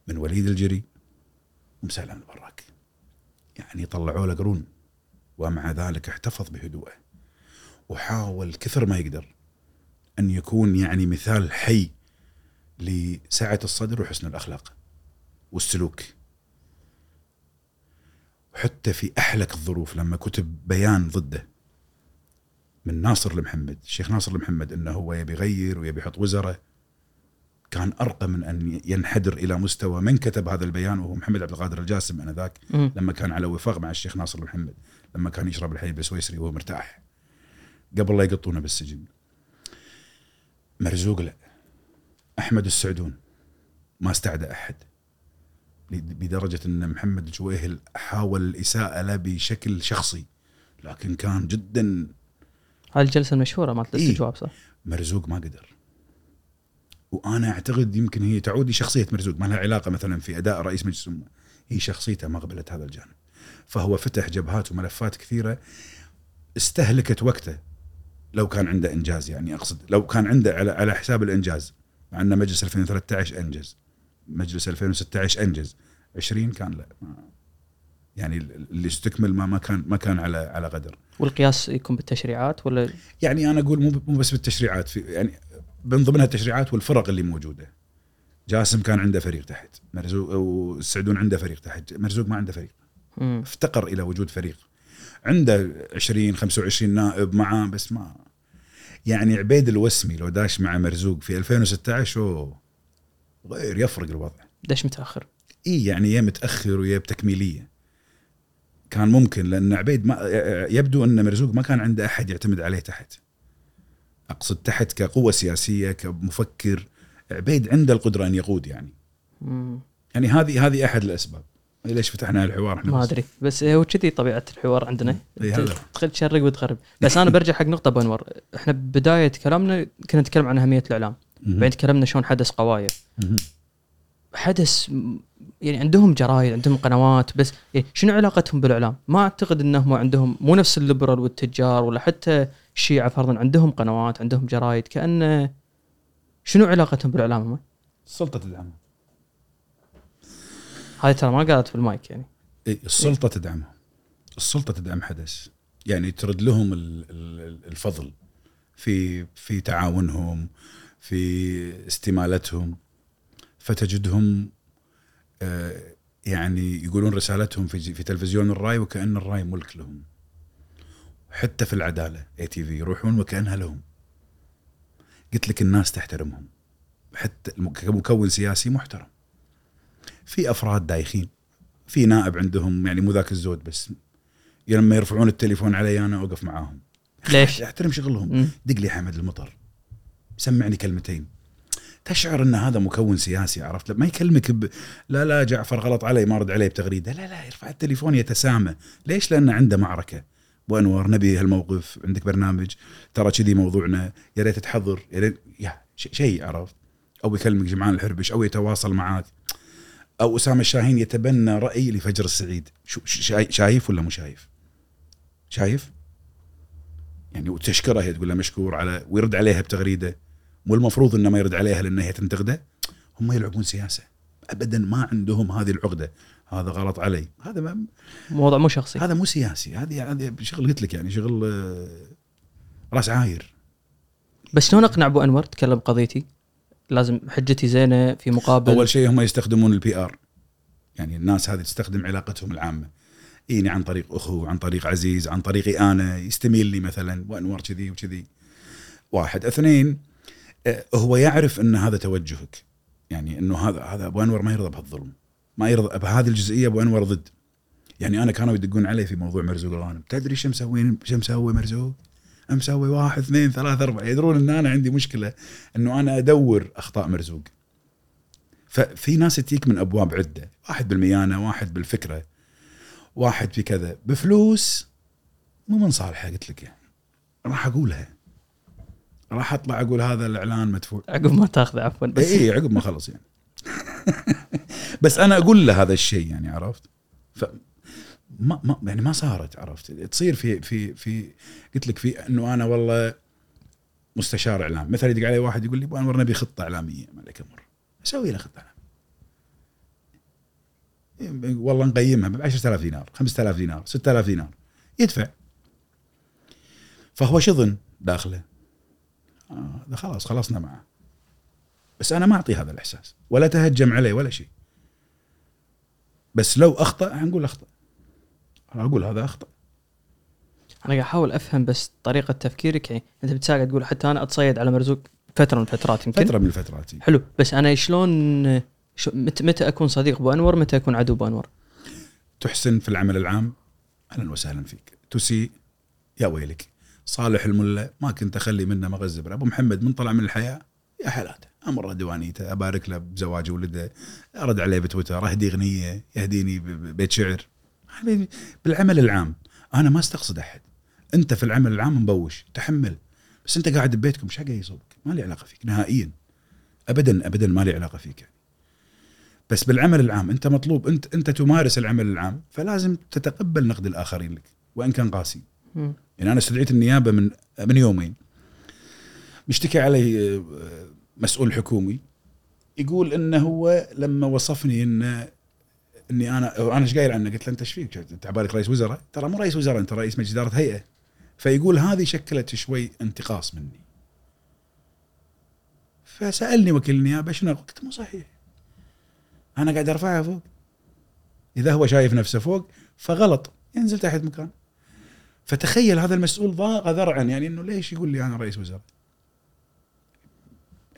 من وليد الجري ومسلم البراك. يعني طلعوا له قرون ومع ذلك احتفظ بهدوءه. وحاول كثر ما يقدر أن يكون يعني مثال حي لسعة الصدر وحسن الأخلاق والسلوك. وحتى في أحلك الظروف لما كتب بيان ضده من ناصر المحمد الشيخ ناصر المحمد إنه هو يبي يغير ويبي يحط وزراء كان أرقى من أن ينحدر إلى مستوى من كتب هذا البيان وهو محمد عبد القادر الجاسم آنذاك. لما كان على وفاق مع الشيخ ناصر المحمد لما كان يشرب الحليب السويسري وهو مرتاح قبل لا يقطونه بالسجن مرزوق لا أحمد السعدون ما استعدى أحد بدرجه أن محمد الجويهل حاول الإساءة له بشكل شخصي لكن كان جدا هاي الجلسة المشهورة مالت إيه. الاستجواب صح؟ مرزوق ما قدر وأنا أعتقد يمكن هي تعود لشخصية مرزوق ما لها علاقة مثلا في أداء رئيس مجلس الأمة. هي شخصيته ما قبلت هذا الجانب. فهو فتح جبهات وملفات كثيرة استهلكت وقته. لو كان عنده إنجاز يعني أقصد لو كان عنده على على حساب الإنجاز. مع أن مجلس 2013 أنجز. مجلس 2016 أنجز. 20 كان لا يعني اللي استكمل ما ما كان ما كان على على قدر. والقياس يكون بالتشريعات ولا؟ يعني أنا أقول مو مو بس بالتشريعات في يعني من ضمنها التشريعات والفرق اللي موجودة. جاسم كان عنده فريق تحت. مرزوق والسعدون عنده فريق تحت. مرزوق ما عنده فريق. مم. افتقر إلى وجود فريق. عنده 20 25 نائب معاه بس ما. يعني عبيد الوسمي لو داش مع مرزوق في 2016 أوه. غير يفرق الوضع. ليش متأخر؟ إي يعني يا متأخر ويا بتكميلية. كان ممكن لأن عبيد ما يبدو أن مرزوق ما كان عنده أحد يعتمد عليه تحت. أقصد تحت كقوة سياسية كمفكر عبيد عنده القدرة أن يقود يعني مم. يعني هذه هذه أحد الأسباب ليش فتحنا الحوار إحنا ما؟ أدري بس هو كذي طبيعة الحوار عندنا إي ت- هذا. تدخل تشرق وتخرب بس أنا برجع حق نقطة ابو انور إحنا بداية كلامنا كنا نتكلم عن أهمية الإعلام. بعدين تكلمنا شلون حدث قوايا. حدث يعني عندهم جرايد عندهم قنوات بس يعني شنو علاقتهم بالإعلام؟ ما أعتقد إنهم عندهم مو نفس الليبرال والتجار ولا حتى الشيعه فرضا عندهم قنوات عندهم جرايد كأنه شنو علاقتهم بالإعلام هم؟ السلطه تدعمهم هاي ترى ما قالت بالمايك يعني. إيه، السلطة تدعمهم. السلطة تدعم حدث. يعني ترد لهم ال- ال- الفضل في في تعاونهم في استمالتهم. فتجدهم آه، يعني يقولون رسالتهم في في تلفزيون الرأي وكأن الرأي ملك لهم. حتى في العدالة. اي تي في يروحون وكأنها لهم. قلت لك الناس تحترمهم. حتى كمكون سياسي محترم. في أفراد دايخين. في نائب عندهم يعني مو ذاك الزود بس. لما يرفعون التليفون علي أنا أوقف معاهم. ليش؟ أحترم شغلهم. دق لي حمد المطر. سمعني كلمتين. تشعر إن هذا مكون سياسي عرفت؟ ما يكلمك ب... لا لا جعفر غلط علي ما رد علي بتغريدة. لا لا يرفع التليفون يتسامى. ليش؟ لأن عنده معركة. ابو انور نبي هالموقف عندك برنامج ترى كذي موضوعنا يا ريت تحضر يا ريت شيء عرفت؟ أو يكلمك جمعان الحربش أو يتواصل معاك. أو أسامة الشاهين يتبنى رأي لفجر السعيد. شايف ولا مو شايف؟ شايف؟ يعني وتشكره هي تقول له مشكور على ويرد عليها بتغريدة. مو المفروض إنه ما يرد عليها لأن هي تنتقده؟ هم يلعبون سياسة. ابدا ما عندهم هذه العقدة. هذا غلط علي. هذا ما موضوع مو شخصي. هذا مو سياسي. هذه هذه شغل قلت لك يعني شغل آه، راس عاير. بس شلون أقنع أبو أنور؟ تكلم قضيتي لازم حجتي زينة في مقابل. أول شيء هم يستخدمون ال PR يعني الناس هذه تستخدم علاقتهم العامة. يجيني عن طريق أخو عن طريق عزيز عن طريقي أنا يستميل لي مثلا وأنور كذي وكذي. واحد. اثنين آه، هو يعرف أن هذا توجهك. يعني أنه هذا هذا أبو أنور ما يرضى بهالظلم. ما يرضى بهذه الجزئية أبو أنور ضد. يعني أنا كانوا يدقون علي في موضوع مرزوق الغانم. تدري شو مسوين؟ شو مسوي مرزوق؟ مسوي واحد اثنين ثلاثة أربعة. يدرون أن أنا عندي مشكلة أنه أنا أدور أخطاء مرزوق. ففي ناس تجيك من أبواب عدة. واحد بالميانة واحد بالفكرة واحد في كذا. بفلوس مو من صالحة قلت لك يعني. راح أقولها. راح أطلع أقول هذا الإعلان مدفوع. عقب ما تاخذه عفوا. اي عقب ما خلص يعني. بس أنا أقول له هذا الشيء يعني عرفت؟ ف ما ما يعني ما صارت عرفت؟ تصير في في في قلت لك في إنه أنا والله مستشار إعلام. مثلا يدق علي واحد يقول لي ابو انور نبي خطه إعلامية ما عليك أمر. أسوي له خطة إعلامية. والله نقيمها ب 10000 دينار 5000 دينار 6000 دينار. يدفع. فهو شظن داخله. آه خلاص خلصنا معه. بس أنا ما أعطي هذا الإحساس ولا تهجم عليه ولا شيء. بس لو أخطأ حنقول أخطأ. أقول هذا أخطأ. أنا قاعد أحاول أفهم بس طريقة تفكيرك يعني أنت بتساعد تقول حتى أنا أتصيد على مرزوق فترة من الفترات يمكن؟ فترة من الفترات حلو بس أنا شلون شو متى, متى أكون صديق ابو أنور متى أكون عدو ابو أنور؟ تحسن في العمل العام. أهلا وسهلا فيك. تسيء. يا ويلك. صالح الملا ما كنت أخلي منه مغزبر أبو محمد من طلع من الحياة. يا حالاته أمر ديوانيته أبارك له بزواج ولده أرد عليه بتويتر اهدي اغنيه يهديني ب- ب- بيت شعر. بالعمل العام. أنا ما أستقصد أحد. أنت في العمل العام مبوش تحمل. بس أنت قاعد ببيتكم إيش حق يصوبك؟ ما لي علاقة فيك نهائيا. ابدا ابدا ما لي علاقة فيك يعني. بس بالعمل العام أنت مطلوب أنت أنت تمارس العمل العام فلازم تتقبل نقد الآخرين لك وإن كان قاسي. يعني أنا استدعيت النيابة من من يومين. مشتكي علي آه، مسؤول حكومي يقول إنه هو لما وصفني انه إني أنا أنا إيش قايل عنه؟ قلت له أنت إيش فيك؟ أنت عبالك رئيس وزراء؟ ترى مو رئيس وزراء أنت رئيس مجلس إدارة هيئة. فيقول هذه شكلت شوي انتقاص مني. فسألني وكيل النيابة شنو؟ قلت مو صحيح. أنا قاعد أرفعها فوق. إذا هو شايف نفسه فوق فغلط ينزل تحت مكان. فتخيل هذا المسؤول ضاق ذرعا يعني إنه ليش يقول لي أنا رئيس وزراء؟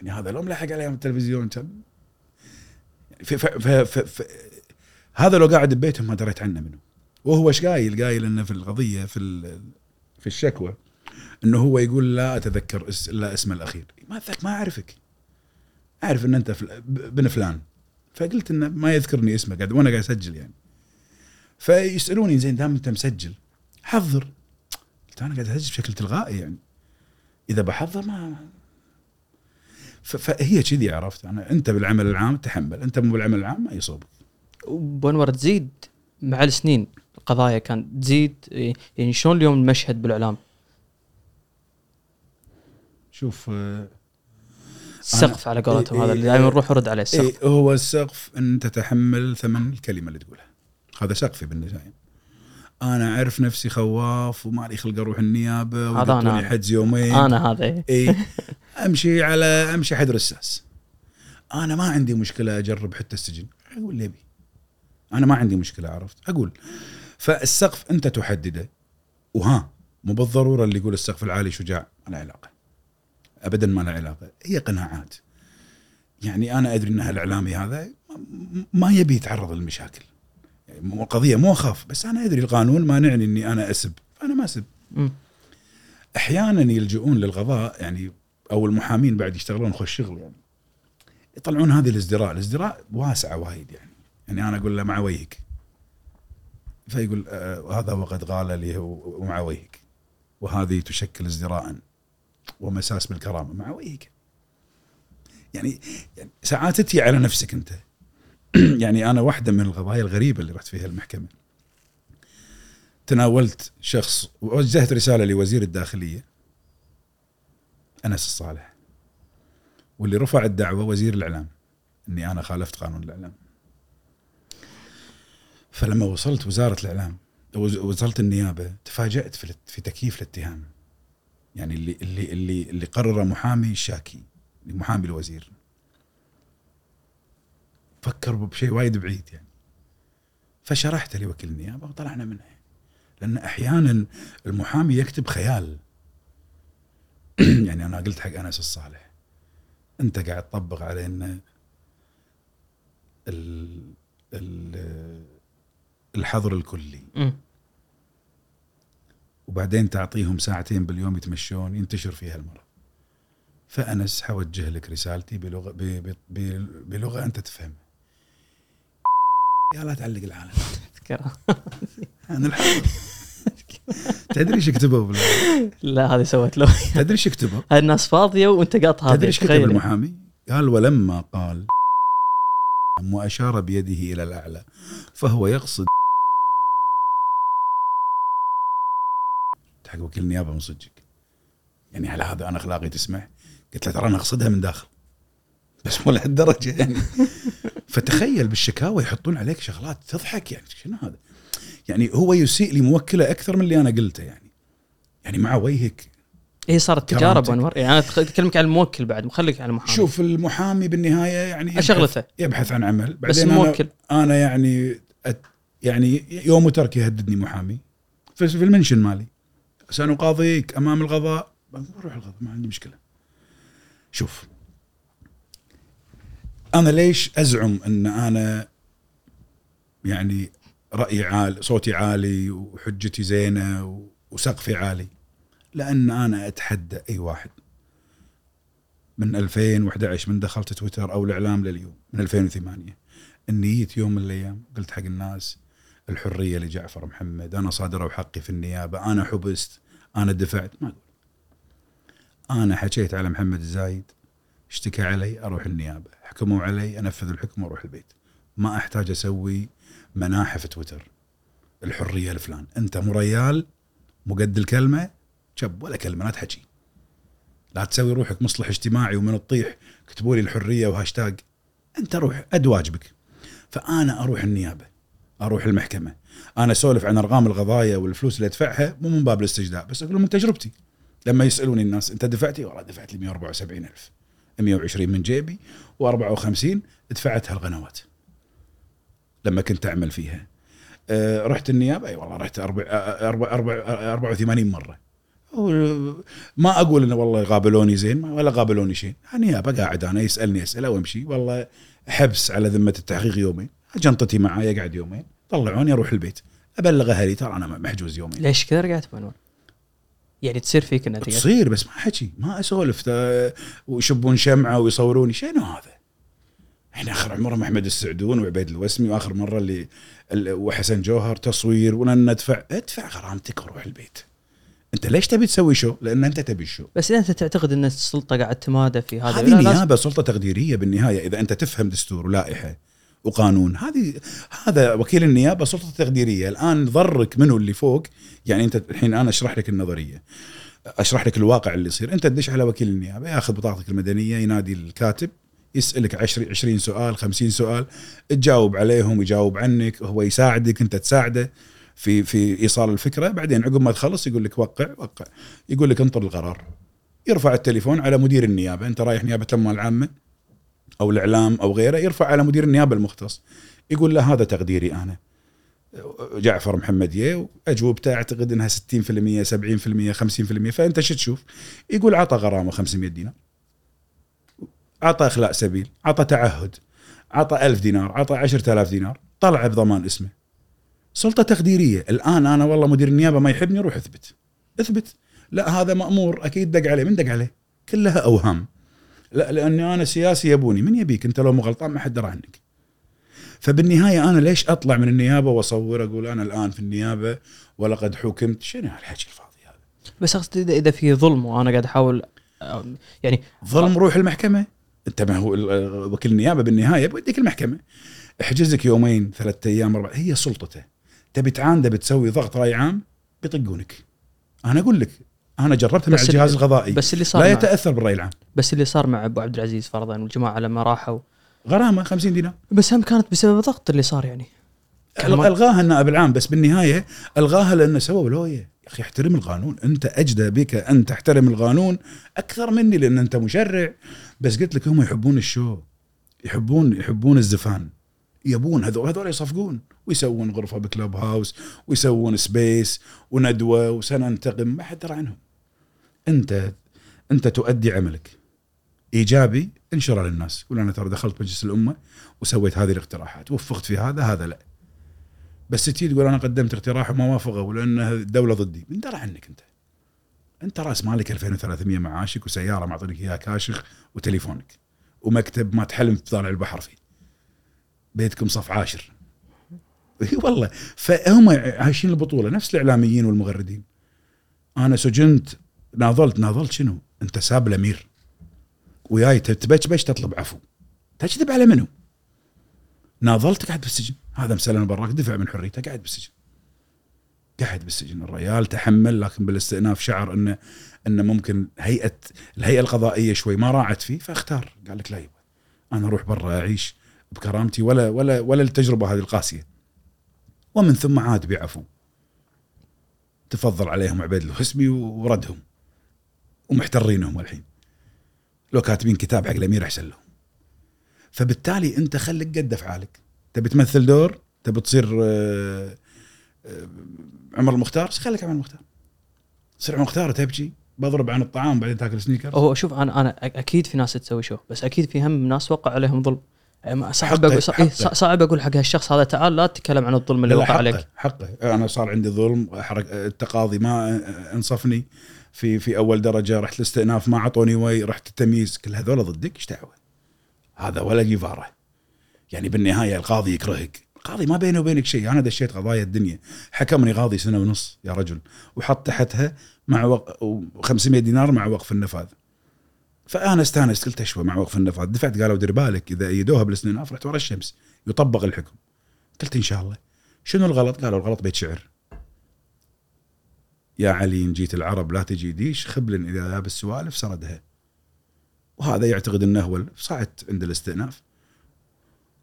يعني هذا لو ملحق عليهم التلفزيون كان ف ف ف ف ف هذا لو قاعد ببيتهم ما دريت عنه منه. وهو إيش قايل؟ قايل إنه في القضية في في الشكوى إنه هو يقول لا أتذكر اس- الا اسمه الأخير. ما ما أعرفك. أعرف إن أنت ب- بن فلان. فقلت إنه ما يذكرني اسمه قاعد وأنا قاعد أسجل يعني. فيسألوني زين دام أنت مسجل حضر. قلت أنا قاعد أسجل بشكل تلغائي يعني. إذا بحضر ما فهي كذي عرفت؟ أنا أنت بالعمل العام تحمل أنت مو بالعمل العام ما يصوبك ابو انور تزيد مع السنين القضايا كان تزيد يعني شلون اليوم المشهد بالإعلام؟ شوف آه، السقف على قولتهم إيه هذا اللي دائما نروح نرد عليه السقف إيه هو السقف ان تتحمل ثمن الكلمة اللي تقولها. هذا سقفي بالنهايه أنا أعرف نفسي خواف وما لي خلق أروح النيابة هذا أنا. ويحطوني حجز يومين. أنا هذا. إيه. إي. أمشي على أمشي حد رساس أنا ما عندي مشكلة أجرب حتى السجن. أقول لي بي أنا ما عندي مشكلة عرفت؟ أقول. فالسقف أنت تحدده. وها مو بالضرورة اللي يقول السقف العالي شجاع. ما له علاقة. ابدا ما له علاقة. هي قناعات. يعني أنا أدري ان الإعلامي هذا ما يبي يتعرض للمشاكل. مو قضية مو أخاف بس أنا أدري القانون مانعني إني أنا أسب فانا ما أسب. مم. أحيانا يلجؤون للقضاء يعني أو المحامين بعد يشتغلون خوش شغل يعني. يطلعون هذه الازدراء، الازدراء واسعة وايد يعني. يعني أنا أقول له مع وجهك. فيقول آه هذا وقد قال لي هو ومع وجهك. وهذه تشكل ازدراء ومساس بالكرامه مع وجهك. يعني, يعني ساعات تتي على نفسك أنت. يعني أنا واحدة من القضايا الغريبة اللي رحت فيها المحكمة. تناولت شخص ووجهت رسالة لوزير الداخلية أنس الصالح. واللي رفع الدعوة وزير الإعلام إني أنا خالفت قانون الإعلام. فلما وصلت وزارة الإعلام وصلت النيابة تفاجأت في تكييف الاتهام. يعني اللي اللي اللي اللي قرره محامي الشاكي محامي الوزير. فكر بشيء وايد بعيد يعني. فشرحت لوكيل النيابة وطلعنا منها. لأن أحيانا المحامي يكتب خيال. يعني أنا قلت حق أنس الصالح أنت قاعد تطبق علينا ال ال الحظر الكلي. وبعدين تعطيهم ساعتين باليوم يتمشون ينتشر فيها المرض. فأنس حوجه لك رسالتي بلغة بلغة أنت تفهمها. يا لا تعلق العالم. أنا تدري إيش كتبوا لا هذه سوت له تدري إيش كتبوا؟ الناس فاضية وأنت قاط هذه تدري إيش كتب. المحامي؟ قال ولما قال وأشار بيده إلى الأعلى فهو يقصد حق وكيل النيابة من صدقك يعني على هذا أنا أخلاقي تسمح قلت له ترى أنا أقصدها من داخل بس مو لهالدرجة يعني. فتخيل بالشكاوى يحطون عليك شغلات تضحك يعني. شنو هذا؟ يعني هو يسيء لموكله أكثر من اللي أنا قلته يعني. يعني مع وجهك. هي صارت تجاره كرامتك. ابو أنور. يعني أنا أتكلمك عن الموكل بعد. مخليك على المحامي. شوف المحامي بالنهاية يعني يبحث- شغلته يبحث عن عمل. بس بعدين أنا- الموكل. أنا يعني أت يعني يوم ترك يهددني محامي. في في المنشن مالي. سنقاضيك أمام القضاء. بروح القضاء ما عندي مشكلة. شوف أنا ليش أزعم إن أنا يعني رايي عالي صوتي عالي وحجتي زينة وسقفي عالي؟ لأن أنا أتحدى أي واحد. من 2011 من دخلت تويتر أو الإعلام لليوم من 2008 اني جيت يوم من الأيام قلت حق الناس الحرية لجعفر محمد أنا صادروا حقي في النيابة أنا حبست أنا دفعت. ما أقول. أنا حكيت على محمد الزايد اشتكى علي أروح النيابة. حكموا علي أنفذ الحكم وأروح البيت. ما أحتاج أسوي مناحة في تويتر. الحرية لفلان. أنت مو ريال مو قد الكلمة شب ولا كلمة لا تحكي. لا تسوي روحك مصلح اجتماعي ومن تطيح كتبوا لي الحرية وهاشتاج. أنت روح أد واجبك. فأنا أروح النيابة أروح المحكمة. أنا أسولف عن أرقام القضايا والفلوس اللي أدفعها مو من باب الاستجداء بس أقول من تجربتي. لما يسألوني الناس أنت دفعتي؟ والله دفعت لي 174 ألف. 120 من جيبي و54 دفعتها القنوات لما كنت أعمل فيها. أه رحت النيابة؟ أي والله رحت أربع أربع أربع 84 مرة. ما أقول إنه والله قابلوني زين ولا قابلوني شيء. النيابه قاعد أنا يسألني أسئلة وأمشي. والله حبس على ذمة التحقيق يومين. جنطتي معاي اقعد يومين. طلعوني أروح البيت. ابلغ أهلي ترى أنا محجوز يومين. ليش كذا رجعت ابو انور؟ يعني تصير فيك النتيجة؟ تصير بس ما حكي. ما أسولف ويشبون شمعة ويصوروني. شنو هذا؟ إحنا آخر عمره محمد السعدون وعبيد الوسمي وآخر مرة اللي ال- وحسن جوهر تصوير ولن ندفع. ادفع غرامتك وروح البيت. أنت ليش تبي تسوي شو؟ لأن أنت تبي الشو. بس إذا أنت تعتقد إن السلطة قاعد تمادى في هذا هذه نيابة سلطة تقديرية بالنهاية. إذا أنت تفهم دستور ولائحة وقانون هذه هذا وكيل النيابة سلطة تقديرية. الآن ضرك منه اللي فوق؟ يعني أنت الحين أنا أشرح لك النظرية. أشرح لك الواقع اللي يصير. أنت تدش على وكيل النيابة ياخذ بطاقتك المدنية ينادي الكاتب. يسألك 10 20 سؤال 50 سؤال تجاوب عليهم يجاوب عنك هو يساعدك أنت تساعده في في إيصال الفكرة. بعدين عقب ما تخلص يقول لك وقع وقع. يقول لك انطر القرار. يرفع التليفون على مدير النيابة. أنت رايح نيابة الأموال العامة أو الإعلام أو غيره يرفع على مدير النيابة المختص. يقول له هذا تقديري أنا. جعفر محمد يه اجوبته أعتقد إنها 60% 70% 50% فأنت شو تشوف؟ يقول عطى غرامه 500 دينار. عطى اخلاء سبيل عطى تعهد عطى 1000 دينار عطى 10000 دينار طلع بضمان اسمه. سلطة تقديرية. الآن أنا والله مدير النيابة ما يحبني روح اثبت. اثبت. لا هذا مأمور أكيد دق عليه. من دق عليه؟ كلها أوهام. لا لأني أنا سياسي يبوني. من يبيك؟ أنت لو مو غلطان ما حد درى عنك. فبالنهاية أنا ليش أطلع من النيابة وأصور أقول أنا الآن في النيابة ولقد حكمت؟ شنو هالحكي الفاضي هذا؟ بس أقصد إذا إذا في ظلم وأنا قاعد أحاول آه، يعني ظلم روح المحكمة. انت ما هو وكيل النيابة بالنهاية بوديك المحكمة. احجزك يومين ثلاثة أيام أربع هي سلطته. تبي تعانده بتسوي ضغط رأي عام بيطقونك. أنا أقول لك أنا جربتها مع الجهاز ال- القضائي بس اللي صار لا يتأثر بالرأي العام. بس اللي صار مع أبو عبد العزيز فرضا والجماعة لما راحوا. غرامة 50 دينار. بس هم كانت بسبب الضغط اللي صار يعني. ألغاها النائب العام بس بالنهاية ألغاها لأنه سووا لويه يا أخي احترم القانون. أنت أجدى بك أن تحترم القانون أكثر مني لأن أنت مشرع. بس قلت لك هم يحبون ال show؟ يحبون يحبون الزفان. يبون هذول هذول يصفقون. ويسوون غرفة ب Clubhouse ويسوون space وندوة وسننتقم. ما حد درى عنهم. أنت أنت تؤدي عملك. إيجابي انشره للناس. قول أنا ترى دخلت مجلس الأمة وسويت هذه الاقتراحات. وفقت في هذا هذا لا. بس تجي تقول أنا قدمت اقتراح وما وافقوا لأن الدولة ضدي. من درى عنك أنت. أنت رأس مالك 2300 معاشك وسيارة معطينك إياها كاشخ وتليفونك ومكتب ما تحلم تطالع البحر فيه. بيتكم صف عاشر. إي والله. فهم عايشين البطولة نفس الإعلاميين والمغردين. أنا سجنت ناضلت ناضلت شنو؟ أنت ساب الأمير. وياي تبشبش تطلب عفو. تكذب على منو؟ ناضلت قاعد بالسجن هذا مسلم براك دفع من حريته قاعد بالسجن. قاعد بالسجن. الريال تحمل لكن بالاستئناف شعر إنه إنه ممكن هيئة الهيئة القضائية شوي ما راعت فيه فاختار. قال لك لا يبا. أنا أروح برا أعيش بكرامتي ولا ولا ولا التجربة هذه القاسية. ومن ثم عاد بعفو تفضل عليهم عبيد الحسبي وردهم. ومحترينهم الحين. لو كاتبين كتاب حق الأمير أحسن لهم. فبالتالي أنت خليك قد أفعالك. تبي تمثل دور؟ تبي تصير آه، آه، عمر المختار خليك عمر المختار تصير عمر المختار تبكي بضرب عن الطعام بعدين تاكل سنيكر هو شوف أنا أنا أكيد في ناس تسوي شو بس أكيد في هم ناس وقع عليهم ظلم. صعب أقول إيه،. صعب أقول حق هالشخص هذا تعال لا تتكلم عن الظلم اللي وقع عليك. حقه. أنا صار عندي ظلم حرك التقاضي ما انصفني. في في أول درجة رحت الاستئناف ما أعطوني وي رحت التمييز. كل هذول ضدك إيش دعوة؟ هذا ولا جفاره يعني بالنهاية القاضي يكرهك. القاضي ما بينه وبينك شيء. أنا دشيت قضايا الدنيا. حكمني قاضي سنة ونص يا رجل. وحط تحتها مع وق... 500 دينار مع وقف النفاذ. فأنا استانست. قلت أشوى مع وقف النفاذ. دفعت قالوا دير بالك. إذا ايدوها بالاستئناف رحت ورا الشمس. يطبق الحكم. قلت إن شاء الله. شنو الغلط؟ قالوا الغلط بيت شعر. يا علي إن جيت العرب لا تجي ديش. خبل إذا ذهب السوالف سردها. وهذا يعتقد إنه هو صعدت عند الاستئناف.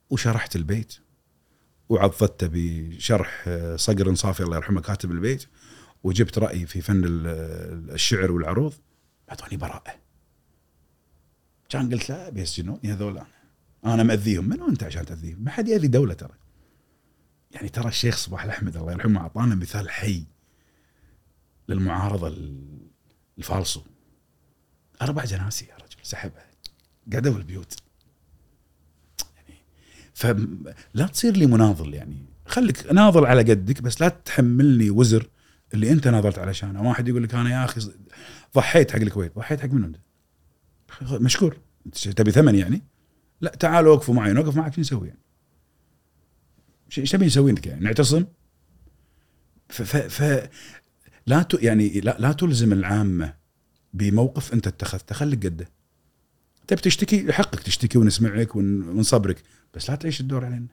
وشرحت البيت. وعضدته بشرح آه، صقر صافي الله يرحمه كاتب البيت. وجبت رأيي في فن ال- الشعر والعروض. أعطوني براءة. كان قلت لا بيسجنوني هذول أنا أنا مأذيهم. منو أنت عشان تأذيهم؟ ما حد يأذي دولة ترى. يعني ترى الشيخ صباح الأحمد الله يرحمه أعطانا مثال حي للمعارضة ال- الفالصو. أربع جناسي يا رجل سحبها. قعدوا بالبيوت فلا تصير لي مناضل يعني خليك ناضل على قدك بس لا تحملني وزر اللي انت ناضلت علشانه واحد يقول لك أنا يا أخي ضحيت حق الكويت ضحيت حق منو؟ مشكور تبي ثمن يعني؟ لا تعالوا وقفوا معي نوقف معك شو نسوي يعني؟ إيش تبي نسوي لك يعني؟ نعتصم؟ ف, ف, ف لا ت يعني لا, لا تلزم العامة بموقف أنت اتخذته خليك قده. تبي تشتكي حقك تشتكي ونسمعك ون- ونصبرك بس لا تعيش الدور علينا.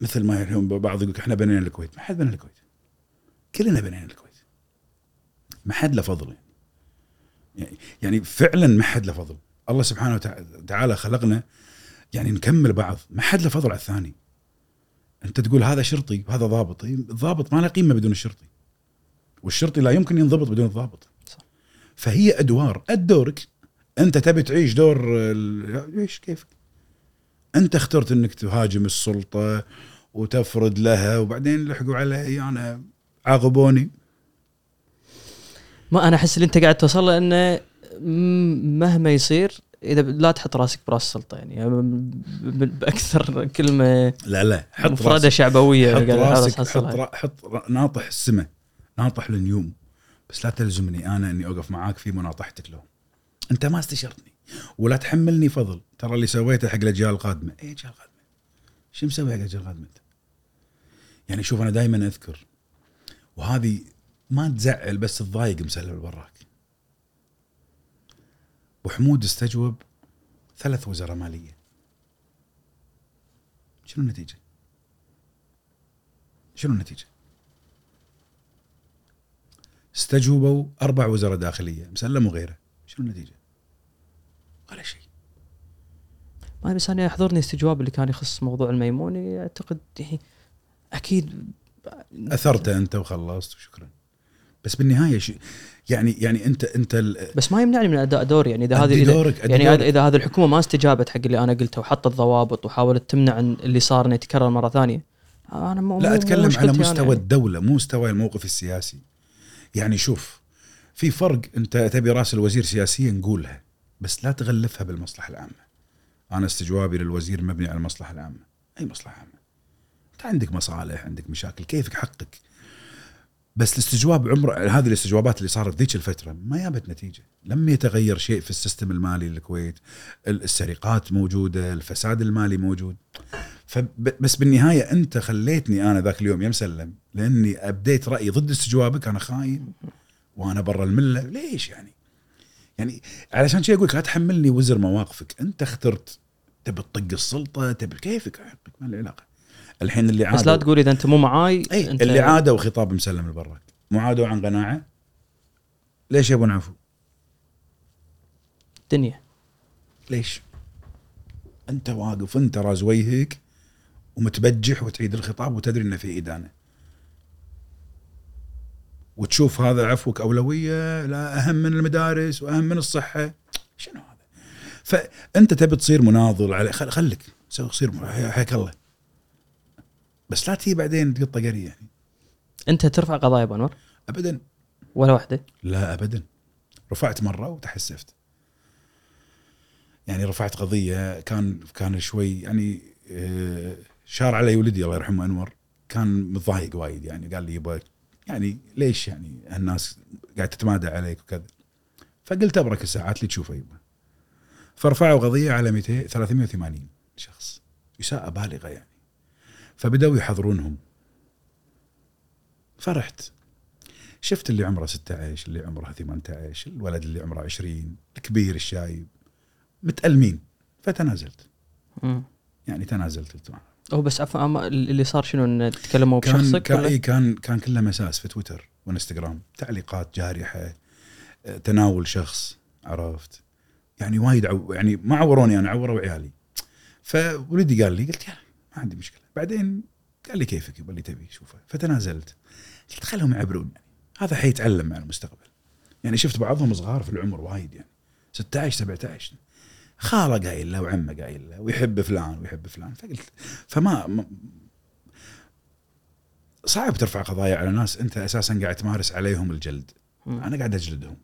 مثل ما اليوم بعض يقول إحنا بنينا الكويت، ما حد بنى الكويت. كلنا بنينا الكويت. ما حد له فضل يعني يعني فعلا ما حد له فضل. الله سبحانه وتع- وتعالى خلقنا يعني نكمل بعض، ما حد له فضل على الثاني. أنت تقول هذا شرطي وهذا ضابط، الضابط ما له قيمة بدون الشرطي. والشرطي لا يمكن ينضبط بدون الضابط. صح. فهي أدوار، ادورك أنت تبي تعيش دور إيش كيفك؟ أنت اخترت إنك تهاجم السلطة وتفرض لها وبعدين لحقوا علي أنا عاقبوني. ما أنا أحس اللي أنت قاعد توصل له إنه مهما يصير إذا لا تحط رأسك برأس السلطة يعني. بأكثر كلمة لا لا حط مفردة راسك شعبوية حط رأسك حط. رأ- حط ناطح السماء ناطح للنيوم. بس لا تلزمني أنا إني أوقف معاك في مناطحتك لهم. انت ما استشرتني ولا تحملني فضل ترى اللي سويته حق الأجيال القادمة اي أجيال قادمه شو مسوي حق الاجيال القادمة أنت؟ يعني شوف أنا دائما أذكر وهذه ما تزعل بس تضايق مسلم البراك وحمود استجوب ثلاث وزراء مالية شنو النتيجة؟ شنو النتيجة؟ استجوبوا أربع وزراء داخلية مسلم وغيره شنو النتيجة؟ ولا شيء. ما بس أنا يحضرني استجواب اللي كان يخص موضوع الميموني أعتقد يعني أكيد اثرته أنت وخلصت وشكرا بس بالنهاية شيء يعني يعني انت أنت ال- بس ما يمنعني من أداء دوري. يعني إذا هذه دورك أدي يعني دورك. اذا هذه الحكومة ما استجابت حق اللي أنا قلته وحطت ضوابط وحاولت تمنع عن اللي صار إنه يتكرر مرة ثانية. أنا مو لا مو- مو اتكلم على مستوى يعني. الدولة مو مستوى الموقف السياسي. يعني شوف في فرق أنت تبي رأس الوزير سياسيا نقولها بس لا تغلفها بالمصلحة العامة. أنا استجوابي للوزير مبني على المصلحة العامة. أي مصلحة عامة. أنت عندك مصالح عندك مشاكل كيفك حقك. بس الاستجواب عمر هذه الاستجوابات اللي صارت ذيك الفترة ما جابت نتيجة. لم يتغير شيء في ال system المالي للكويت. السرقات موجودة الفساد المالي موجود. فبس بالنهاية أنت خليتني أنا ذاك اليوم يا مسلم لأني أبديت رأيي ضد استجوابك أنا خاين وأنا برا الملة. ليش يعني؟ يعني علشان شيء أقول لك لا تحملني وزر مواقفك أنت اخترت تبي تطق السلطة تبي كيفك حقك ما له علاقة الحين اللي عادوا بس لا تقول إذا أنت مو معاي إي أنت اللي عادوا خطاب مسلم البراك مو عادوا عن قناعة ليش يبون عفو؟ الدنيا ليش؟ أنت واقف أنت راز وجهك ومتبجح وتعيد الخطاب وتدري إنه في إدانة. وتشوف هذا عفوك أولوية لا أهم من المدارس وأهم من الصحة. شنو هذا؟ فأنت تبي تصير مناضل على خل- خليك صير حياك الله. بس لا تجي بعدين تقطه قري يعني. أنت ترفع قضايا ابو انور ابدا. ولا واحدة لا ابدا. رفعت مرة وتحسفت. يعني رفعت قضية كان كان شوي يعني آه، شار علي ولدي الله يرحمه أنور. كان متضايق وايد يعني قال لي يبا يعني ليش يعني هالناس قاعد تتمادى عليك وكذا؟ فقلت أبرك الساعات اللي تشوفها يبا. فرفعوا قضية على 200 380 شخص. إساءة بالغة يعني. فبدأوا يحضرونهم. فرحت. شفت اللي عمره 16 اللي عمره 18 الولد اللي عمره 20 الكبير الشايب. متألمين. فتنازلت. مم. يعني تنازلت قلت. هو بس عفوا اللي صار شنو إن تكلموا كان بشخصك كان؟ إيه كان كان كله مساس في تويتر وإنستغرام تعليقات جارحة آه، تناول شخص عرفت؟ يعني وايد عو يعني ما عوروني أنا عوروا عيالي. فولدي قال لي قلت يلا ما عندي مشكلة. بعدين قال لي كيفك يبغى اللي تبي شوفه. فتنازلت. قلت خلهم يعبرون. يعني هذا حيتعلم مع المستقبل. يعني شفت بعضهم صغار في العمر وايد يعني. 16 17 خاله قايل له وعمه قايل له ويحب فلان ويحب فلان. فقلت فما ما- صعب ترفع قضايا على ناس أنت أساسا قاعد تمارس عليهم الجلد. أنا قاعد أجلدهم.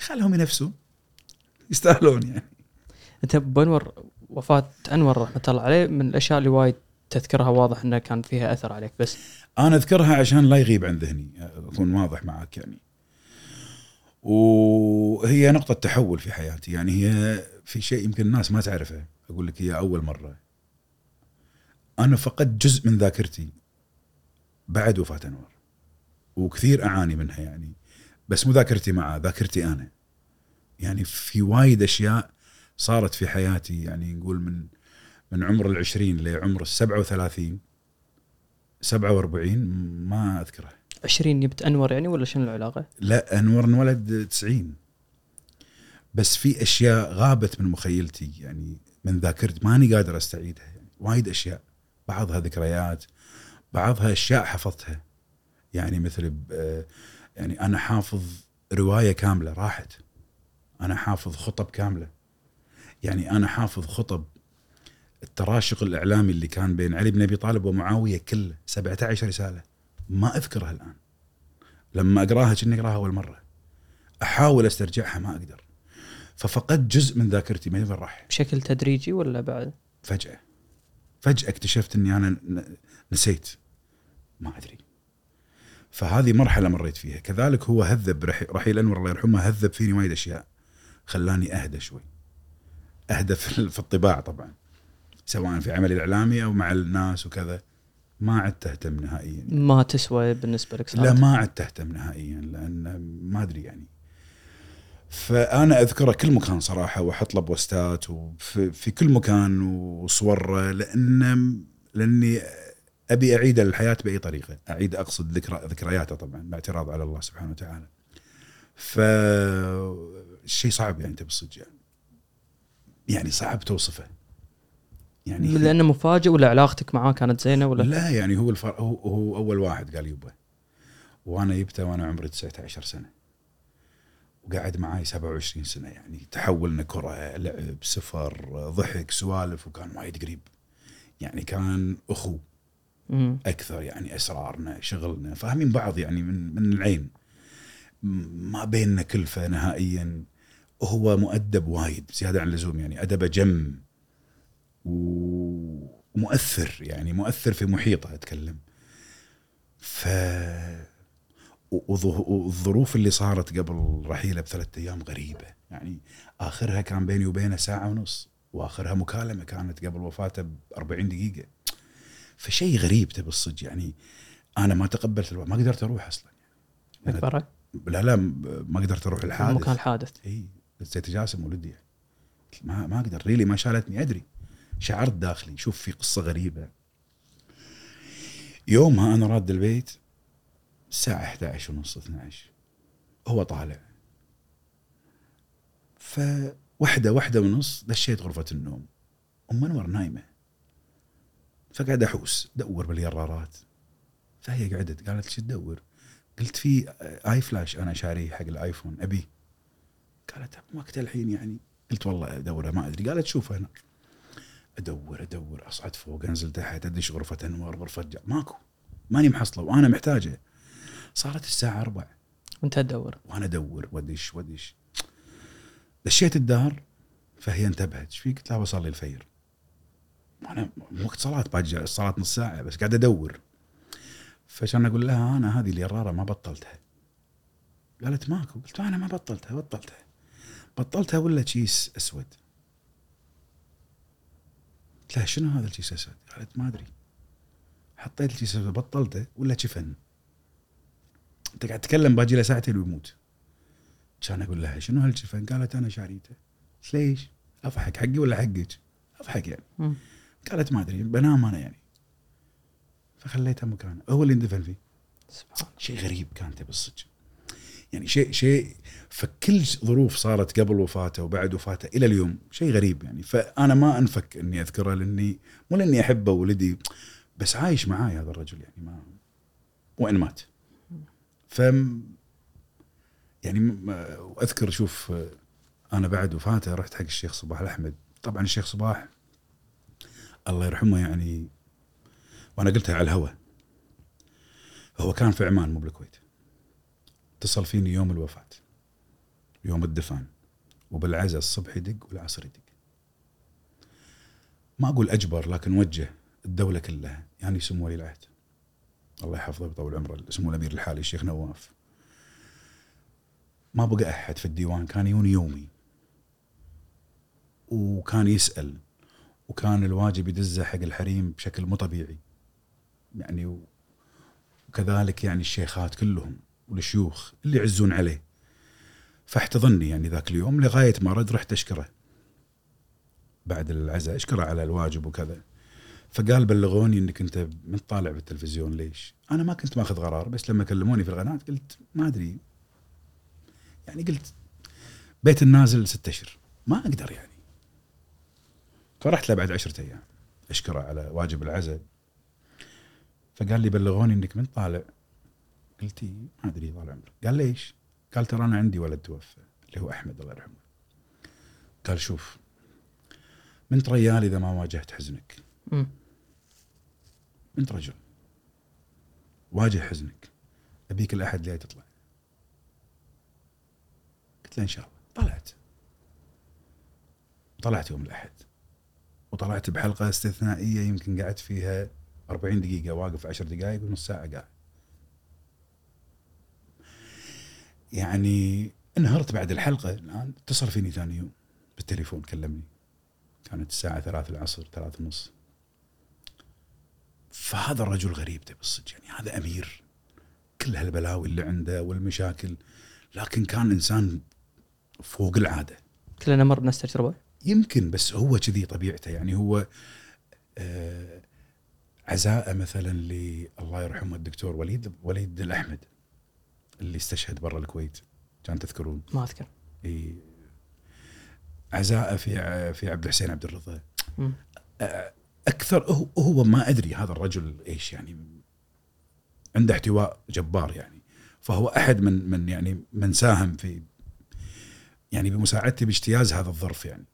خلهم ينفسون يستاهلون يعني. أنت ابو انور وفاة أنور رحمة الله عليه من الأشياء اللي وايد تذكرها واضح انه كان فيها أثر عليك بس. أنا أذكرها عشان لا يغيب عن ذهني أكون واضح معك يعني. وهي نقطة تحول في حياتي. يعني هي في شيء يمكن الناس ما تعرفه. أقول لك هي أول مرة. أنا فقدت جزء من ذاكرتي بعد وفاة أنور. وكثير أعاني منها يعني. بس مو ذاكرتي معه ذاكرتي أنا. يعني في وايد أشياء صارت في حياتي. يعني نقول من من عمر العشرين لعمر السبعة وثلاثين 47 ما اذكرها 20 جبت أنور يعني ولا شنو العلاقة؟ لا أنور انولد 90 بس في أشياء غابت من مخيلتي يعني من ذاكرتي. ماني قادر أستعيدها يعني وايد أشياء. بعضها ذكريات بعضها أشياء حفظتها. يعني مثل ب- يعني أنا حافظ رواية كاملة راحت. أنا حافظ خطب كاملة. يعني أنا حافظ خطب التراشق الإعلامي اللي كان بين علي بن أبي طالب ومعاوية كله 17 رسالة. ما أذكرها الآن. لما أقراها كني أقراها أول مرة. أحاول أسترجعها ما أقدر. ففقدت جزء من ذاكرتي ما وين راح بشكل تدريجي ولا بعد؟ فجأة. فجأة اكتشفت إني أنا نسيت. ما أدري. فهذه مرحلة مريت فيها. كذلك هو هذب رح- رحيل أنور الله يرحمه هذب فيني وايد أشياء. خلاني أهدى شوي. أهدى في الطباع طبعا. سواء في عملي الإعلامي أو مع الناس وكذا. ما عدت اهتم نهائيا. ما تسوى بالنسبة لك لا صارت. ما عدت اهتم نهائيا لأن ما أدري يعني. فأنا أذكره كل مكان صراحة وأحط له بوستات وفي في كل مكان وصور لأن لأني أبي أعيد الحياة بأي طريقة، أعيد أقصد ذكرى ذكرياته طبعا باعتراض على الله سبحانه وتعالى. ف شيء صعب يعني أنت بالصدق يعني. يعني صعب توصفه. يعني لأنه مفاجئ ولا علاقتك معاه كانت زينة ولا؟ لا يعني هو الفر... هو, هو أول واحد قال يبا وأنا جبته وأنا عمري 19 سنة وقعد معاي 27 سنة يعني تحولنا كرة لعب سفر ضحك سوالف وكان وايد قريب. يعني كان أخو. أكثر يعني أسرارنا شغلنا فاهمين بعض يعني من من العين. ما بيننا كلفة نهائيا. وهو مؤدب وايد زيادة عن اللزوم يعني أدبه جم ومؤثر يعني مؤثر في محيطه أتكلم. ف والظروف اللي صارت قبل رحيله بثلاثة أيام غريبة. يعني آخرها كان بيني وبينه ساعة ونص وآخرها مكالمة كانت قبل وفاته ب 40 دقيقة. فشيء غريب تبي الصدق. يعني أنا ما تقبلت الوضع ما قدرت أروح أصلا. اكبرك لا لا ما قدرت أروح الحادث. مكان الحادث. إي بس جاسم ولدي. يعني. ما ما أقدر ريلي ما شالتني. أدري. شعرت داخلي. شوف في قصة غريبة. يومها أنا راد البيت. الساعة 11 ونص 12 هو طالع. فوحدة واحدة ونص دشيت غرفة النوم. أم أنور نايمة. فقعد أحوس. دور باليرارات. فهي قعدت قالت شو تدور؟ قلت في آي فلاش أنا شاريه حق الآيفون ابيه قالت وقت الحين يعني. قلت والله أدوره ما أدري. قالت شوف هنا أدور أدور أصعد فوق أنزل تحت أدش غرفة انوار غرفة جا ماكو. ماني محصلة وأنا محتاجة. صارت الساعة 4 وانت تدور. وأنا أدور وادش وادش دشيت الدار فهي انتبهت. إيش فيك؟ قلت لها بصلي الفجر وأنا وقت صلاة باجي الصلاه نص ساعة بس قاعد أدور. فكان أقول لها أنا هذه اليراره ما بطلتها. قالت ماكو. قلت أنا ما بطلتها بطلتها. بطلتها ولا كيس أسود. قلت لها شنو هذا الكيس أسود؟ قالت ما أدري. حطيت الكيس أسود بطلته ولا شفن. انت قاعد تتكلم باجي له ساعتين ويموت كان أقول لها شنو هالجفن؟ قالت أنا شاريته. قلت ليش؟ أضحك حقي ولا حقك؟ أضحك يعني. مم. قالت ما أدري بنام أنا يعني. فخليته مكانه. هو اللي اندفن فيه. سبحان شيء غريب كان تبي الصدق يعني شيء شيء فكل ظروف صارت قبل وفاته وبعد وفاته إلى اليوم. شيء غريب يعني. فأنا ما أنفك إني أذكره لاني مو لأني أحبه ولدي بس عايش معاي هذا الرجل يعني ما وإن مات. ف يعني واذكر شوف أنا بعد وفاته رحت حق الشيخ صباح الأحمد. طبعا الشيخ صباح الله يرحمه يعني وأنا قلتها على الهوى هو كان في عمان مو بالكويت. اتصل فيني يوم الوفاة يوم الدفن وبالعزاء الصبح يدق والعصر يدق. ما أقول أجبر لكن وجه الدولة كلها يعني سمو ولي العهد الله يحفظه ويطول عمره. سمو الأمير الحالي الشيخ نواف. ما بقى أحد في الديوان كان يوني يومي. وكان يسأل وكان الواجب يدزه حق الحريم بشكل مو طبيعي. يعني وكذلك يعني الشيخات كلهم والشيوخ اللي يعزون عليه. فاحتضني يعني ذاك اليوم لغاية ما رد رحت أشكره. بعد العزاء أشكره على الواجب وكذا. فقال بلغوني إنك أنت من طالع بالتلفزيون ليش؟ أنا ما كنت ماخذ قرار بس لما كلموني في القناة قلت ما أدري. يعني قلت بيت النازل ستة أشهر ما أقدر يعني. فرحت له بعد عشرة أيام أشكره على واجب العزاء. فقال لي بلغوني إنك من طالع. قلت إي، ما أدري طال عمرك. قال ليش؟ قال ترى أنا عندي ولد توفى اللي هو أحمد الله يرحمه. قال شوف منت ريال إذا ما واجهت حزنك. انت رجل. واجه حزنك. أبيك الأحد اللي تطلع. قلت له إن شاء الله. طلعت. طلعت يوم الأحد. وطلعت بحلقة استثنائية يمكن قعدت فيها 40 دقيقة واقف 10 دقائق ونص ساعة قاعد. يعني انهرت بعد الحلقة. الآن اتصل فيني ثاني يوم بالتليفون كلمني. كانت الساعة 3 العصر 3 ونص. فهذا الرجل غريب تبي الصدق يعني هذا أمير. كل هالبلاوي اللي عنده والمشاكل لكن كان إنسان فوق العادة. كلنا مر بنفس التجربة؟ يمكن بس هو كذي طبيعته. يعني هو آه عزاءه مثلا ل الله يرحمه الدكتور وليد وليد الأحمد اللي استشهد برا الكويت كان تذكرون؟ ما أذكر. إي. عزاءه في في عبد الحسين عبد الرضا. أكثر هو, هو ما أدري هذا الرجل إيش يعني عنده احتواء جبار يعني. فهو أحد من من يعني من ساهم في يعني بمساعدتي باجتياز هذا الظرف يعني.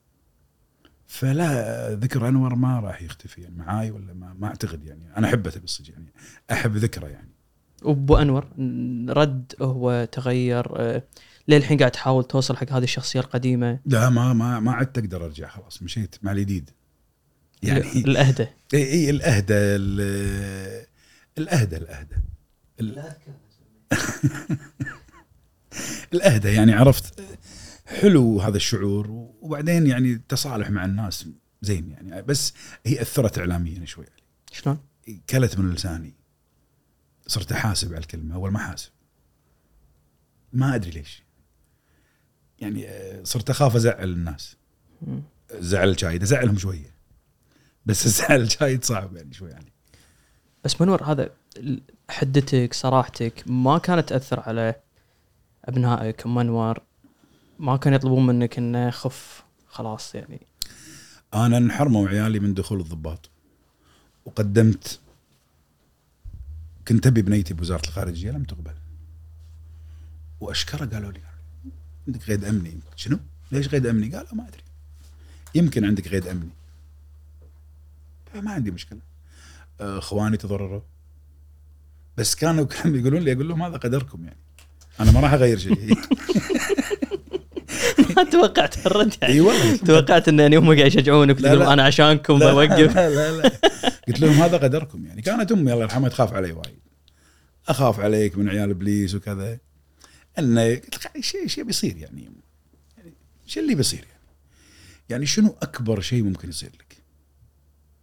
فلا ذكر أنور ما راح يختفي يعني معاي ولا ما, ما أعتقد يعني. أنا أحبه بالصدق يعني أحب ذكره يعني. وابو أنور رد هو تغير آه، للحين قاعد تحاول توصل حق هذه الشخصية القديمة. لا ما ما ما عدت أقدر أرجع خلاص مشيت مع الجديد. يعني الأهدى. اي اي الأهدى ال- الأهدى الأهدى. ال- لا أذكر. الأهدى يعني عرفت حلو هذا الشعور وبعدين يعني التصالح مع الناس زين يعني. بس هي أثرت اعلاميا شوي شلون؟ كلت من لساني. صرت أحاسب على الكلمة. أول ما حاسب. ما أدري ليش. يعني آه، صرت أخاف أزعل الناس. زعل الشايد ازعلهم شوية. بس الزعل الشايد صعب يعني شوي يعني. بس منور هذا حدتك صراحتك ما كانت تأثر على أبنائك ام انور ما كانوا يطلبون منك إنه خف خلاص يعني. أنا انحرموا عيالي من دخول الضباط. وقدمت كنت أبي بنيتي بوزارة الخارجية لم تقبل. وأشكره قالوا لي عندك قيد أمني؟ شنو؟ ليش قيد أمني؟ قالوا ما أدري. يمكن عندك قيد أمني. ما عندي مشكلة. آه، إخواني تضرروا. بس كانوا كانوا يقولون لي أقول لهم هذا قدركم يعني. أنا ما راح أغير شيء. ما توقعت الرد يعني. إي والله. توقعت إن يعني هم قاعد يشجعونك تقول. أنا عشانكم لا بوقف. لا لا, لا. قلت لهم هذا قدركم يعني. كانت أمي الله يرحمها تخاف علي وايد. أخاف عليك من عيال إبليس وكذا. إنه قلت شيء شيء بيصير يعني؟ يعني شو اللي بيصير يعني؟ يعني شنو أكبر شيء ممكن يصير لك؟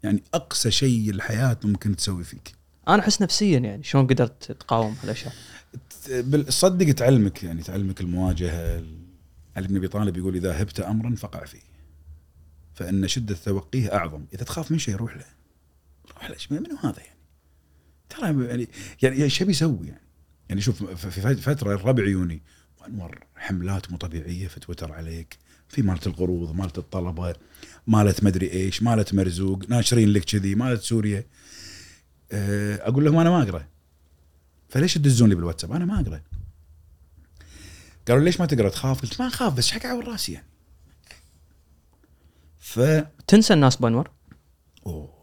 يعني اقصى شيء الحياة ممكن تسوي فيك. أنا أحس نفسيا يعني شلون قدرت تقاوم هالأشياء؟ صدق تعلمك يعني تعلمك المواجهة. علي بن أبي طالب يقول إذا هبت امرا فقع فيه. فإن شدة توقيه أعظم. إذا تخاف من شيء روح له. روح له. منو هذا يعني؟ ترى يعني يعني إيش يبي يسوي يعني؟ يعني شوف في فترة الربع عيوني وأنور حملات مو طبيعية في تويتر عليك. في مالت القروض مالت الطلبه مالت مدري إيش مالت مرزوق ناشرين لك كذي مالت سوريا. أه، أقول لهم أنا ما أقرأ. فليش تدزون لي بالواتساب؟ أنا ما أقرأ. قالوا ليش ما تقرأ؟ تخاف؟ قلت ما أخاف بس حق عور راسي يعني. ف تنسى الناس بانور؟ أوه.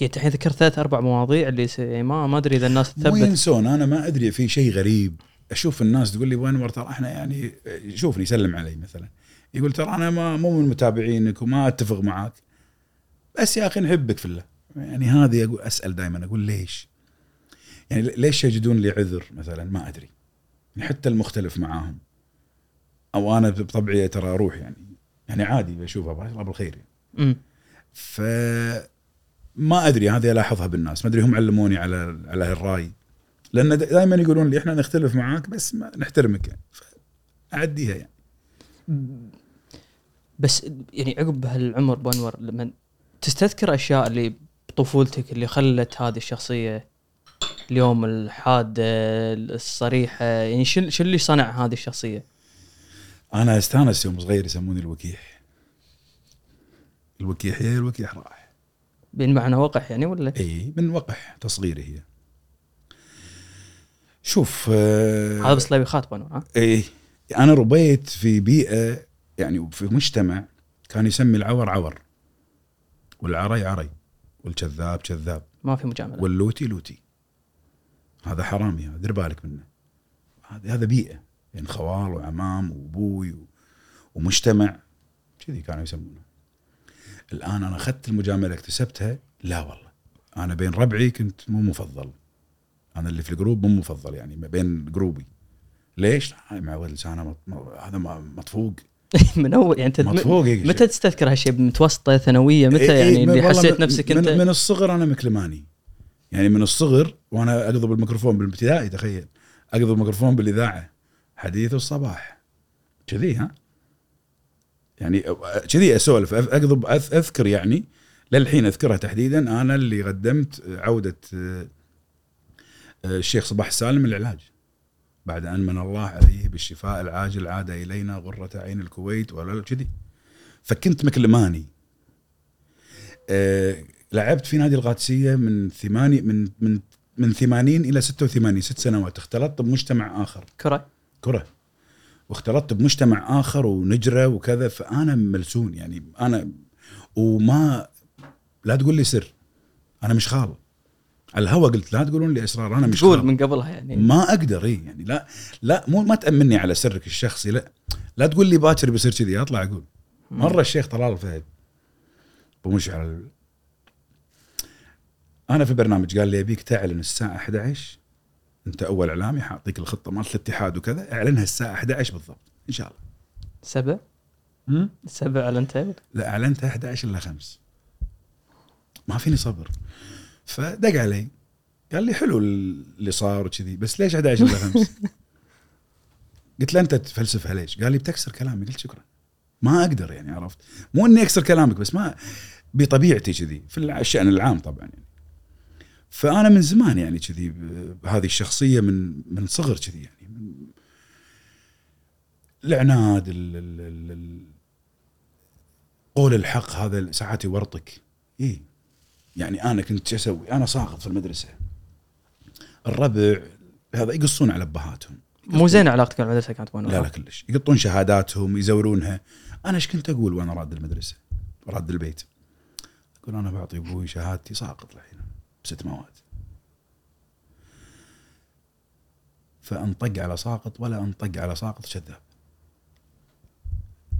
يعني الحين ذكرت ثلاث أربع مواضيع اللي س... يعني ما ما أدري إذا الناس مو تثبت. ينسون أنا ما أدري في شيء غريب. أشوف الناس تقول لي وين ترى أحنا يعني شوفني يسلم علي مثلا. يقول ترى أنا ما مو من متابعينك وما أتفق معاك. بس يا أخي نحبك في الله. يعني هذه أقول أسأل دائما أقول ليش؟ يعني ليش يجدون لي عذر مثلا؟ ما أدري. يعني حتى المختلف معاهم. أو أنا بطبعي ترى أروح يعني. يعني عادي بشوفها الله بالخير يعني. ف ما أدري هذه ألاحظها بالناس. ما أدري هم علموني على على الراي لأن دائما يقولون لي إحنا نختلف معاك بس ما نحترمك يعني. اعديها يعني. بس يعني عقب هالعمر بانور لما تستذكر أشياء اللي بطفولتك اللي خلت هذه الشخصية اليوم الحادة الصريحة يعني شو شو اللي صنع هذه الشخصية؟ أنا أستانس يوم صغير يسموني الوكيح الوكيح هي الوكيح راح بمعنى وقح يعني ولا؟ إي من وقح تصغيري هي شوف آه، هذا بس لا يخاطب بانور ها؟ إي أنا ربيت في بيئة يعني في مجتمع كان يسمي العور عور والعري عري والكذاب كذاب ما في مجاملة. واللوتي لوتي. هذا حرامي هذا دير بالك منه. هذا هذا بيئة يعني خوال وعمام وابوي و- ومجتمع كذي كانوا يسمونه. الآن أنا أخذت المجاملة اكتسبتها لا والله. أنا بين ربعي كنت مو مفضل. أنا اللي في الجروب مو مفضل يعني ما بين جروبي. ليش؟ معود لسانه هذا مطفوق. من اول يعني أنت م- مطفوق هيك متى تستذكر هالشيء؟ متوسطه ثانوية؟ متى إيه، يعني إيه، اللي والله حسيت من- نفسك من انت من الصغر أنا مكلماني. يعني من الصغر وأنا أقضب الميكروفون بالابتدائي تخيل. أقضب الميكروفون بالإذاعة. حديث الصباح. كذي ها؟ يعني كذي أسولف. اقضب أذكر يعني للحين أذكرها تحديدا أنا اللي قدمت عودة آه، آه، الشيخ صباح السالم العلاج بعد أن من الله عليه بالشفاء العاجل عاد إلينا غرة عين الكويت ولا كذي. فكنت مكلماني. آه، لعبت في نادي القادسية من ثماني من من من 80 إلى 86 ست سنوات. اختلطت بمجتمع آخر. كرة. كرة. واختلطت بمجتمع آخر ونجرة وكذا فأنا ملسون يعني. أنا وما لا تقول لي سر. أنا مش خال. على الهوا قلت لا تقولون لي اسرار أنا مش تقول من قبلها يعني. ما أقدر اي يعني لا لا مو ما تأمني على سرك الشخصي لا لا تقول لي باكر بيصير كذي أطلع أقول. مرة الشيخ طلال الفهد أبو مشعل. أنا في برنامج قال لي أبيك تعلن الساعة 11 أنت أول إعلامي حاعطيك الخطة مالت الاتحاد وكذا اعلنها الساعة 11 بالضبط إن شاء سبع؟ الله سبع على انت لا إعلنتها 11 الا 5 ما فيني صبر. فدق علي. قال لي حلو اللي صار وكذي بس ليش 11 الا 5 قلت له أنت تفلسفها ليش؟ قال لي بتكسر كلامي. قلت شكرا. ما أقدر يعني عرفت؟ مو إني أكسر كلامك بس ما بطبيعتي كذي في الشأن العام طبعا يعني. فأنا من زمان يعني كذي بهذه الشخصية من من صغر كذي يعني. العناد ال ال ال ال قول الحق هذا ساعات يورطك. اي يعني أنا كنت شو أسوي؟ أنا ساقط في المدرسة. الربع هذا يقصون على أبهاتهم. مو زين علاقتك مع المدرسة كانت لا لا كلش. يقطون شهاداتهم يزورونها. أنا إيش كنت أقول وأنا راد المدرسة؟ راد البيت. أقول أنا بعطي أبوي شهادتي ساقط الحين بست مواد. فأنطق على ساقط ولا أنطق على ساقط كذاب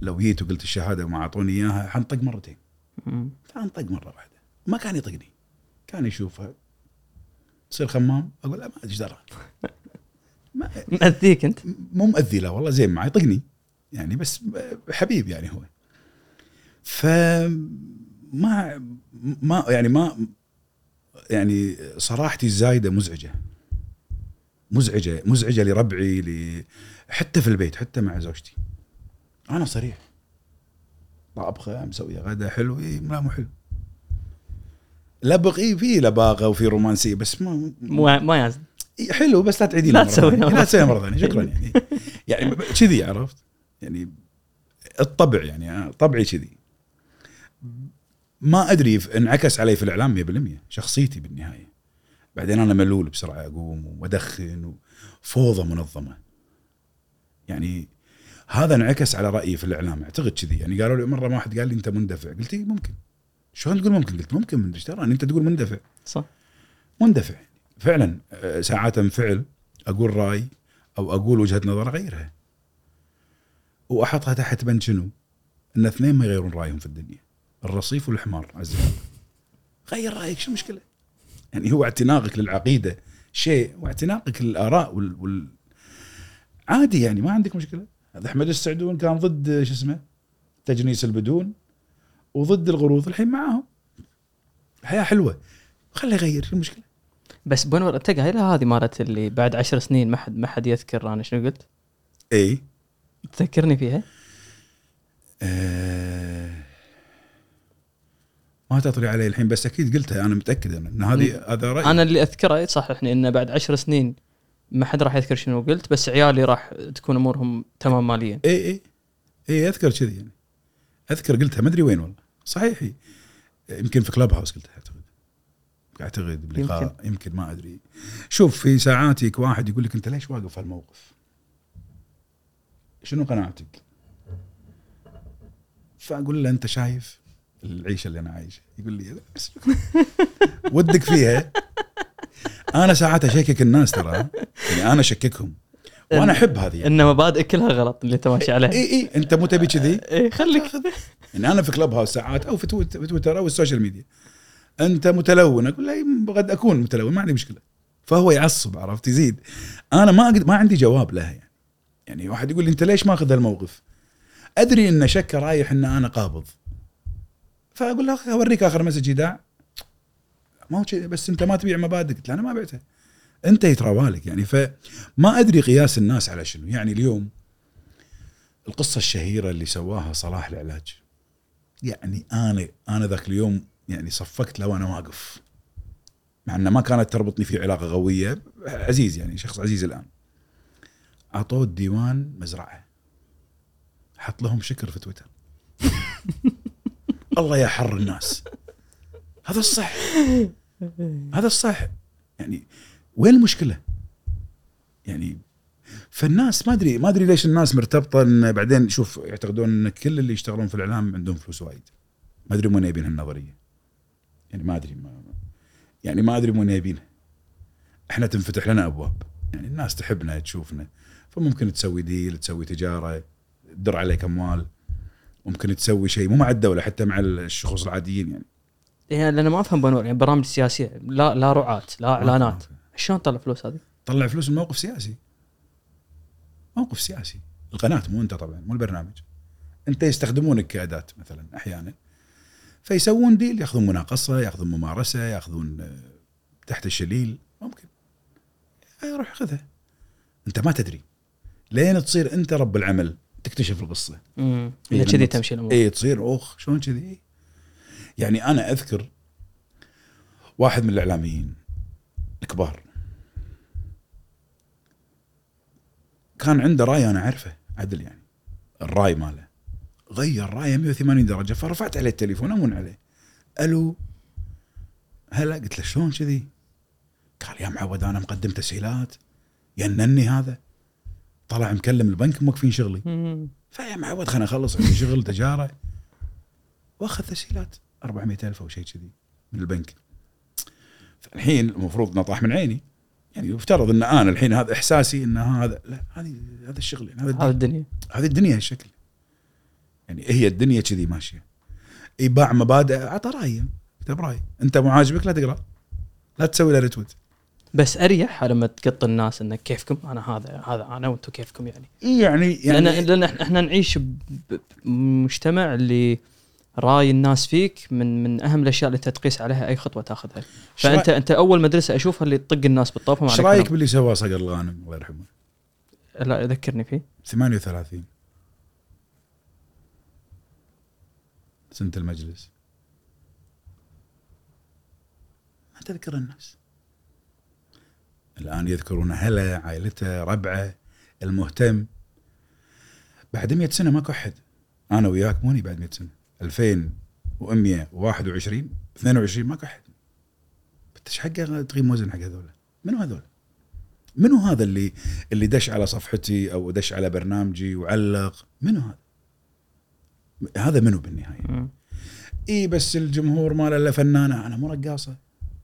لو جيت وقلت الشهادة وما أعطوني إياها حنطق مرتين. فانطق مرة واحدة. ما كان يطقني. كان يشوفها تصير خمام أقول لا ما أدري إيش درى. ما- مأذيك أنت؟ مو مؤذي لا والله زين معي يطقني يعني بس حبيب يعني هو. ف ما ما يعني ما يعني صراحتي الزايدة مزعجة. مزعجة مزعجة لربعي ل حتى في البيت حتى مع زوجتي. أنا صريح. طابخة مسوية غدا حلو لا مو حلو. لبق اي في لباقه وفي رومانسية بس ما مو ما إي حلو بس لا تعيدين لا مرة لا تسويها مرة ثانية شكرا يعني. يعني كذي عرفت؟ يعني الطبع يعني أنا طبعي كذي. ما أدري انعكس علي في الإعلام 100% شخصيتي بالنهاية. بعدين أنا ملول بسرعة أقوم وأدخن وفوضى منظمة. يعني هذا انعكس على رأيي في الإعلام أعتقد كذي. يعني قالوا لي مرة واحد قال لي أنت مندفع. قلت إيه ممكن. شلون تقول ممكن؟ قلت ممكن من إيش ترى أنت تقول مندفع. صح. مندفع. فعلا آه، ساعات أنفعل أقول رأي أو أقول وجهة نظر اغيرها وأحطها تحت بند شنو؟ إن اثنين ما يغيرون رأيهم في الدنيا. الرصيف والحمار عز وجل. غير رأيك شو المشكلة؟ يعني هو اعتناقك للعقيدة شيء واعتناقك للآراء وال, وال... عادي يعني ما عندك مشكلة. هذا أحمد السعدون كان ضد شو اسمه تجنيس البدون. وضد الغروض الحين معاهم. الحياة حلوة. خليه يغير شو المشكلة؟ بس بونور انت قايلها هذه مالت اللي بعد عشر سنين ما حد ما حد يذكر أنا شنو قلت؟ إي. تذكرني فيها؟ آه ما تطري علي الحين بس أكيد قلتها أنا متأكد ان هذه هذا رأيي. أنا اللي أذكره صححني إنه بعد عشر سنين ما حد راح يذكر شنو قلت بس عيالي راح تكون أمورهم تمام ماليا. إي إي إي أذكر كذي يعني. أذكر قلتها ما أدري وين والله. صحيح. يمكن في كلاب هاوس قلتها أعتقد. أعتقد بلقاء. يمكن. يمكن ما أدري. شوف في ساعات يجيك واحد يقول لك أنت ليش واقف هالموقف؟ شنو قناعتك؟ فأقول له أنت شايف العيشه اللي أنا عايشه. يقول لي ودك فيها. أنا ساعات أشكك الناس ترى. يعني أنا أشككهم. وأنا أحب هذه. يعني. إن مبادئك كلها غلط اللي انت ماشي عليها. إي إي. أنت مو تبي كذي؟ إي خليك. يعني أنا في Clubhouse ساعات أو في تويتر, أو السوشيال ميديا. أنت متلون. أقول له قد أكون متلون ما عندي مشكلة. فهو يعصب عرفت؟ يزيد. أنا ما ما عندي جواب له يعني. يعني واحد يقول لي أنت ليش ماخذ هالموقف؟ أدري إن شكه رايح إن أنا قابض. فأقول له أوريك آخر مسج يداع ما هو بس أنت ما تبيع مبادئ قلت له أنا ما بعتها. أنت يتراوالك يعني. فما أدري قياس الناس على شنو. يعني اليوم القصة الشهيرة اللي سواها صلاح العلاج. يعني أنا أنا ذاك اليوم يعني صفقت له وأنا واقف. مع إنه ما كانت تربطني في علاقة قوية. عزيز يعني شخص عزيز الآن. أعطوه الديوان مزرعة. حط لهم شكر في تويتر. الله يا حر الناس. هذا الصح. هذا الصح. يعني وين المشكلة؟ يعني فالناس ما ادري ما أدري ليش الناس مرتبطة إن بعدين شوف يعتقدون إن كل اللي يشتغلون في الإعلام عندهم فلوس وايد. ما أدري من يبين هالنظريه يعني ما أدري ما يعني ما أدري من يبينها. إحنا تنفتح لنا أبواب. يعني الناس تحبنا تشوفنا. فممكن تسوي ديل تسوي تجارة تدر عليك أموال. ممكن تسوي شيء مو مع الدولة حتى مع الشخوص العاديين يعني. يعني لأن ما أفهم بنور يعني برامج سياسية. لا لا رعاة لا إعلانات. شلون طلع فلوس هذه؟ طلع فلوس من موقف سياسي. موقف سياسي. القناة مو انت طبعا مو البرنامج. انت يستخدمونك كأداة مثلا أحيانا. فيسوون ديل ياخذون مناقصة ياخذون ممارسة ياخذون آه، تحت الشليل. ممكن. روح خذها انت ما تدري. لين تصير انت رب العمل تكتشف القصة. امم إيه، اذا كذي تمشي الأمور. اي تصير أوخ شلون كذي؟ يعني أنا أذكر واحد من الإعلاميين الكبار كان عنده راي أنا أعرفه عدل يعني. الراي ماله. غير رايه 180 درجة فرفعت عليه التليفون امون عليه. ألو هلا؟ قلت له شلون كذي؟ قال يا معود أنا مقدم تسهيلات. ينني هذا. طلع مكلم البنك موقفين شغلي. فيا معود خليني اخلص عندي شغل تجارة. وأخذ تسهيلات 400 ألف أو شيء كذي من البنك. فالحين المفروض انه طاح من عيني. يعني يفترض إن أنا الحين هذا إحساسي إن هذا لا هذه هذا الشغل يعني هذا هذا الدنيا, هذه الدنيا هالشكل يعني هي الدنيا كذي ماشية. يباع مبادئ أعطى رايه كتب راي أنت مو عاجبك لا تقرأ لا تسوي له ريتويت بس أريح لما تقط الناس انك كيفكم أنا هذا هذا أنا وأنتم كيفكم يعني. يعني لأن يعني لأن إحنا- إحنا نعيش بمجتمع اللي راي الناس فيك من من أهم الأشياء اللي انت تقيس عليها أي خطوة تأخذها. فانت أنت أول مدرسة أشوفها اللي تطق الناس بالطوفه إيش رأيك. باللي سواه صقر الغانم؟ الله يرحمه. لا ذكرني فيه. 38 سنة المجلس. ما تذكر الناس. الآن يذكرون أهله عائلته ربعه المهتم. بعد 100 سنة ماكو أحد. أنا وياك موني بعد 100 سنة. 2121 22 ماكو انت إيش حقه تغيب موزن حق هذول منو هذول؟ منو هذا اللي اللي دش على صفحتي أو دش على برنامجي وعلق؟ منو هذا؟ هذا منو بالنهاية؟ إي بس الجمهور ماله إلا فنانة. أنا مو رقاصة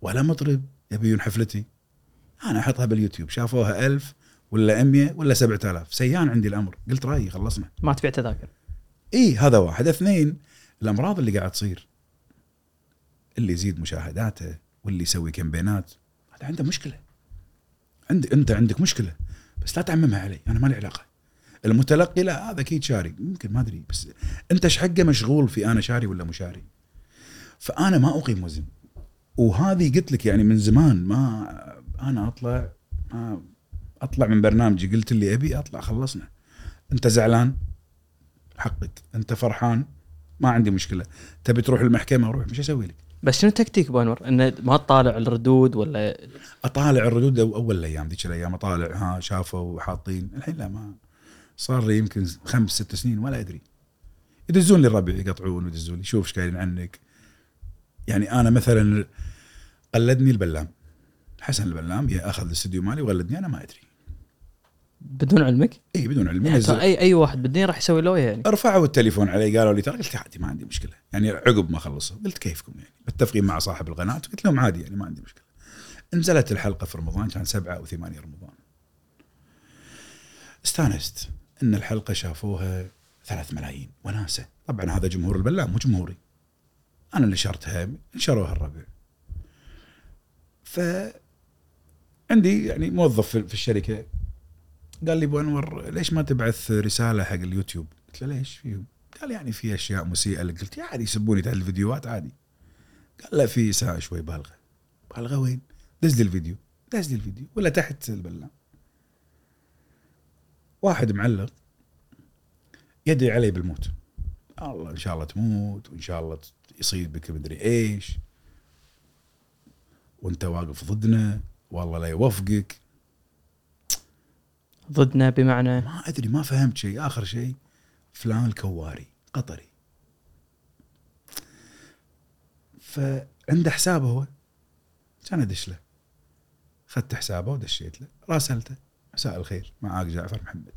ولا مطرب. يبيون حفلتي. أنا أحطها باليوتيوب. شافوها ألف ولا 100 ولا 7000 سيان عندي الأمر. قلت رأيي خلصنا. ما تبيع تذاكر. إي هذا واحد. اثنين الأمراض اللي قاعد تصير اللي يزيد مشاهداته واللي يسوي كامبينات. هذا عنده مشكلة. عند أنت عندك مشكلة بس لا تعممها علي أنا ما لي علاقة. المتلقي لا هذا أكيد شاري. ممكن ما أدري بس أنت إيش حقه مشغول في أنا شاري ولا مو شاري؟ فأنا ما أقيم وزن. وهذه قلت لك يعني من زمان ما أنا أطلع ما أطلع من برنامجي. قلت اللي أبي أطلع خلصنا. أنت زعلان؟ حقك. أنت فرحان؟ ما عندي مشكلة. تبي تروح المحكمة أروح مش أسوي لك. بس شنو تكتيك بانور؟ إنه ما تطالع الردود ولا أطالع الردود أول الأيام ذيك الأيام أطالع ها شافوا حاطين. الحين لا ما صار لي يمكن خمس ست سنين ولا أدري. يدزون لي الربع يقطعون ويدزون لي. شوف إيش قايلين عنك. يعني أنا مثلا قلدني البلام. حسن البلام أخذ الاستديو مالي وقلدني أنا ما أدري. بدون علمك؟ اي بدون علم يعني ترى اي أي واحد بالدنيا راح يسوي له يعني. رفعوا التليفون علي قالوا لي ترى قلت عادي ما عندي مشكلة. يعني عقب ما خلصوا قلت كيفكم يعني؟ متفقين مع صاحب القناة. قلت لهم عادي يعني ما عندي مشكلة. نزلت الحلقة في رمضان كان سبعة أو ثمانية رمضان. استانست إن الحلقة شافوها ثلاث ملايين. وناسة. طبعا هذا جمهور البلام مو جمهوري. أنا نشرتها نشروها الربع. ف عندي يعني موظف في الشركة. قال لي أبو أنور ليش ما تبعث رسالة حق اليوتيوب؟ قلت له ليش؟ فيهم؟ قال يعني في أشياء مسيئة لك. قلت عادي يسبوني تحت الفيديوهات عادي. قال لا في اساءه شوي بالغه بالغه وين؟ دز لي الفيديو دز لي الفيديو ولا تحت البلام واحد معلق يدعي علي بالموت. الله إن شاء الله تموت وإن شاء الله يصير بك مدري إيش. وأنت واقف ضدنا والله لا يوفقك. ضدنا بمعنى. ما أدري ما فهمت شيء. آخر شيء فلان الكواري قطري. فعنده حسابه هو. كان أدش له. اخذت حسابه ودشيت له. راسلته. مساء الخير. معاك جعفر محمد.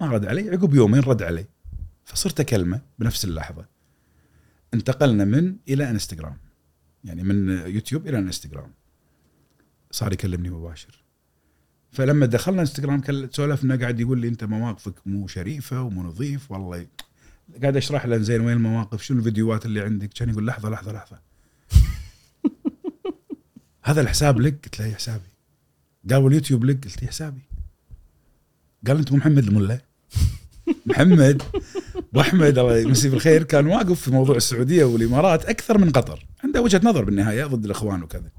ما رد علي. عقب يومين رد علي. فصرت أكلمه بنفس اللحظة. انتقلنا من إلى إنستغرام. يعني من يوتيوب إلى إنستغرام. صار يكلمني مباشر. فلما دخلنا انستغرام سولفنا قاعد يقول لي أنت مواقفك مو شريفة ومو نظيف والله. قاعد أشرح له زين وين المواقف؟ شنو الفيديوهات اللي عندك؟ كان يقول لحظة لحظة لحظة. هذا الحساب لك؟ قلت له إي حسابي. قال واليوتيوب لك؟ قلت له حسابي. قال أنت مو محمد الملا محمد؟ أبو أحمد الله يمسيه بالخير. كان واقف في موضوع السعودية والإمارات أكثر من قطر. عنده وجهة نظر بالنهاية ضد الإخوان وكذا.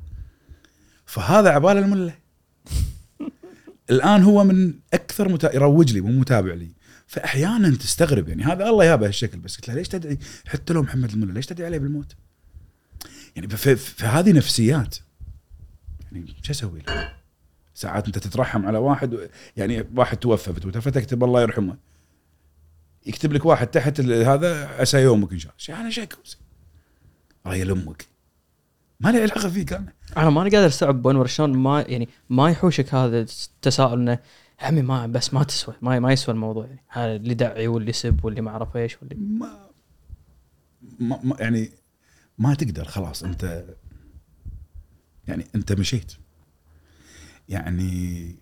فهذا عبالة الملة. الآن هو من أكثر متا... يروج لي مو متابع لي. فأحيانا تستغرب يعني هذا الله يابه هالشكل بس قلت له ليش تدعي؟ حتى لو محمد الملا ليش تدعي عليه بالموت؟ يعني فهذه نفسيات. يعني شو أسوي له؟ ساعات أنت تترحم على واحد يعني واحد توفى بتويتر فتكتب الله يرحمه. يكتب لك واحد تحت هذا عسى يومك إن شاء الله. أنا شكوز ريال أمك ما لي علاقة فيك أنا. أنا ماني قادر أستوعب أبو انور شلون ما يعني ما يحوشك هذا التساؤل إنه عمي ما بس ما تسوى ما, ما يسوى الموضوع يعني. هذا اللي دعي واللي سب واللي ما أعرف إيش واللي ما, ما ما- يعني ما تقدر خلاص أنت يعني أنت مشيت. يعني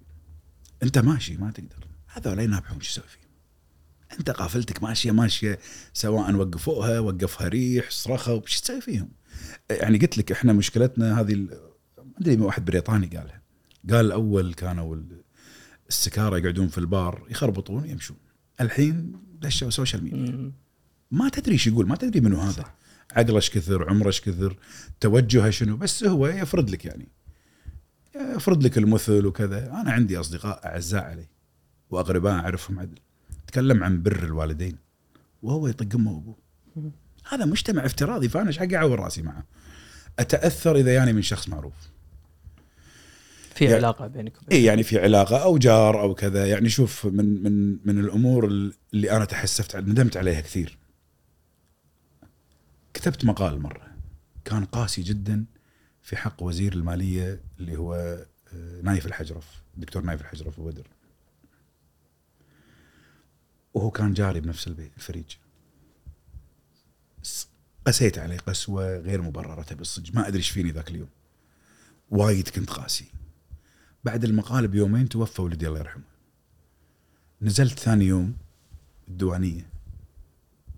أنت ماشي ما تقدر. هذول ينابحون شو تسوي فيهم أنت قافلتك ماشية ماشية سواء وقفوها وقفها ريح صرخوا شو تسوي فيهم؟ يعني قلت لك إحنا مشكلتنا هذه ما أدري واحد بريطاني قالها. قال أول كانوا ال- السكارة يقعدون في البار يخربطون ويمشون الحين دشوا social media. ما تدري إيش يقول ما تدري منو هذا. عقله إيش كثر عمره إيش كثر توجهه شنو بس هو يفرض لك يعني. يفرض لك المثل وكذا. أنا عندي أصدقاء أعزاء علي واقرباء أعرفهم عدل. تكلم عن بر الوالدين. وهو يطق امه وابوه هذا مجتمع افتراضي فأنا إيش حقي أعور رأسي معه؟ أتأثر إذا يعني من شخص معروف. في يعني- علاقة بينك وبين إي يعني في علاقة أو جار أو كذا. يعني شوف من من من الأمور اللي أنا تحسفت ندمت عليها كثير. كتبت مقال مرة كان قاسي جدا في حق وزير المالية اللي هو آه، نايف الحجرف الدكتور نايف الحجرف وبدر وهو كان جاري بنفس البيت الفريج. قسيت عليه قسوة غير مبررة تبي الصدق ما أدري إيش فيني ذاك اليوم. وايد كنت قاسي. بعد المقال بيومين توفى ولدي الله يرحمه. نزلت ثاني يوم الديوانية.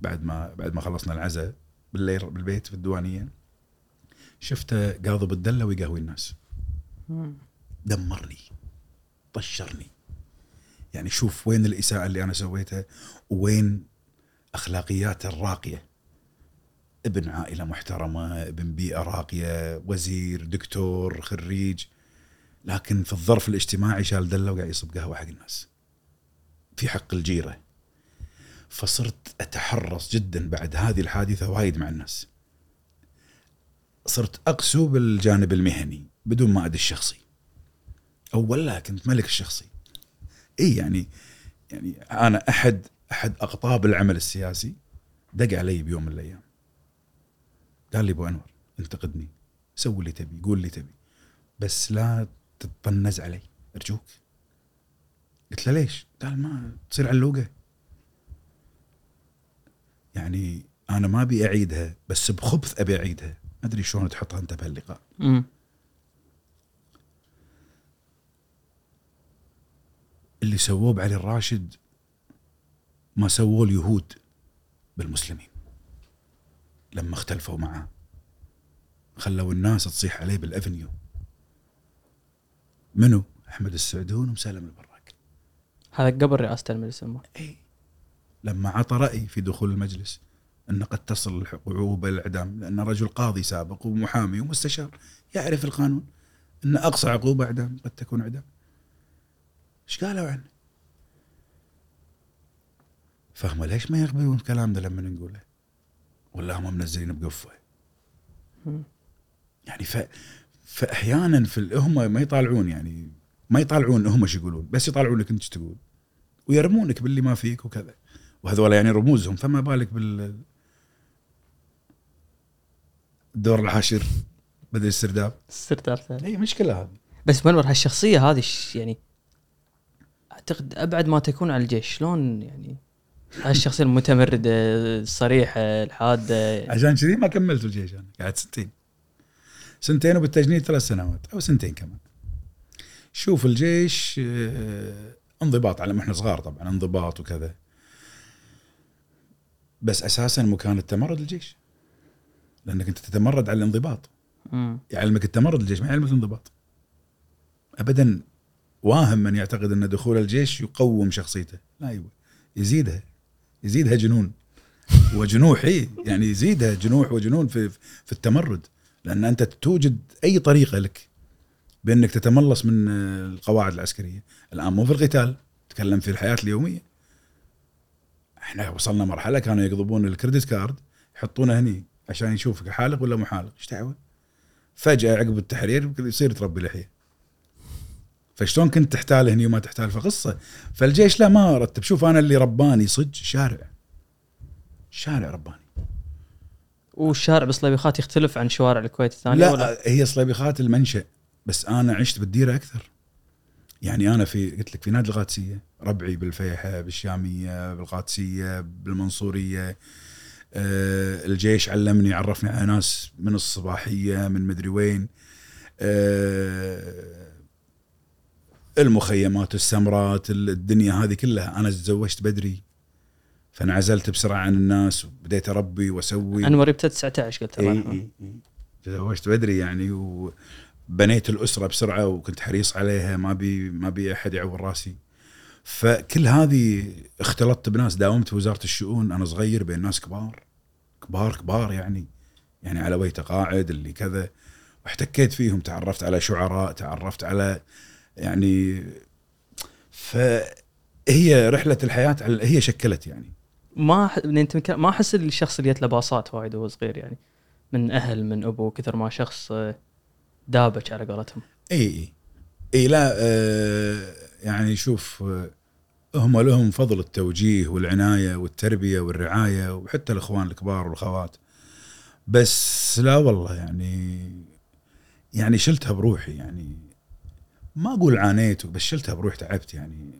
بعد ما بعد ما خلصنا العزاء بالليل بالبيت في الديوانية شفته قاضب الدلة ويقهوي الناس. دمرني. طشرني. يعني شوف وين الإساءة اللي أنا سويتها وين أخلاقياته الراقية. ابن عائلة محترمة ابن بيئة راقية وزير دكتور خريج. لكن في الظرف الاجتماعي شال دلة وقاعد يصب قهوة حق الناس. في حق الجيرة. فصرت أتحرص جدا بعد هذه الحادثة وايد مع الناس. صرت أقسو بالجانب المهني بدون ما أدري الشخصي. أول لا كنت ملك الشخصي. إي يعني يعني أنا أحد أحد أقطاب العمل السياسي. دق علي بيوم من الأيام. قال لي أبو أنور انتقدني سوي اللي تبي قول اللي تبي. بس لا تطنز علي. أرجوك. قلت له ليش؟ قال ما تصير علوقة. يعني أنا ما أبي أعيدها بس بخبث أبي أعيدها. ما أدري شلون تحطها أنت بهاللقاء. اللي سووه بعلي الراشد ما سووه اليهود بالمسلمين. لما اختلفوا معاه خلوا الناس تصيح عليه بالأفنيو منو؟ أحمد السعدون ومسلم البراك هذا قبل رئاسة المجلس الامه إي لما عطى رأي في دخول المجلس أن قد تصل العقوبه الاعدام لأن رجل قاضي سابق ومحامي ومستشار يعرف القانون أن أقصى عقوبة إعدام قد تكون إعدام إيش قالوا عنه؟ فهم ليش ما يقبلون الكلام ده لما نقوله؟ ولا هم منزلين بقفة؟ يعني ف فأحيانا في هم ما يطالعون يعني ما يطالعون هم شو يقولون بس يطالعونك انت إيش تقول. ويرمونك باللي ما فيك وكذا. وهذول يعني رموزهم فما بالك بال الدور العاشر بدل السرداب؟ السرداب ثاني. اي مشكلة هذه. بس منور هالشخصية هذه يعني أعتقد أبعد ما تكون عن الجيش شلون يعني هالشخصيه المتمرده الصريحه الحاده عشان كذي ما كملت الجيش أنا. قعدت سنتين. سنتين وبالتجنيد ثلاث سنوات أو سنتين كمان. شوف الجيش آه، انضباط على ما إحنا صغار طبعا انضباط وكذا. بس أساسا مكان التمرد الجيش. لأنك أنت تتمرد على الانضباط. يعلمك التمرد الجيش ما يعلمك الانضباط. ابدا واهم من يعتقد أن دخول الجيش يقوم شخصيته. لا يزيدها يزيدها جنون. وجنوح اي يعني يزيدها جنوح وجنون في في التمرد لأن أنت توجد أي طريقة لك بأنك تتملص من آه، القواعد العسكرية. الآن مو في القتال تكلم في الحياة اليومية. إحنا وصلنا مرحلة كانوا يقضبون الكريدت كارد يحطونه هني عشان يشوفك حالق ولا محالق إيش دعوة؟ فجأة عقب التحرير يصير تربي لحية. فشلون كنت تحتال هني وما تحتال فقصه فالجيش لا ما رتب. شوف أنا اللي رباني صج شارع. شارع رباني. والشارع بصليبيخات يختلف عن شوارع الكويت الثانية لا ولا؟ هي صليبيخات المنشأ بس أنا عشت بالديرة أكثر. يعني أنا في قلت لك في نادي القادسيه ربعي بالفيحة بالشامية بالقادسيه بالمنصورية. آه الجيش علمني عرفني على ناس من الصباحية من مدري وين. آه المخيمات السمرات الدنيا هذه كلها. أنا تزوجت بدري فانعزلت بسرعة عن الناس وبديت أربي وأسوي. انور ابتدى 19 قلت الله إي يرحمه. تزوجت بدري يعني وبنيت الأسرة بسرعة وكنت حريص عليها ما بي ما بي أحد يعور راسي. فكل هذه اختلطت بناس. داومت في وزاره الشؤون أنا صغير بين ناس كبار كبار كبار يعني. يعني على ويته قاعد اللي كذا. واحتكيت فيهم تعرفت على شعراء تعرفت على يعني فهي رحلة الحياة هي شكلت يعني. ما ح- أنت ما أحس الشخص اللي يتله باصات وايد وهو صغير يعني. من أهل من أبو كثر ما شخص آه، دابج على قولتهم. إي إي. إي لا آه يعني شوف آه، هم لهم فضل التوجيه والعناية والتربية والرعاية وحتى الإخوان الكبار والخوات بس لا والله يعني يعني شلتها بروحي يعني. ما أقول عانيت بس شلتها بروحي تعبت يعني.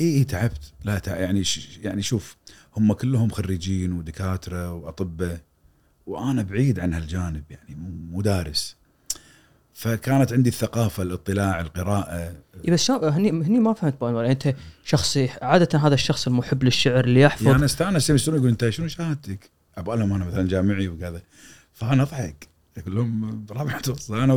اي اي تعبت. لا تع... يعني ش... يعني شوف هم كلهم خريجين ودكاترة وأطباء وأنا بعيد عن هالجانب يعني مو دارس. فكانت عندي الثقافة الاطلاع القراءة. إي بس شا... هني هني ما فهمت بانور يعني أنت شخص عادة هذا الشخص المحب للشعر اللي يحفظ. يعني استأنس يسألون يقول أنت شنو شهادتك؟ أبغى لهم أنا مثلا جامعي وكذا. فأنا أضحك. أقول لهم رابع متوسط أنا.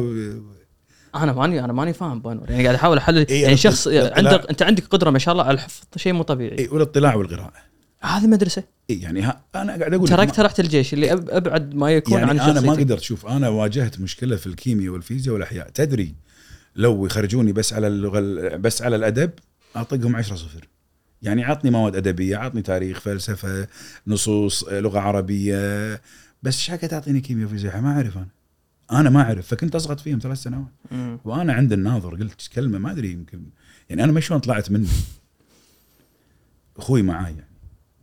أنا ماني أنا ماني فاهم بانور يعني قاعد أحاول أحلل. إي، يعني شخص عندك أنت عندك قدرة ما شاء الله على الحفظ شيء مو طبيعي. اي والاطلاع والقراءة. هذه مدرسة. اي يعني ها أنا قاعد أقول لك تركت رحت الجيش اللي. أبعد ما يكون يعني عن أنا ما. قدرت شوف أنا واجهت مشكلة في الكيمياء والفيزياء والأحياء. تدري لو يخرجوني بس على اللغة ال- بس على الأدب أعطيهم 10 صفر. يعني عطني مواد أدبية عطني تاريخ فلسفة نصوص لغة عربية. بس إيش حكى تعطيني كيمياء وفيزياء؟ ما أعرف أنا. أنا ما أعرف فكنت أسقط فيهم ثلاث سنوات. مم. وأنا عند الناظر قلت كلمة؟ ما أدري يمكن يعني أنا ما شلون طلعت منه. أخوي معاي يعني.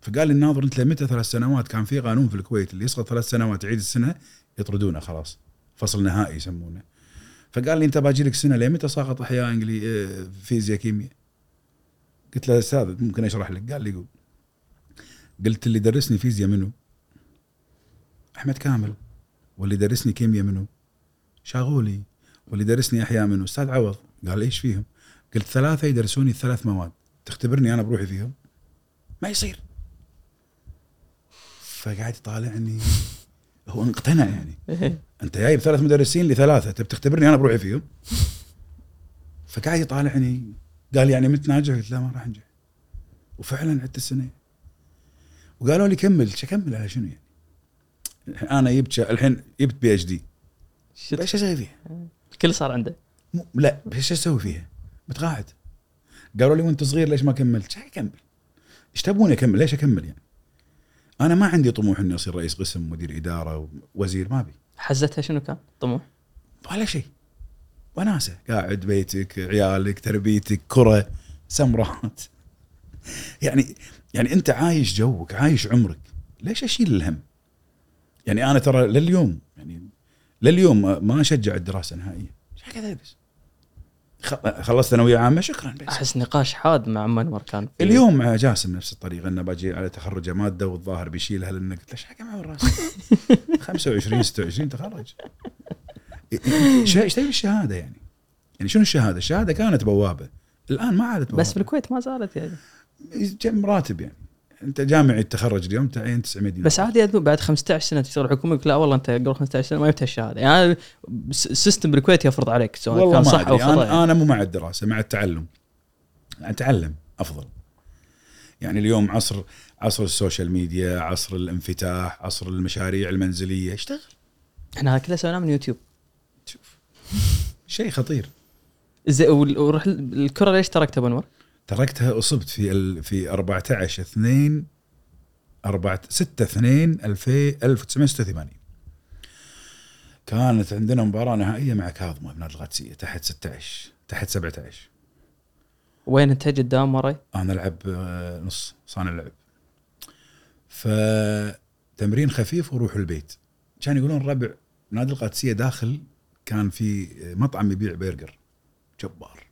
فقال لي الناظر أنت لمتى ثلاث سنوات؟ كان في قانون في الكويت اللي يسقط ثلاث سنوات يعيد السنة يطردونه خلاص. فصل نهائي يسمونه. فقال لي أنت باجي لك سنة لمتى ساقط أحياء انجلي آه، فيزياء كيمياء؟ قلت له أستاذ ممكن أشرح لك. قال لي قول. قلت اللي درسني فيزياء منو؟ أحمد كامل. واللي درسني كيمياء منو؟ شاغولي واللي درسني أحياء منو أستاذ عوض قال إيش فيهم؟ قلت ثلاثة يدرسوني الثلاث مواد تختبرني أنا بروحي فيهم؟ ما يصير. فقاعد يطالعني هو اقتنع يعني. أنت جايب ثلاث مدرسين لثلاثة تبي تختبرني أنا بروحي فيهم؟ فقاعد يطالعني قال يعني مت ناجح؟ قلت لا ما راح أنجح. وفعلا عدت السنة. وقالوا لي كمل شو اكمل على شنو يعني؟ أنا جبت الحين جبت PhD إيش أسوي فيها؟ الكل صار عنده مو- لا إيش أسوي فيها؟ متقاعد قالوا لي وأنت صغير ليش ما كملت؟ شو أكمل؟ إيش تبوني أكمل؟ ليش أكمل يعني؟ أنا ما عندي طموح إني أصير رئيس قسم مدير إدارة وزير ما أبي حزتها شنو كان طموح ولا شيء وناسة قاعد بيتك عيالك تربيتك كرة سمرات يعني يعني أنت عايش جوك عايش عمرك ليش أشيل الهم يعني أنا ترى لليوم يعني لليوم ما اشجع الدراسة نهائيا. إيش بس خ- خلصت ثانوية عامة شكرا بس. أحس نقاش حاد مع ام انور كان في- اليوم مع جاسم نفس الطريقة إنه باجي على تخرجه مادة والظاهر بيشيلها لأنه قلت له إيش حكى مع الراس 25 26 تخرج. إيش إيش تبي الشهاده يعني؟ يعني شنو الشهادة؟ الشهادة كانت بوابة. الآن ما عادت بوابة. بس بالكويت ما زالت يعني. كم راتب يعني. انت جامعي تخرج اليوم تعين 900 دينار. بس عادي بعد 15 سنة تشتغل حكومي يقول لا والله أنت قبل 15 سنة ما جبت الشهاده يعني ال system بالكويت يفرض عليك سواء والله كان صح أدري. أو خطا أنا, يعني. أنا مو مع الدراسة مع التعلم. أتعلم أفضل. يعني اليوم عصر عصر ال social media عصر الانفتاح عصر المشاريع المنزلية. اشتغل. إحنا هذا كله سويناه من يوتيوب. شوف. شيء خطير. زين وروح ال- الكرة ليش تركتها ابو انور؟ تركتها أصبت في ال... في 14 2 4 6 2 2000 1986 كانت عندنا مباراة نهائية مع كاظمة بنادي القادسيه تحت 16 تحت 17 وين انت قدام وراي؟ أنا ألعب آه، نص صانع لعب. فتمرين خفيف وروح البيت. كان يقولون الربع نادي القادسيه داخل كان في مطعم يبيع برجر. جبار.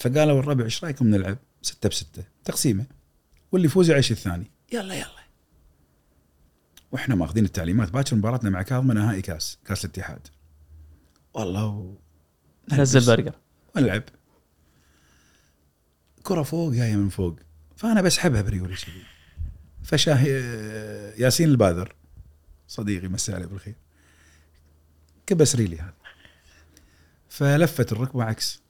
فقالوا الربع إيش رأيكم نلعب ستة بستة؟ تقسيمة. واللي يفوز يعيش الثاني. يلا يلا. وإحنا ماخذين التعليمات. باكر مباراتنا مع كاظمه نهائي كاس كاس الاتحاد. والله و... نزل برجر. ونلعب. كرة فوق جاية من فوق. فأنا بسحبها بريولي كذي فشاه ياسين الباذر. صديقي مسي عليه بالخير. كبس ريلي هذا. فلفت الركبة عكس.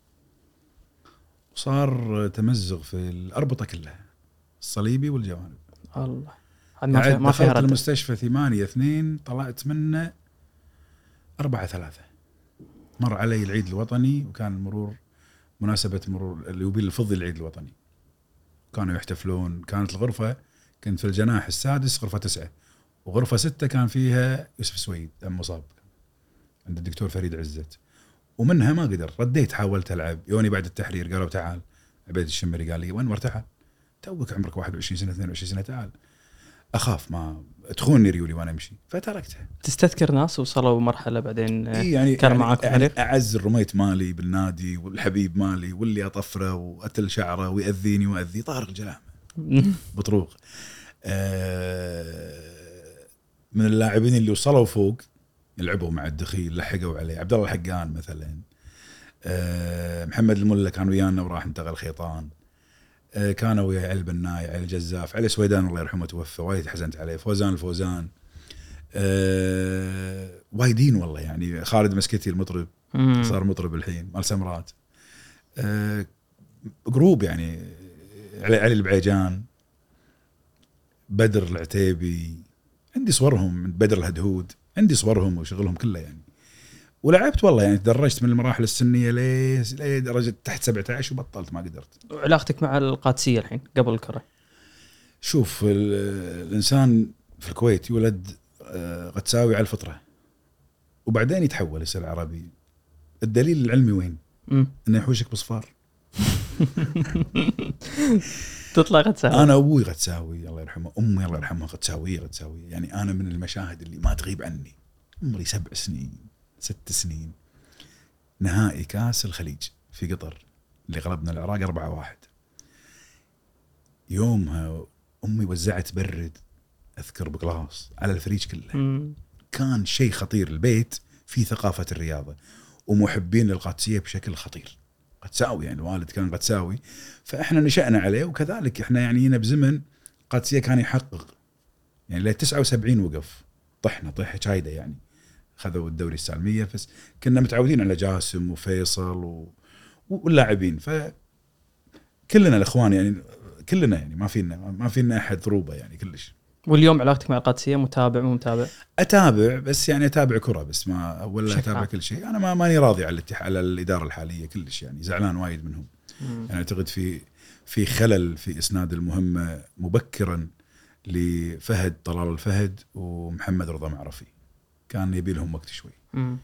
وصار تمزق في الأربطة كلها الصليبي والجوانب. الله. ما فيها ما فيها المستشفى ثمانية اثنين طلعت منه أربعة ثلاثة. مر علي العيد الوطني وكان المرور مناسبة مرور اليوبيل الفضي العيد الوطني. كانوا يحتفلون. كانت الغرفة كنت في الجناح السادس غرفة تسعة. وغرفة ستة كان فيها يوسف سويد أم مصاب. عند الدكتور فريد عزت. ومنها ما قدر رديت حاولت ألعب. يوني بعد التحرير قالوا تعال. عبيد الشمري قال لي وين تعال توك عمرك 21 سنة 22 سنة تعال. أخاف ما تخونني ريولي وأنا أمشي. فتركتها. تستذكر ناس وصلوا مرحلة بعدين إيه يعني كان يعني معاكم يعني؟ أعز الرميت مالي بالنادي والحبيب مالي واللي أطفره وأتل شعره ويأذيني واذيه طارق الجلامه بطروق. آه، من اللاعبين اللي وصلوا فوق لعبوا مع الدخيل لحقوا عليه. عبد الله الحقان مثلا. آه، محمد الملا كان ويانا وراح انتقل خيطان. آه، كانوا ويا علي البناي علي الجزاف علي سويدان الله يرحمه توفى وايد حزنت عليه. فوزان الفوزان. آه، وايدين والله يعني. خالد مسكتي المطرب مم. صار مطرب الحين مال سمرات. جروب يعني. علي علي البعيجان بدر العتيبي عندي صورهم من بدر الهدهود. عندي صورهم وشغلهم كله يعني. ولعبت والله يعني تدرجت من المراحل السنية ليه لدرجة تحت 17 وبطلت ما قدرت. وعلاقتك مع القادسية الحين قبل الكره شوف ال- الإنسان في الكويت يولد آه، قدساوي على الفطرة وبعدين يتحول يصير عربي. الدليل العلمي وين؟ إنه يحوشك بصفار. تطلع سهل أنا أبوي غتساوي الله يرحمه. أمي الله يرحمها غتساويه غتساويه يعني أنا من المشاهد اللي ما تغيب عني. عمري سبع سنين ست سنين. نهائي كأس الخليج في قطر اللي غلبنا العراق 4 واحد. يومها أمي وزعت برد أذكر بقلاص على الفريج كله. مم. كان شيء خطير. البيت في ثقافة الرياضة ومحبين للقادسيه بشكل خطير. قدساوي يعني الوالد كان قدساوي فإحنا نشأنا عليه وكذلك إحنا يعني هنا بزمن قادسية كان يحقق. يعني ل 79 وقف. طحنا طيحه شايده يعني. خذوا الدوري السالمية بس كنا متعودين على جاسم وفيصل و... واللاعبين. ف كلنا الإخوان يعني كلنا يعني ما فينا ما فينا أحد ضروبه يعني كلش. واليوم علاقتك مع القادسيه متابع مو متابع؟ أتابع بس يعني أتابع كرة بس ما ولا أتابع عام. كل شيء. أنا ما ماني راضي على الاتح... على الإدارة الحالية كلش يعني زعلان وايد منهم. يعني أعتقد في في خلل في إسناد المهمة مبكرا لفهد طلال الفهد ومحمد رضا معرفي. كان يبي لهم وقت شوي. مم.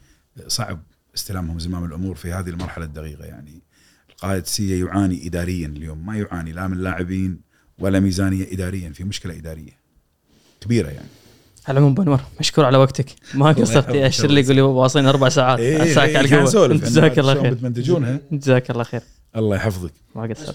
صعب استلامهم زمام الأمور في هذه المرحلة الدقيقة يعني. القائد سيه يعاني اداريا اليوم ما يعاني لا من لاعبين ولا ميزانية اداريا في مشكلة إدارية. كبيرة يعني. على العموم بنور مشكور على وقتك. ما قصرت ياشر لي يقول لي واصلين أربع ساعات. إيه، أساك إيه، على القوه عن جزاك الله خير. بتمنتجونها جزاك الله خير. الله يحفظك. ما قصرت.